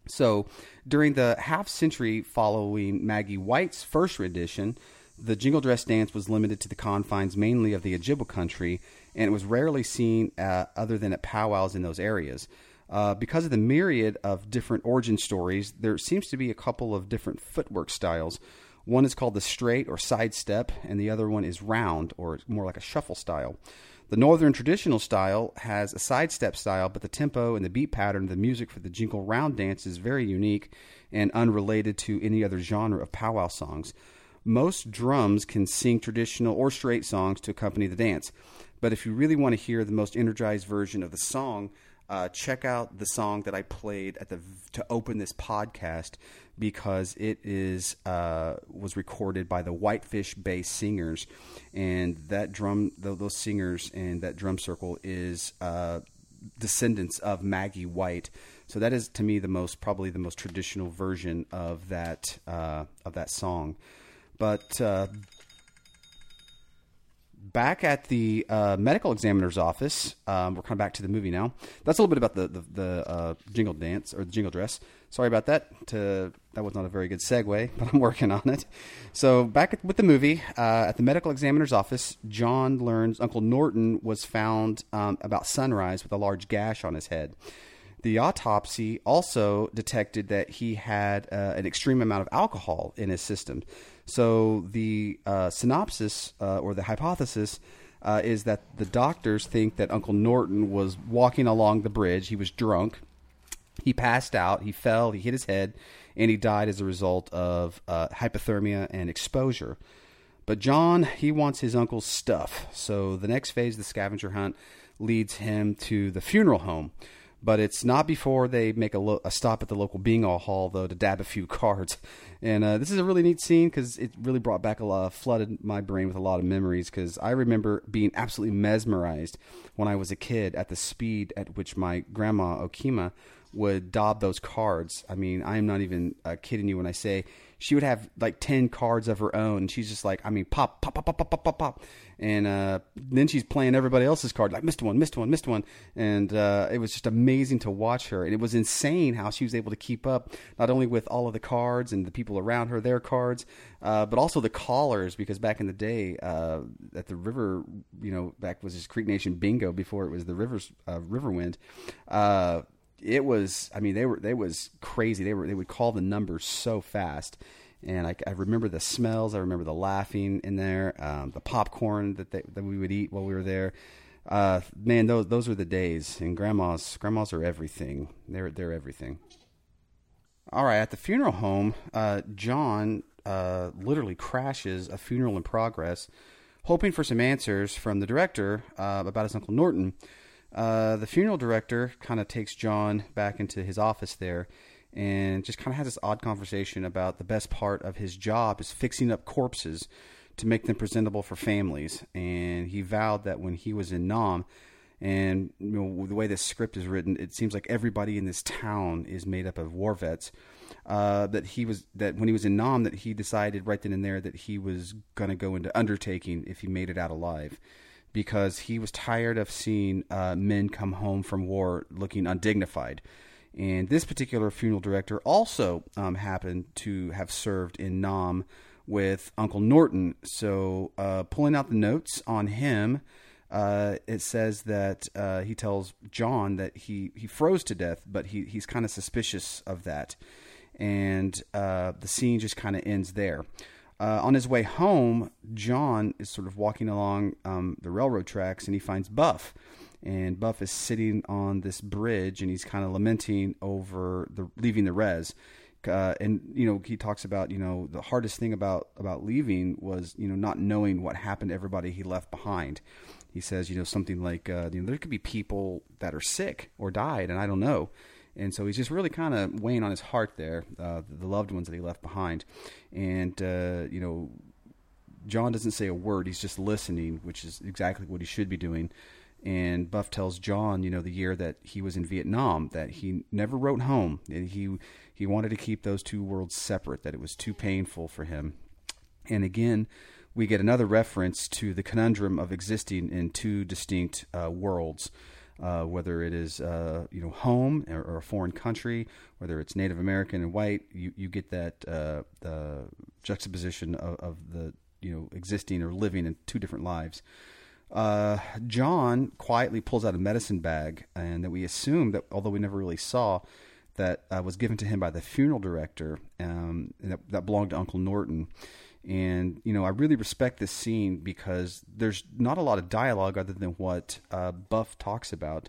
So during the half century following Maggie White's first rendition, the jingle dress dance was limited to the confines mainly of the Ojibwe country, and it was rarely seen uh, other than at powwows in those areas. Uh, because of the myriad of different origin stories, there seems to be a couple of different footwork styles. One is called the straight or side step, and the other one is round or more like a shuffle style. The northern traditional style has a side step style, but the tempo and the beat pattern of the music for the jingle round dance is very unique and unrelated to any other genre of powwow songs. Most drums can sing traditional or straight songs to accompany the dance, but if you really want to hear the most energized version of the song, uh, check out the song that I played at the to open this podcast because it is uh, was recorded by the Whitefish Bay Singers, and that drum those singers and that drum circle is uh, descendants of Maggie White. So that is to me the most probably the most traditional version of that uh, of that song. But uh, back at the uh, medical examiner's office, um, we're coming back to the movie now. That's a little bit about the the, the uh, jingle dance or the jingle dress. Sorry about that. To that was not a very good segue, but I'm working on it. So back at, with the movie uh, at the medical examiner's office, John learns Uncle Norton was found um, about sunrise with a large gash on his head. The autopsy also detected that he had uh, an extreme amount of alcohol in his system. So the uh, synopsis uh, or the hypothesis uh, is that the doctors think that Uncle Norton was walking along the bridge. He was drunk. He passed out. He fell. He hit his head, and he died as a result of uh, hypothermia and exposure. But John, he wants his uncle's stuff. So the next phase of the scavenger hunt leads him to the funeral home but it's not before they make a, lo- a stop at the local bingo hall though to dab a few cards and uh, this is a really neat scene because it really brought back a lot flooded my brain with a lot of memories because i remember being absolutely mesmerized when i was a kid at the speed at which my grandma okima would daub those cards. I mean i'm not even uh, kidding you when i say she would have like 10 cards of her own and she's just like i mean pop pop pop pop pop pop pop pop. And uh, then she's playing everybody else's card like missed one missed one missed one. And uh, it was just amazing to watch her. And it was insane how she was able to keep up not only with all of the cards and the people around her their cards uh, but also the callers because back in the day uh, at the river you know back was this creek nation bingo before it was the rivers uh, riverwind uh, it was I mean they were they was crazy. They were they would call the numbers so fast. And I, I remember the smells. I remember the laughing in there, um, the popcorn that they, that we would eat while we were there. Uh, man, those those are the days. And grandmas grandmas are everything. They're they're everything. All right, at the funeral home, uh, John uh, literally crashes a funeral in progress, hoping for some answers from the director uh, about his uncle Norton. Uh, the funeral director kind of takes John back into his office there and just kind of has this odd conversation about the best part of his job is fixing up corpses to make them presentable for families. And he vowed that when he was in Nam, and you know, the way this script is written, it seems like everybody in this town is made up of war vets. Uh, that he was that when he was in Nam, that he decided right then and there that he was going to go into undertaking if he made it out alive because he was tired of seeing uh, men come home from war looking undignified. And this particular funeral director also um, happened to have served in Nam with Uncle Norton. So, uh, pulling out the notes on him, uh, it says that uh, he tells John that he, he froze to death, but he, he's kind of suspicious of that. And uh, the scene just kind of ends there. Uh, on his way home, John is sort of walking along um, the railroad tracks and he finds Buff. And Buff is sitting on this bridge and he's kind of lamenting over the leaving the res. Uh, and you know he talks about you know the hardest thing about about leaving was you know not knowing what happened to everybody he left behind. He says you know something like uh, you know there could be people that are sick or died and I don't know. And so he's just really kind of weighing on his heart there, uh, the loved ones that he left behind. And, uh, you know, John doesn't say a word. He's just listening, which is exactly what he should be doing. And Buff tells John, you know, the year that he was in Vietnam, that he never wrote home. And he he wanted to keep those two worlds separate. That it was too painful for him. And again, we get another reference to the conundrum of existing in two distinct uh, worlds. Uh, whether it is uh, you know home or, or, a foreign country, whether it's Native American and white, you, you get that uh, the juxtaposition of, of, the you know existing or living in two different lives. Uh, John quietly pulls out a medicine bag, and that we assume that although we never really saw, that uh, was given to him by the funeral director, um, that, that belonged to Uncle Norton. And you know, I really respect this scene because there's not a lot of dialogue other than what uh, Buff talks about,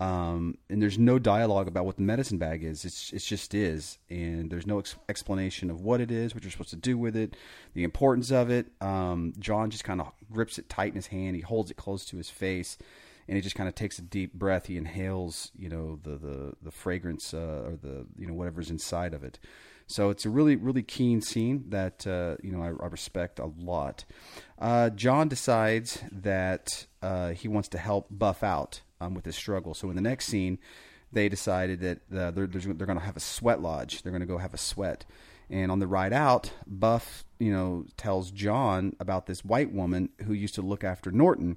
um, and there's no dialogue about what the medicine bag is. It's it just is, and there's no ex- explanation of what it is, what you're supposed to do with it, the importance of it. Um, John just kind of grips it tight in his hand. He holds it close to his face, and he just kind of takes a deep breath. He inhales, you know, the the the fragrance uh, or the you know whatever's inside of it. So it's a really, really keen scene that uh, you know I, I, respect a lot. Uh, John decides that uh, he wants to help Buff out um, with his struggle. So in the next scene, they decided that uh, they're they're, they're going to have a sweat lodge. They're going to go have a sweat. And on the ride out, Buff, you know, tells John about this white woman who used to look after Norton,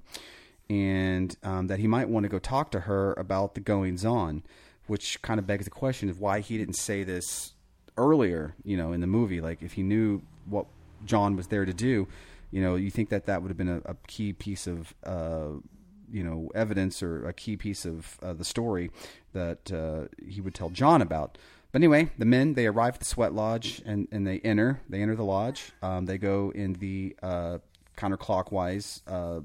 and um, that he might want to go talk to her about the goings on, which kind of begs the question of why he didn't say this earlier, you know, in the movie. Like if he knew what John was there to do, you know, you think that that would have been a, a key piece of, uh, you know, evidence or a key piece of uh, the story that uh, he would tell John about. But anyway, the men they arrive at the sweat lodge and, and they enter. They enter the lodge. Um, they go in the uh, counterclockwise uh,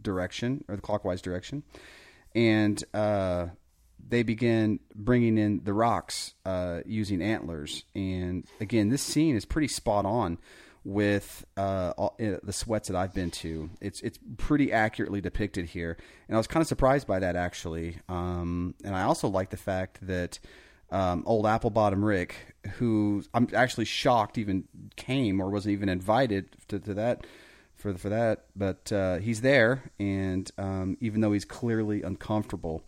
direction or the clockwise direction, and uh, they begin bringing in the rocks uh, using antlers. And again, this scene is pretty spot on with uh, all, uh, the sweats that I've been to. It's it's pretty accurately depicted here, and I was kind of surprised by that actually. Um, and I also like the fact that um, old Apple Bottom Rick, who I'm actually shocked even came or wasn't even invited to, to that for for that, but uh, he's there, and um, even though he's clearly uncomfortable.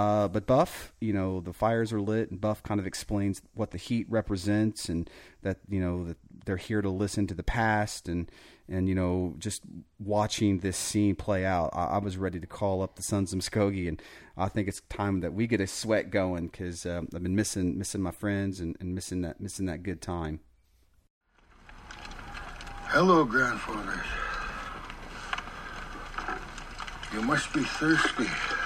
Uh, but Buff, you know, the fires are lit, and Buff kind of explains what the heat represents, and that you know that they're here to listen to the past, and and you know just watching this scene play out, I, I was ready to call up the Sons of Muskogee, and I think it's time that we get a sweat going because um, I've been missing missing my friends and, and missing that missing that good time. Hello, grandfathers. You must be thirsty.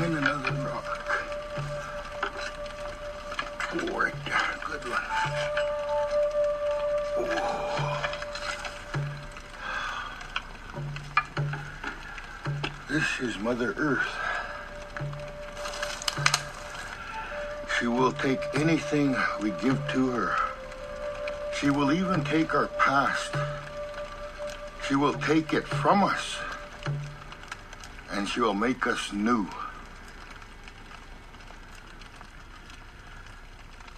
And another rock. It. Good one. This is Mother Earth. She will take anything we give to her. She will even take our past she will take it from us, and she will make us new.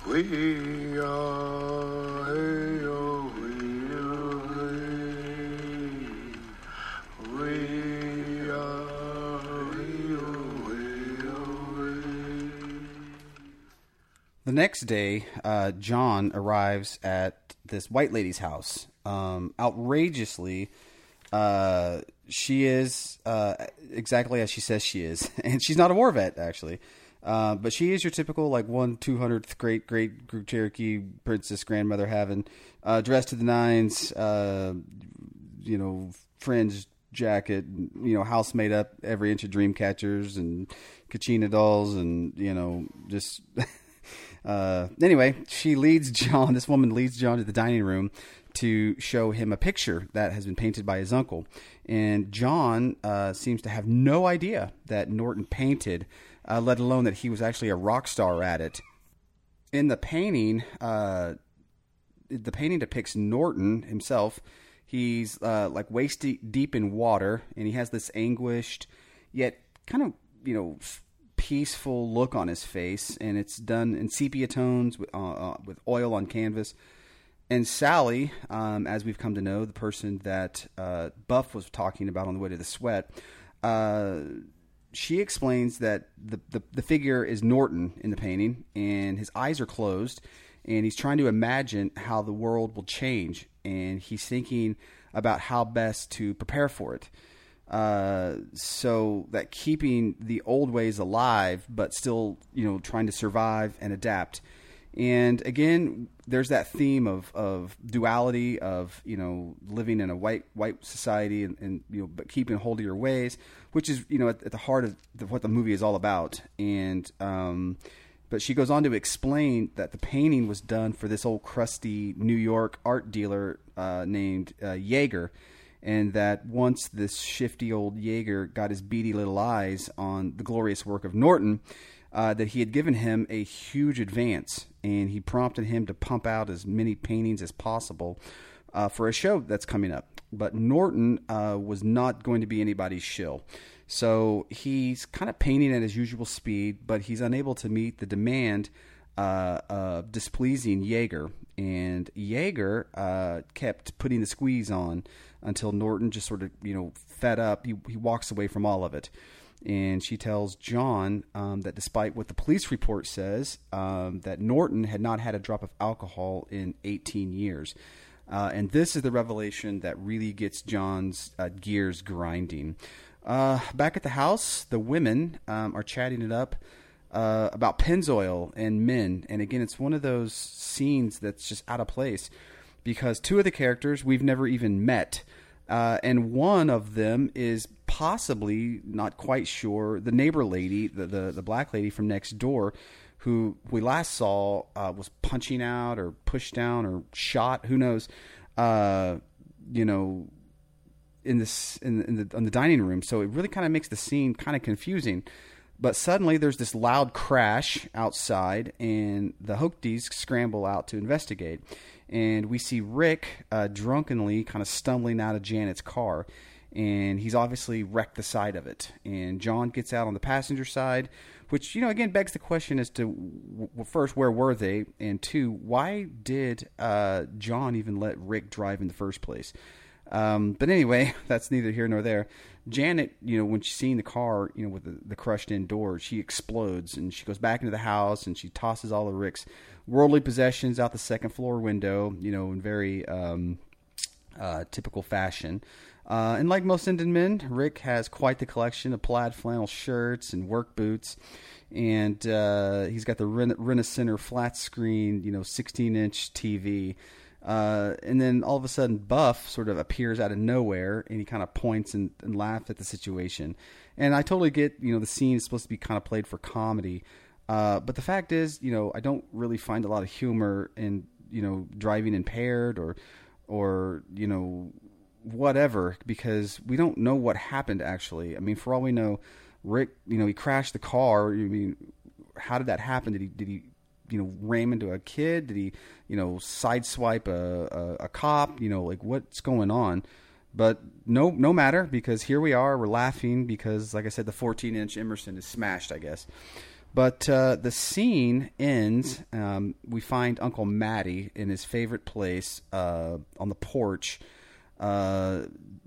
We are, The next day, uh, John arrives at this white lady's house um, outrageously. Uh, she is uh, exactly as she says she is, and she's not a war vet actually. Uh, but she is your typical like one two hundredth great great Cherokee princess grandmother having uh, dressed to the nines, uh, you know, fringe jacket, you know, house made up every inch of dream catchers and Kachina dolls, and you know, just Uh, anyway, she leads John. This woman leads John to the dining room to show him a picture that has been painted by his uncle. And John uh, seems to have no idea that Norton painted, uh, let alone that he was actually a rock star at it. In the painting, uh, the painting depicts Norton himself. He's uh, like waist deep, in water, and he has this anguished, yet kind of you know peaceful look on his face, and it's done in sepia tones with uh, uh, with oil on canvas. And Sally, um, as we've come to know, the person that uh, Buff was talking about on the way to the sweat, uh, she explains that the, the, the figure is Norton in the painting, and his eyes are closed, and he's trying to imagine how the world will change, and he's thinking about how best to prepare for it. Uh, so that keeping the old ways alive, but still, you know, trying to survive and adapt. And again, there's that theme of, of duality of you know living in a white white society and, and you know but keeping hold of your ways, which is you know at, at the heart of the, what the movie is all about. And um, but she goes on to explain that the painting was done for this old crusty New York art dealer uh, named uh, Jaeger, and that once this shifty old Jaeger got his beady little eyes on the glorious work of Norton, uh, that he had given him a huge advance, and he prompted him to pump out as many paintings as possible uh, for a show that's coming up. But Norton uh, was not going to be anybody's shill. So he's kind of painting at his usual speed, but he's unable to meet the demand uh, of displeasing Jaeger. And Jaeger uh, kept putting the squeeze on until Norton just sort of, you know, fed up. He, he walks away from all of it and she tells John um, that despite what the police report says, um, that Norton had not had a drop of alcohol in 18 years. Uh, and this is the revelation that really gets John's uh, gears grinding. Uh, back at the house, the women um, are chatting it up uh, about Pennzoil and men. And again, it's one of those scenes that's just out of place because two of the characters we've never even met. Uh, and one of them is possibly not quite sure the neighbor lady, the the, the black lady from next door, who we last saw uh, was punching out or pushed down or shot. Who knows? Uh, you know, in this in, in the in the dining room. So it really kind of makes the scene kind of confusing. But suddenly there's this loud crash outside, and the Hochties scramble out to investigate. And we see Rick uh, drunkenly kind of stumbling out of Janet's car. And he's obviously wrecked the side of it. And John gets out on the passenger side, which, you know, again begs the question as to first, where were they? And two, why did uh, John even let Rick drive in the first place? Um, but anyway, that's neither here nor there. Janet, you know, when she's seeing the car, you know, with the, the crushed in door, she explodes and she goes back into the house and she tosses all of Rick's worldly possessions out the second floor window, you know, in very um, uh, typical fashion. Uh, and like most Indian men, Rick has quite the collection of plaid flannel shirts and work boots. And uh, he's got the Rena Center flat screen, you know, 16 inch TV. Uh, and then all of a sudden, Buff sort of appears out of nowhere, and he kind of points and, and laughs at the situation. And I totally get, you know, the scene is supposed to be kind of played for comedy, uh, but the fact is, you know, I don't really find a lot of humor in, you know, driving impaired or, or you know, whatever, because we don't know what happened actually. I mean, for all we know, Rick, you know, he crashed the car. I mean, how did that happen? Did he did he you know ram into a kid? Did he you know sideswipe a, a, a cop? You know like what's going on? But no no matter because here we are. We're laughing because like I said, the 14 inch Emerson is smashed. I guess. But uh, the scene ends. Um, we find Uncle Matty in his favorite place uh, on the porch, uh,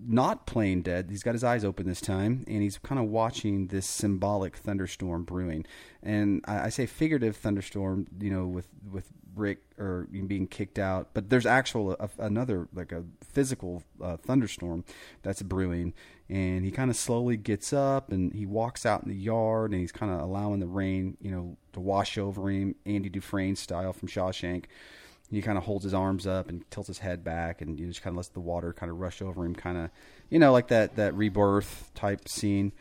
not playing dead. He's got his eyes open this time, and he's kind of watching this symbolic thunderstorm brewing. And I, I say figurative thunderstorm, you know, with with Rick or being kicked out, but there's actual a, another like a physical uh, thunderstorm that's brewing. And he kind of slowly gets up and he walks out in the yard and he's kind of allowing the rain, you know, to wash over him, Andy Dufresne style from Shawshank he kind of holds his arms up and tilts his head back and you just kind of lets the water kind of rush over him, kind of, you know, like that that rebirth type scene.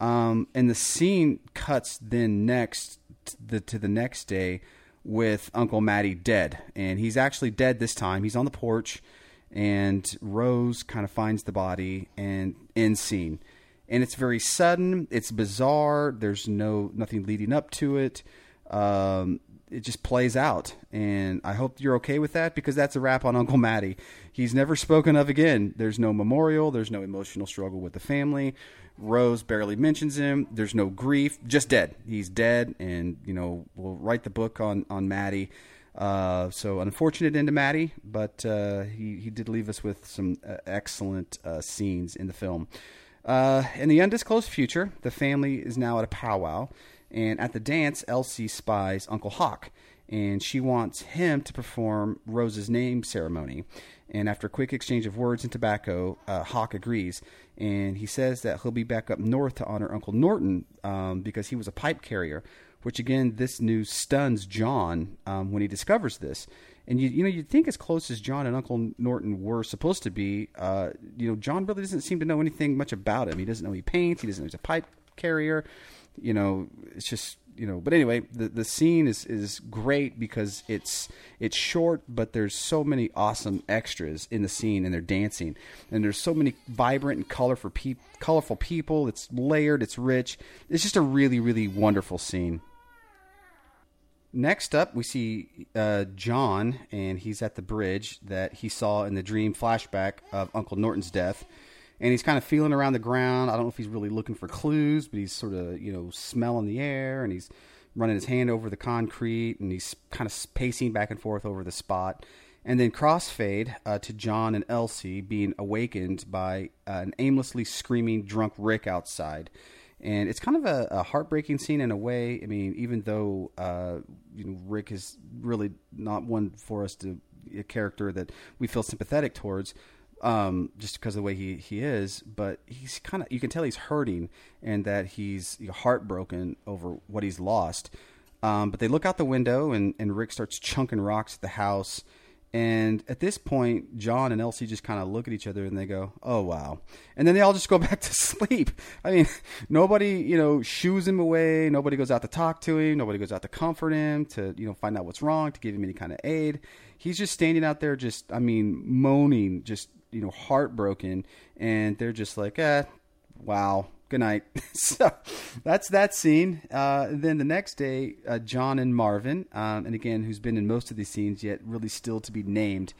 Um, and the scene cuts then next to the, to the next day with Uncle Matty dead, and he's actually dead this time. He's on the porch, and Rose kind of finds the body and end scene. And it's very sudden. It's bizarre. There's no nothing leading up to it. Um, it just plays out, and I hope you're okay with that because that's a wrap on Uncle Matty. He's never spoken of again. There's no memorial. There's no emotional struggle with the family. Rose barely mentions him. There's no grief. Just dead. He's dead, and you know we'll write the book on on Matty. Uh, so unfortunate end to Matty, but uh, he he did leave us with some uh, excellent uh, scenes in the film. Uh, in the undisclosed future, the family is now at a powwow, and at the dance, Elsie spies Uncle Hawk, and she wants him to perform Rose's name ceremony. And after a quick exchange of words and tobacco, uh, Hawk agrees, and he says that he'll be back up north to honor Uncle Norton um, because he was a pipe carrier. Which again, this news stuns John um, when he discovers this. And you, you know, you'd think as close as John and Uncle Norton were supposed to be, uh, you know, John really doesn't seem to know anything much about him. He doesn't know he paints. He doesn't know he's a pipe carrier. You know, it's just you know. But anyway, the the scene is is great because it's it's short, but there's so many awesome extras in the scene, and they're dancing, and there's so many vibrant and colorful pe- colorful people. It's layered. It's rich. It's just a really really wonderful scene. Next up, we see uh, John, and he's at the bridge that he saw in the dream flashback of Uncle Norton's death. And he's kind of feeling around the ground. I don't know if he's really looking for clues, but he's sort of, you know, smelling the air and he's running his hand over the concrete and he's kind of pacing back and forth over the spot. And then crossfade uh, to John and Elsie being awakened by uh, an aimlessly screaming drunk Rick outside and it's kind of a, a, heartbreaking scene in a way. I mean, even though uh, you know Rick is really not one for us to a character that we feel sympathetic towards, um, just because of the way he he is. But he's kind of you can tell he's hurting and that he's heartbroken over what he's lost. Um, but they look out the window and, and Rick starts chunking rocks at the house and at this point, John and Elsie just kind of look at each other and they go, "Oh wow!" And then they all just go back to sleep. I mean, nobody, you know, shoos him away. Nobody goes out to talk to him. Nobody goes out to comfort him, to you know, find out what's wrong, to give him any kind of aid. He's just standing out there, just I mean, moaning, just you know, heartbroken. And they're just like, "Eh, wow, good night. so that's that scene. Uh, then the next day, uh, John and Marvin, um, and again, who's been in most of these scenes yet, really still to be named,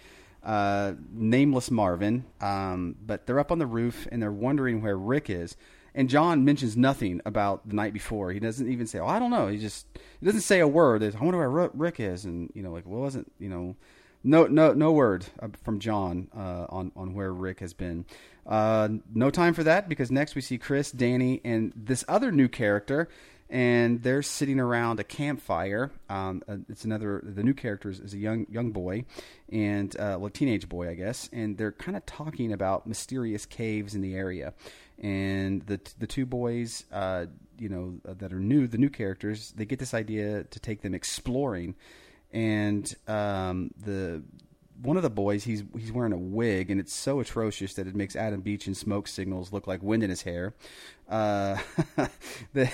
uh, nameless Marvin. Um, but they're up on the roof and they're wondering where Rick is. And John mentions nothing about the night before. He doesn't even say, "Oh, I don't know." He just he doesn't say a word. I wonder where Rick is, and you know, like, well, wasn't you know no, no, no word uh, from John uh, on on where Rick has been. Uh, no time for that because next we see Chris, Danny, and this other new character, and they're sitting around a campfire. Um, uh, it's another. The new character is, is a young young boy, and uh, well, teenage boy, I guess, and they're kind of talking about mysterious caves in the area. And the the two boys, uh, you know, that are new, the new characters, they get this idea to take them exploring and um, the one of the boys he's he's wearing a wig and it's so atrocious that it makes Adam Beach and smoke signals look like wind in his hair. Uh, they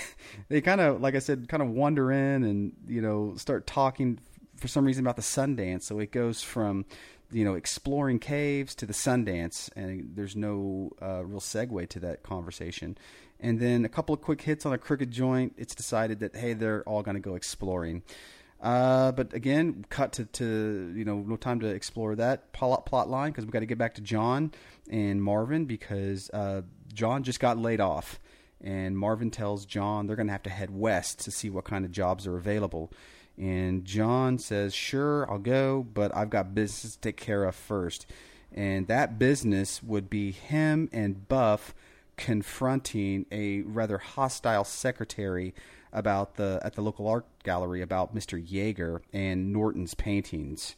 they kind of like I said kind of wander in and you know start talking for some reason about the Sundance. So it goes from you know exploring caves to the Sundance and there's no uh, real segue to that conversation. And then a couple of quick hits on a crooked joint. It's decided that hey they're all going to go exploring. Uh, but again, cut to, to you know no time to explore that plot plot line because we got to get back to John and Marvin because uh, John just got laid off, and Marvin tells John they're going to have to head west to see what kind of jobs are available. And John says, "Sure, I'll go, but I've got business to take care of first. And that business would be him and Buff confronting a rather hostile secretary about the at the local art gallery about Mr. Jaeger and Norton's paintings.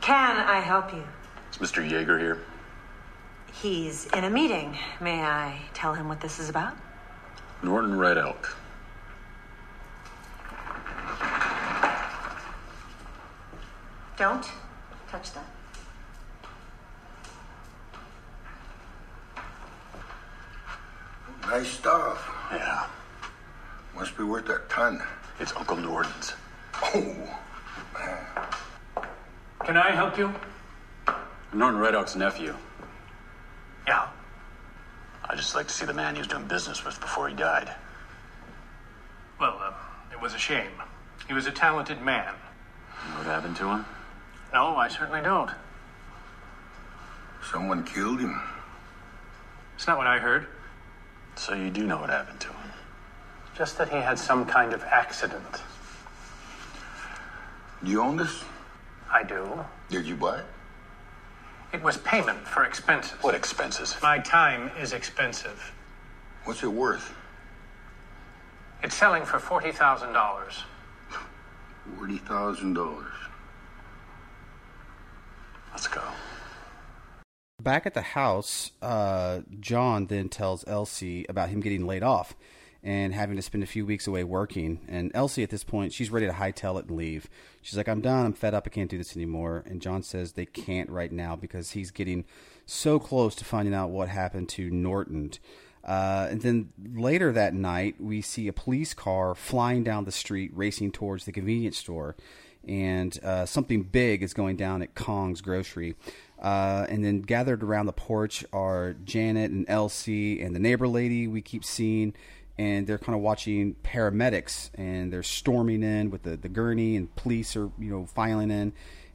Can I help you? Is Mr. Jaeger here? He's in a meeting. May I tell him what this is about? Norton Red Elk. Don't touch that. Nice stuff. Yeah. Must be worth a ton. It's Uncle Norton's. Oh. man. Can I help you? I'm Norton Red Oak's nephew. Yeah. I'd just like to see the man he was doing business with before he died. Well, uh, it was a shame. He was a talented man. You know what happened to him? No, I certainly don't. Someone killed him. It's not what I heard. So you do know what happened to him? Just that he had some kind of accident. Do you own this? I do. Did you buy it? It was payment for expenses. What expenses? My time is expensive. What's it worth? It's selling for $40,000. Forty thousand dollars. Let's go. Back at the house, uh, John then tells Elsie about him getting laid off and having to spend a few weeks away working. And Elsie, at this point, she's ready to hightail it and leave. She's like, I'm done. I'm fed up. I can't do this anymore. And John says they can't right now because he's getting so close to finding out what happened to Norton. Uh, and then later that night, we see a police car flying down the street, racing towards the convenience store. And uh, something big is going down at Kong's grocery. Uh, and then gathered around the porch are Janet and Elsie and the neighbor lady we keep seeing. And they're kind of watching paramedics, and they're storming in with the, the gurney, and police are you know filing in.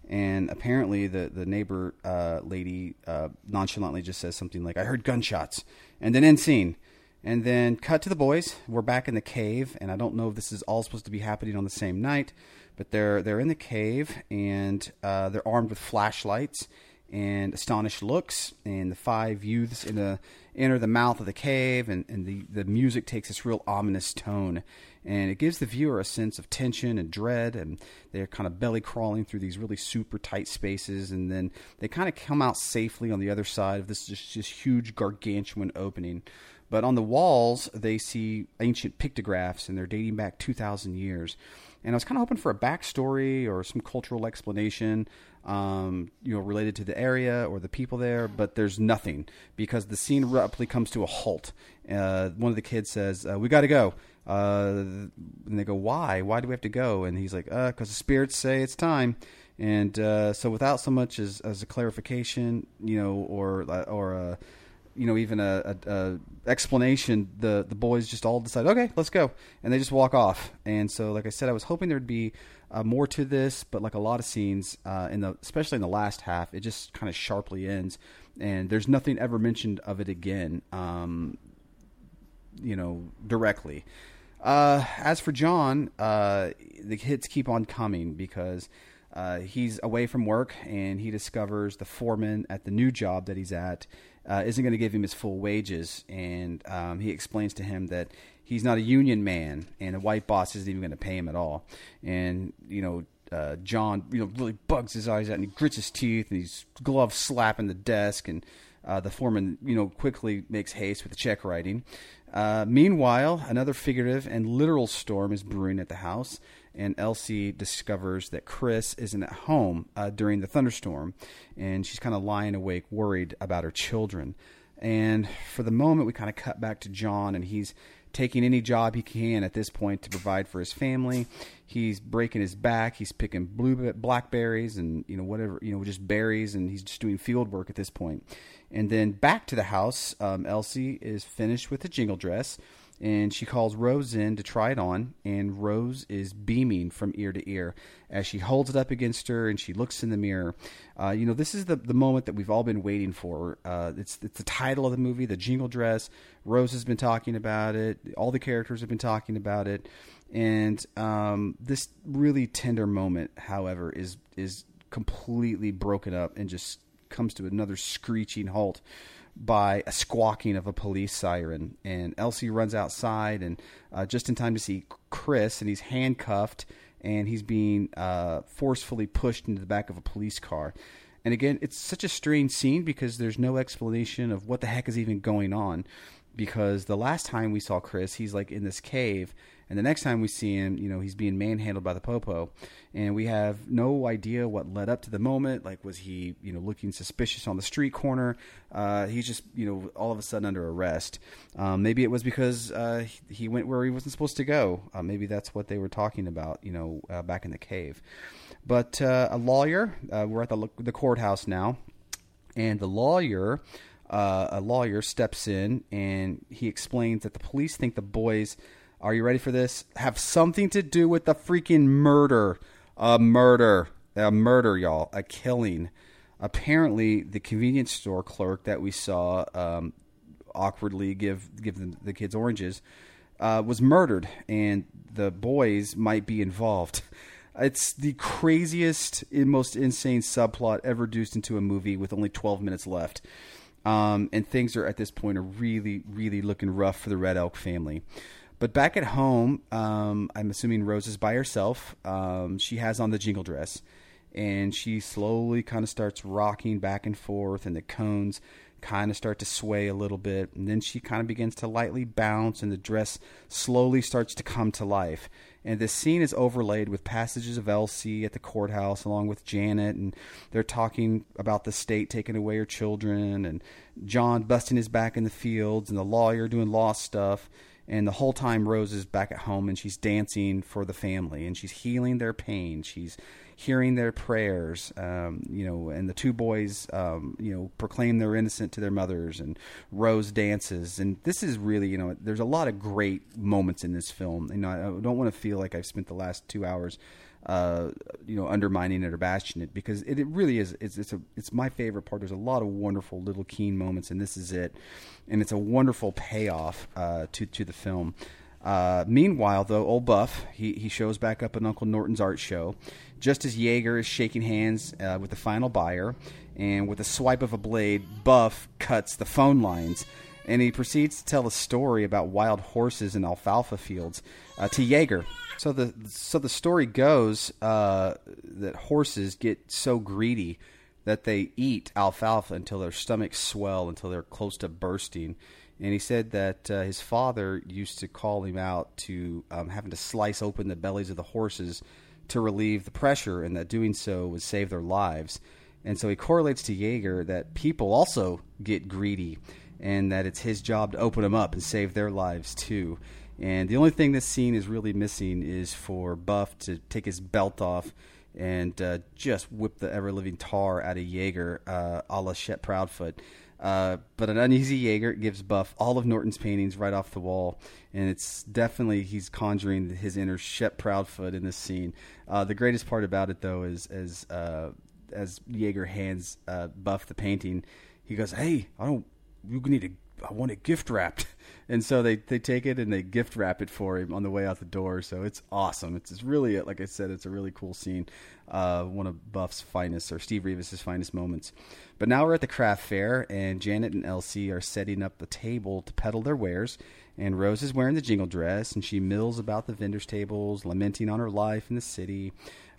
And apparently, the the neighbor uh, lady uh, nonchalantly just says something like, "I heard gunshots," and then end scene. And then cut to the boys. We're back in the cave, and I don't know if this is all supposed to be happening on the same night, but they're they're in the cave, and uh, they're armed with flashlights and astonished looks. And the five youths in a, enter the mouth of the cave, and, and the, the music takes this real ominous tone. And it gives the viewer a sense of tension and dread, and they're kind of belly crawling through these really super tight spaces, and then they kind of come out safely on the other side of this just, just huge gargantuan opening. But on the walls, they see ancient pictographs, and they're dating back 2,000 years. And I was kind of hoping for a backstory or some cultural explanation, um, you know, related to the area or the people there. But there's nothing because the scene abruptly comes to a halt. Uh, one of the kids says, uh, "We got to go." Uh, and they go, "Why? Why do we have to go?" And he's like, "Because the spirits say it's time." And uh, so, without so much as, as a clarification, you know, or or a you know even a, a, a, explanation the the boys just all decide okay let's go. And they just walk off. And so like i said i was hoping there'd be uh, more to this but like a lot of scenes uh, in the especially in the last half it just kind of sharply ends. And there's nothing ever mentioned of it again um, you know directly. Uh, as for john uh, the hits keep on coming because uh, he's away from work and he discovers the foreman at the new job that he's at uh, isn't going to give him his full wages. And um, he explains to him that he's not a union man and a white boss isn't even going to pay him at all. And, you know, uh, John, you know, really bugs his eyes out and he grits his teeth and he's gloves slapping the desk. And uh, the foreman, you know, quickly makes haste with the check writing. Uh, meanwhile, another figurative and literal storm is brewing at the house and Elsie discovers that Chris isn't at home uh, during the thunderstorm, and she's kind of lying awake, worried about her children. And for the moment, we kind of cut back to John, and he's taking any job he can at this point to provide for his family. He's breaking his back. He's picking blue blackberries and you know whatever you know just berries, and he's just doing field work at this point. And then back to the house, um, Elsie is finished with the jingle dress and she calls Rose in to try it on, and Rose is beaming from ear to ear as she holds it up against her and she looks in the mirror. Uh, you know, this is the the moment that we've all been waiting for. Uh, it's it's the title of the movie, the jingle dress. Rose has been talking about it. All the characters have been talking about it, and um, this really tender moment, however, is is completely broken up and just comes to another screeching halt by a squawking of a police siren. And Elsie runs outside and uh, just in time to see Chris, and he's handcuffed and he's being uh, forcefully pushed into the back of a police car. And again, it's such a strange scene because there's no explanation of what the heck is even going on. Because the last time we saw Chris, he's like in this cave, and the next time we see him, you know, he's being manhandled by the popo, and we have no idea what led up to the moment. Like, was he, you know, looking suspicious on the street corner? Uh, he's just, you know, all of a sudden under arrest. Um, maybe it was because uh, he- went where he wasn't supposed to go. Uh, maybe that's what they were talking about, you know, uh, back in the cave. But uh, a lawyer, uh, we're at the the courthouse now, and the lawyer uh, a lawyer steps in and he explains that the police think the boys are you ready for this have something to do with the freaking murder. A murder. A murder y'all. A killing. Apparently the convenience store clerk that we saw um, awkwardly give give the, the kids oranges uh, was murdered and the boys might be involved. It's the craziest most insane subplot ever reduced into a movie with only 12 minutes left um, and things are at this point are really really looking rough for the red elk family. But back at home um, i'm assuming rose is by herself. Um, she has on the jingle dress. And she slowly kind of starts rocking back and forth and the cones kind of start to sway a little bit. And then she kind of begins to lightly bounce and the dress slowly starts to come to life and this scene is overlaid with passages of Elsie at the courthouse along with Janet and they're talking about the state taking away her children and John busting his back in the fields and the lawyer doing law stuff and the whole time Rose is back at home and she's dancing for the family and she's healing their pain. She's hearing their prayers, um, you know, and the two boys, um, you know, proclaim they're innocent to their mothers and Rose dances. And this is really, you know, there's a lot of great moments in this film. You know, I don't want to feel like I've spent the last two hours uh, you know, undermining it or bashing it because it, it really is. It's it's a it's my favorite part. There's a lot of wonderful little keen moments, and this is it. And it's a wonderful payoff uh, to to the film. Uh, meanwhile, though, old Buff he he shows back up at Uncle Norton's art show, just as Jaeger is shaking hands uh, with the final buyer, and with a swipe of a blade, Buff cuts the phone lines and he proceeds to tell a story about wild horses in alfalfa fields uh, to Jaeger. So the so the story goes uh, that horses get so greedy that they eat alfalfa until their stomachs swell until they're close to bursting. And he said that uh, his father used to call him out to um, having to slice open the bellies of the horses to relieve the pressure, and that doing so would save their lives. And so he correlates to Jaeger that people also get greedy and that it's his job to open them up and save their lives too. And the only thing this scene is really missing is for Buff to take his belt off and uh, just whip the ever living tar out of Jaeger, uh, a la Shep Proudfoot. Uh, but an uneasy Jaeger gives Buff all of Norton's paintings right off the wall, and it's definitely he's conjuring his inner Shep Proudfoot in this scene. Uh, the greatest part about it, though, is as uh, as Jaeger hands uh, Buff the painting, he goes, "Hey, I don't you need to I want it gift wrapped. And so they, they take it and they gift wrap it for him on the way out the door. So it's awesome. It's, it's really, like I said, it's a really cool scene. Uh, one of Buff's finest or Steve Reevis' finest moments. But now we're at the craft fair and Janet and Elsie are setting up the table to peddle their wares. And Rose is wearing the jingle dress and she mills about the vendors' tables, lamenting on her life in the city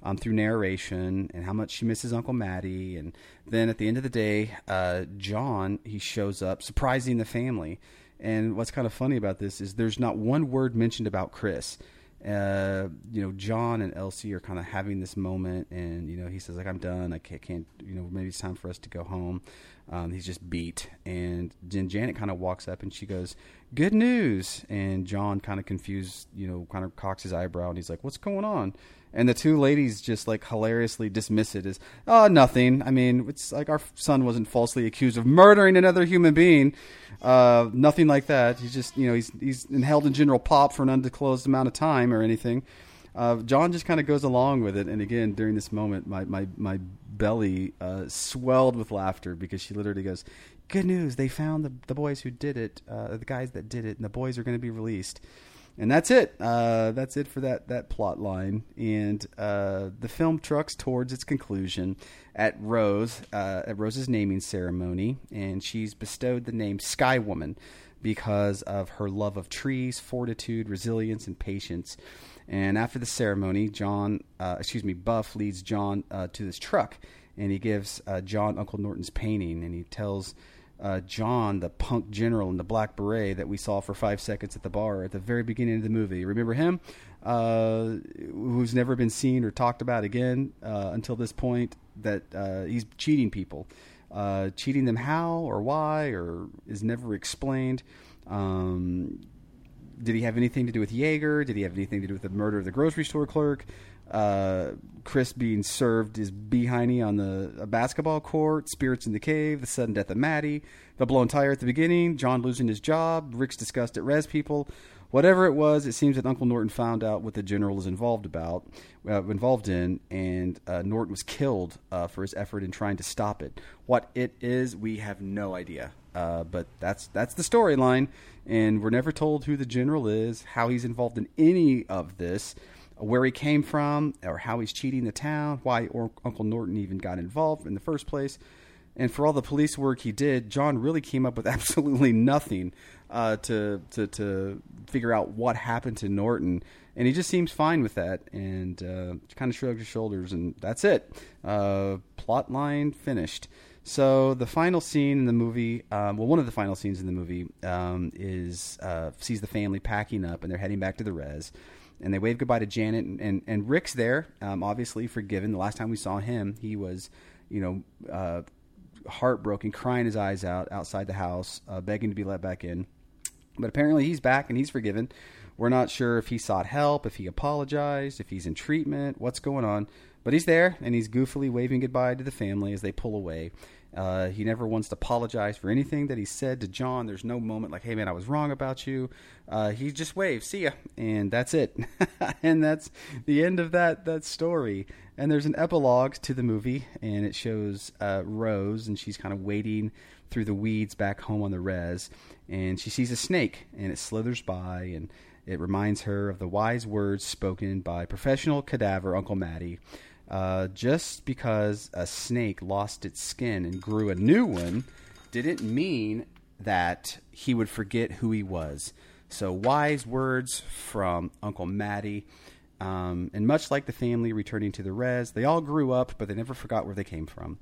um, through narration and how much she misses Uncle Matty. And then at the end of the day, uh, John he shows up, surprising the family. And what's kind of funny about this is there's not one word mentioned about Chris. Uh, you know, John and Elsie are kind of having this moment, and you know, he says like, "I'm done. I can't, can't you know, maybe it's time for us to go home." Um, he's just beat, and then Janet kind of walks up and she goes, "Good news!" And John kind of confused, you know, kind of cocks his eyebrow, and he's like, "What's going on?" And the two ladies just like hilariously dismiss it as, "Oh, nothing. I mean, it's like our son wasn't falsely accused of murdering another human being. Uh, nothing like that. He's just, you know, he's he's held in general pop for an undisclosed amount of time or anything." Uh, John just kind of goes along with it, and again, during this moment, my my my belly uh, swelled with laughter because she literally goes, "Good news! They found the the boys who did it, uh, the guys that did it, and the boys are going to be released." And that's it. Uh, that's it for that that plot line. And uh, the film trucks towards its conclusion at Rose uh, at Rose's naming ceremony, and she's bestowed the name Sky Woman because of her love of trees, fortitude, resilience, and patience. And after the ceremony, John, uh, excuse me, Buff leads John uh, to this truck, and he gives uh, John Uncle Norton's painting, and he tells uh, John, the punk general in the black beret that we saw for five seconds at the bar at the very beginning of the movie. Remember him? Uh, who's never been seen or talked about again uh, until this point. That uh, he's cheating people, uh, cheating them how or why or is never explained. Um, did he have anything to do with Jaeger? Did he have anything to do with the murder of the grocery store clerk? Uh, Chris being served his behiney on the basketball court, spirits in the cave, the sudden death of Matty, the blown tire at the beginning, John losing his job, Rick's disgust at res people. Whatever it was, it seems that Uncle Norton found out what the general is involved about, uh, involved in, and uh, Norton was killed uh, for his effort in trying to stop it. What it is, we have no idea. Uh, but that's that's the storyline, and we're never told who the general is, how he's involved in any of this, where he came from, or how he's cheating the town, why or Uncle Norton even got involved in the first place. And for all the police work he did, John really came up with absolutely nothing uh, to, to to figure out what happened to Norton, and he just seems fine with that, and uh, kind of shrugs his shoulders, and that's it. Uh, plot line finished. So the final scene in the movie, um, well, one of the final scenes in the movie um, is uh, sees the family packing up and they're heading back to the res, and they wave goodbye to Janet and and, and Rick's there, um, obviously forgiven. The last time we saw him, he was, you know, uh, heartbroken, crying his eyes out outside the house, uh, begging to be let back in. But apparently he's back and he's forgiven. We're not sure if he sought help, if he apologized, if he's in treatment, what's going on. But he's there and he's goofily waving goodbye to the family as they pull away. Uh, he never wants to apologize for anything that he said to John. There's no moment like, "Hey man, I was wrong about you." Uh, he just waves, "See ya," and that's it. and that's the end of that that story. And there's an epilogue to the movie, and it shows uh, Rose, and she's kind of waiting through the weeds back home on the res, and she sees a snake, and it slithers by, and it reminds her of the wise words spoken by professional cadaver Uncle Matty. Uh, just because a snake lost its skin and grew a new one didn't mean that he would forget who he was. So, wise words from Uncle Matty. Um, and much like the family returning to the res, they all grew up, but they never forgot where they came from.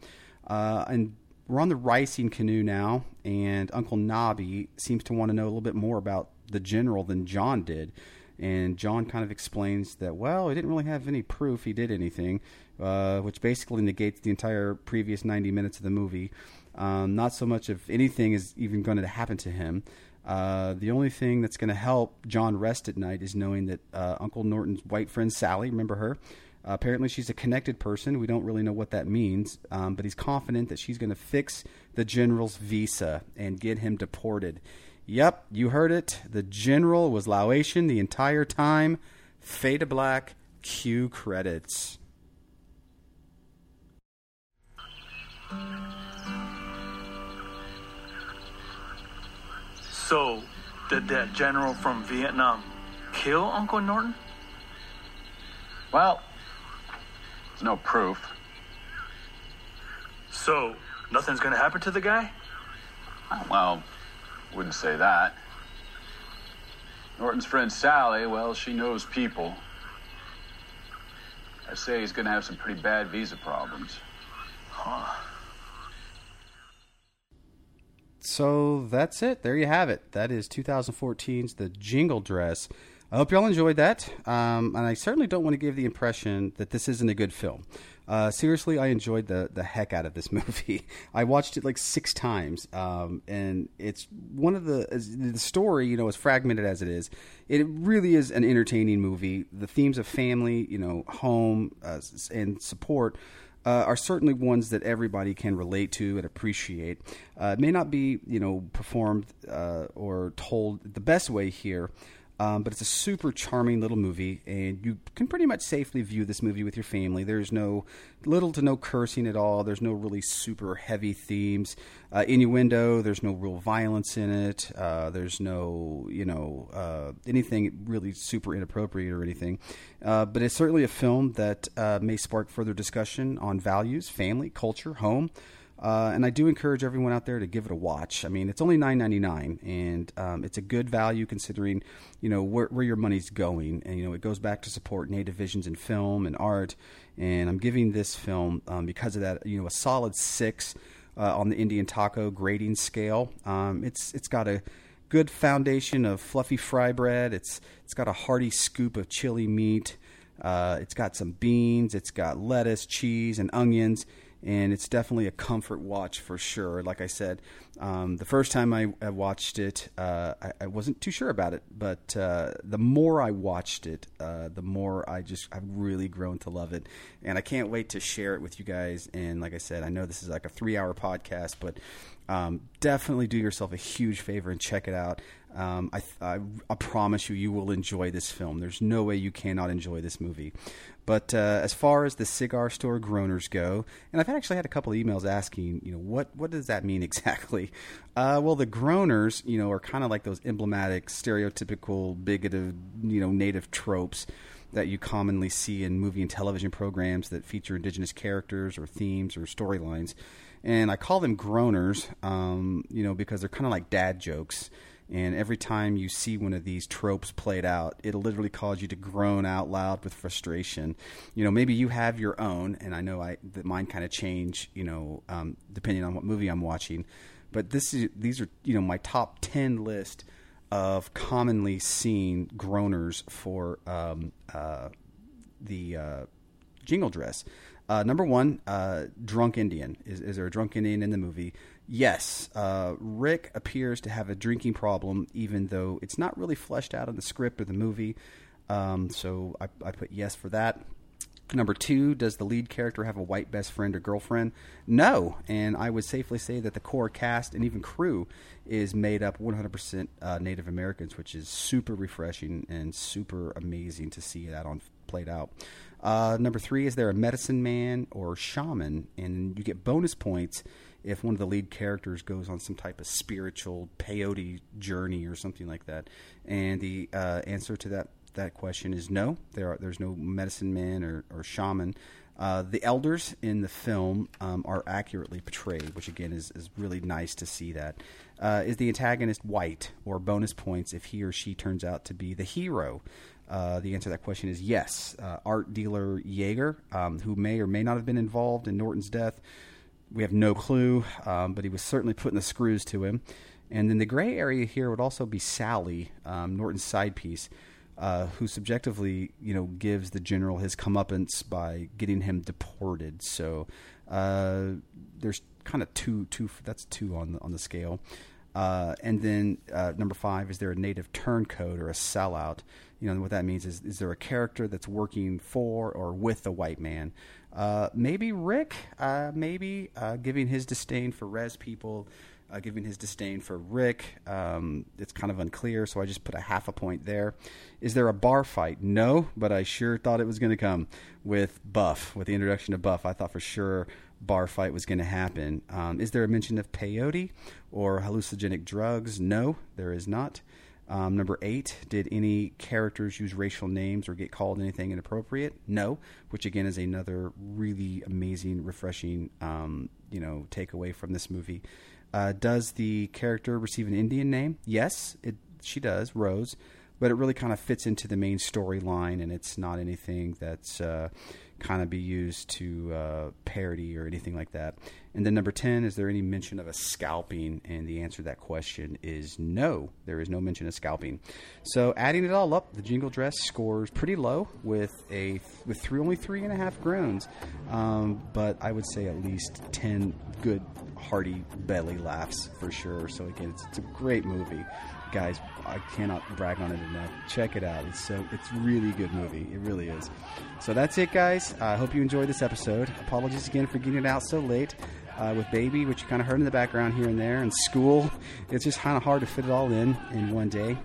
Uh, and we're on the ricing canoe now, and Uncle Nobby seems to want to know a little bit more about the general than John did. And John kind of explains that, well, he didn't really have any proof he did anything, uh, which basically negates the entire previous 90 minutes of the movie. Um, not so much if anything is even going to happen to him. Uh, the only thing that's going to help John rest at night is knowing that uh, Uncle Norton's white friend Sally, remember her? Uh, apparently, she's a connected person. We don't really know what that means, um, but he's confident that she's going to fix the general's visa and get him deported. Yep, you heard it. The general was Laotian the entire time. Fade to black. Cue credits. So, did that general from Vietnam kill Uncle Norton? Well, there's no proof. So, nothing's gonna happen to the guy? Well, wouldn't say that. Norton's friend Sally, well, she knows people. I say he's gonna have some pretty bad visa problems. Huh. So that's it. There you have it. That is 2014's The Jingle Dress. I hope y'all enjoyed that. Um, and I certainly don't want to give the impression that this isn't a good film. Uh, seriously, I enjoyed the the heck out of this movie. I watched it like six times, um, and it's one of the the story. You know, as fragmented as it is, it really is an entertaining movie. The themes of family, you know, home, uh, and support. Uh, are certainly ones that everybody can relate to and appreciate. Uh, it may not be, you know, performed uh, or told the best way here, um, but it's a super charming little movie, and you can pretty much safely view this movie with your family. There's no little to no cursing at all. There's no really super heavy themes, uh, innuendo. There's no real violence in it. Uh, there's no, you know, uh, anything really super inappropriate or anything. Uh, but it's certainly a film that uh, may spark further discussion on values, family, culture, home. Uh, and I do encourage everyone out there to give it a watch. I mean, it's only nine ninety nine, and um, it's a good value considering you know where, where your money's going. And you know, it goes back to support Native visions in film and art. And I'm giving this film um, because of that, you know, a solid six. uh, on the Indian taco grading scale. Um, it's it's got a good foundation of fluffy fry bread. It's it's got a hearty scoop of chili meat. Uh, it's got some beans. It's got lettuce, cheese, and onions. And it's definitely a comfort watch for sure. Like I said, um, the first time I, I watched it, uh, I, I wasn't too sure about it. But uh, the more I watched it, uh, the more I just I've really grown to love it. And I can't wait to share it with you guys. And like I said, I know this is like a three-hour podcast, but um, definitely do yourself a huge favor and check it out. Um, I, I, I, promise you, you will enjoy this film. There's no way you cannot enjoy this movie. But uh, as far as the cigar store groaners go, and I've actually had a couple of emails asking, you know, what what does that mean exactly? Uh, well, the groaners, you know, are kind of like those emblematic, stereotypical, bigoted, you know, native tropes that you commonly see in movie and television programs that feature indigenous characters or themes or storylines and I call them groaners, um, you know, because they're kind of like dad jokes. And every time you see one of these tropes played out, it'll literally cause you to groan out loud with frustration. You know, maybe you have your own, and I know I that mine kind of change, you know, um, depending on what movie I'm watching. But this is these are you know my top ten list of commonly seen groaners for um, uh, the uh, jingle dress. Uh, number one, uh, drunk Indian. Is, is there a drunk Indian in the movie? Yes. Uh, Rick appears to have a drinking problem, even though it's not really fleshed out in the script or the movie. Um, so I, I put yes for that. Number two, does the lead character have a white best friend or girlfriend? No. And I would safely say that the core cast and even crew is made up 100% uh, Native Americans, which is super refreshing and super amazing to see that on played out. Uh, number three, is there a medicine man or shaman? And you get bonus points if one of the lead characters goes on some type of spiritual peyote journey or something like that. And the uh, answer to that that question is no. There are, there's no medicine man or, or shaman. Uh, the elders in the film um, are accurately portrayed, which again is, is really nice to see that. Uh, is the antagonist white or bonus points if he or she turns out to be the hero? Uh, the answer to that question is yes. Uh, art dealer Jaeger, um, who may or may not have been involved in Norton's death, we have no clue, um, but he was certainly putting the screws to him. And then the gray area here would also be Sally, um, Norton's side piece, uh, who subjectively, you know, gives the general his comeuppance by getting him deported. So uh, there's kind of two, two. That's two on the on the scale. Uh, and then number five, is there a native turncoat or a sellout? You know what that means is is there a character that's working for or with the white man? Uh, maybe Rick, uh, maybe uh, giving his disdain for res people, uh, giving his disdain for Rick. Um, it's kind of unclear, so I just put a half a point there. Is there a bar fight? No, but I sure thought it was going to come with Buff, with the introduction of Buff. I thought for sure bar fight was going to happen. Um, is there a mention of peyote or hallucinogenic drugs? No, there is not. Um, number eight, did any characters use racial names or get called anything inappropriate? No, which again is another really amazing, refreshing, um, you know, takeaway from this movie. Uh, does the character receive an Indian name? Yes, it, she does, Rose, but it really kind of fits into the main storyline, and it's not anything that's uh, kind of be used to uh, parody or anything like that. And then number 10, is there any mention of a scalping? And the answer to that question is no. There is no mention of scalping. So adding it all up, the jingle dress scores pretty low with a with three only three and a half groans, um, but I would say at least 10 good hearty belly laughs for sure. So again, it's, it's a great movie guys, I cannot brag on it enough. Check it out. It's so it's really good movie. It really is. So that's it, guys. I hope you enjoyed this episode. Apologies again for getting it out so late. Uh, with baby, which you kind of heard in the background here and there, and school, it's just kind of hard to fit it all in in one day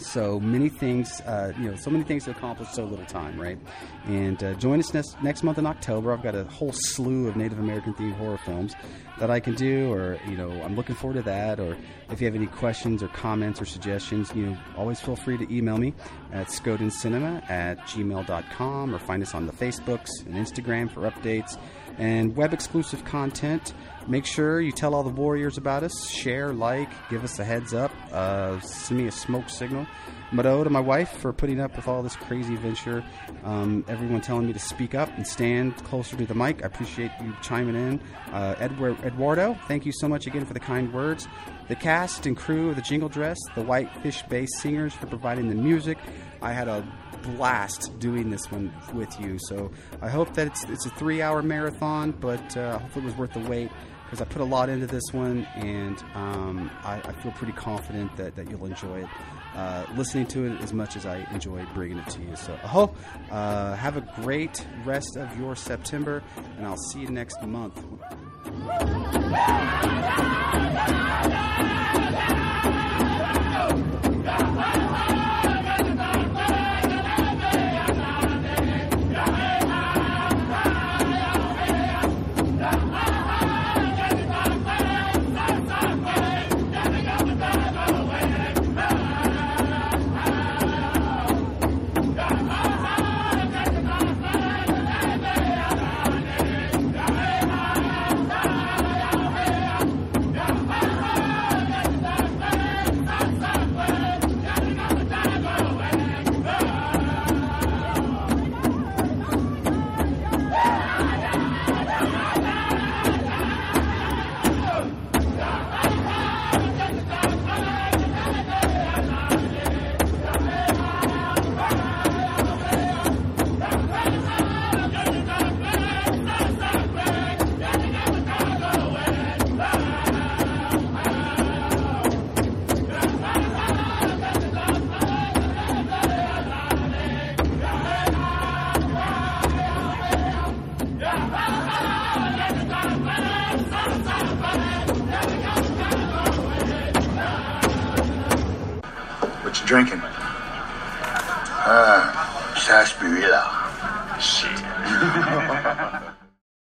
so many things, uh, you know, so many things to accomplish, so little time, right? And uh, join us next, next month in October. I've got a whole slew of Native American themed horror films that I can do, or you know, I'm looking forward to that. Or if you have any questions or comments or suggestions, you know, always feel free to email me at skodencinema at gmail.com or find us on the Facebooks and Instagram for updates and web exclusive content Make sure you tell all the warriors about us. Share, like, give us a heads up. Uh, send me a smoke signal. Mado to my wife for putting up with all this crazy adventure. Um, everyone telling me to speak up and stand closer to the mic. I appreciate you chiming in. Uh, Edward, Eduardo, thank you so much again for the kind words. The cast and crew of the Jingle Dress, the Whitefish Bay Singers for providing the music. I had a blast doing this one with you. So I hope that it's it's a three hour marathon, but uh, hopefully it was worth the wait because I put a lot into this one, and um, I, I, feel pretty confident that, that you'll enjoy it. Uh, listening to it as much as I enjoy bringing it to you. So hope uh, have a great rest of your September, and I'll see you next month.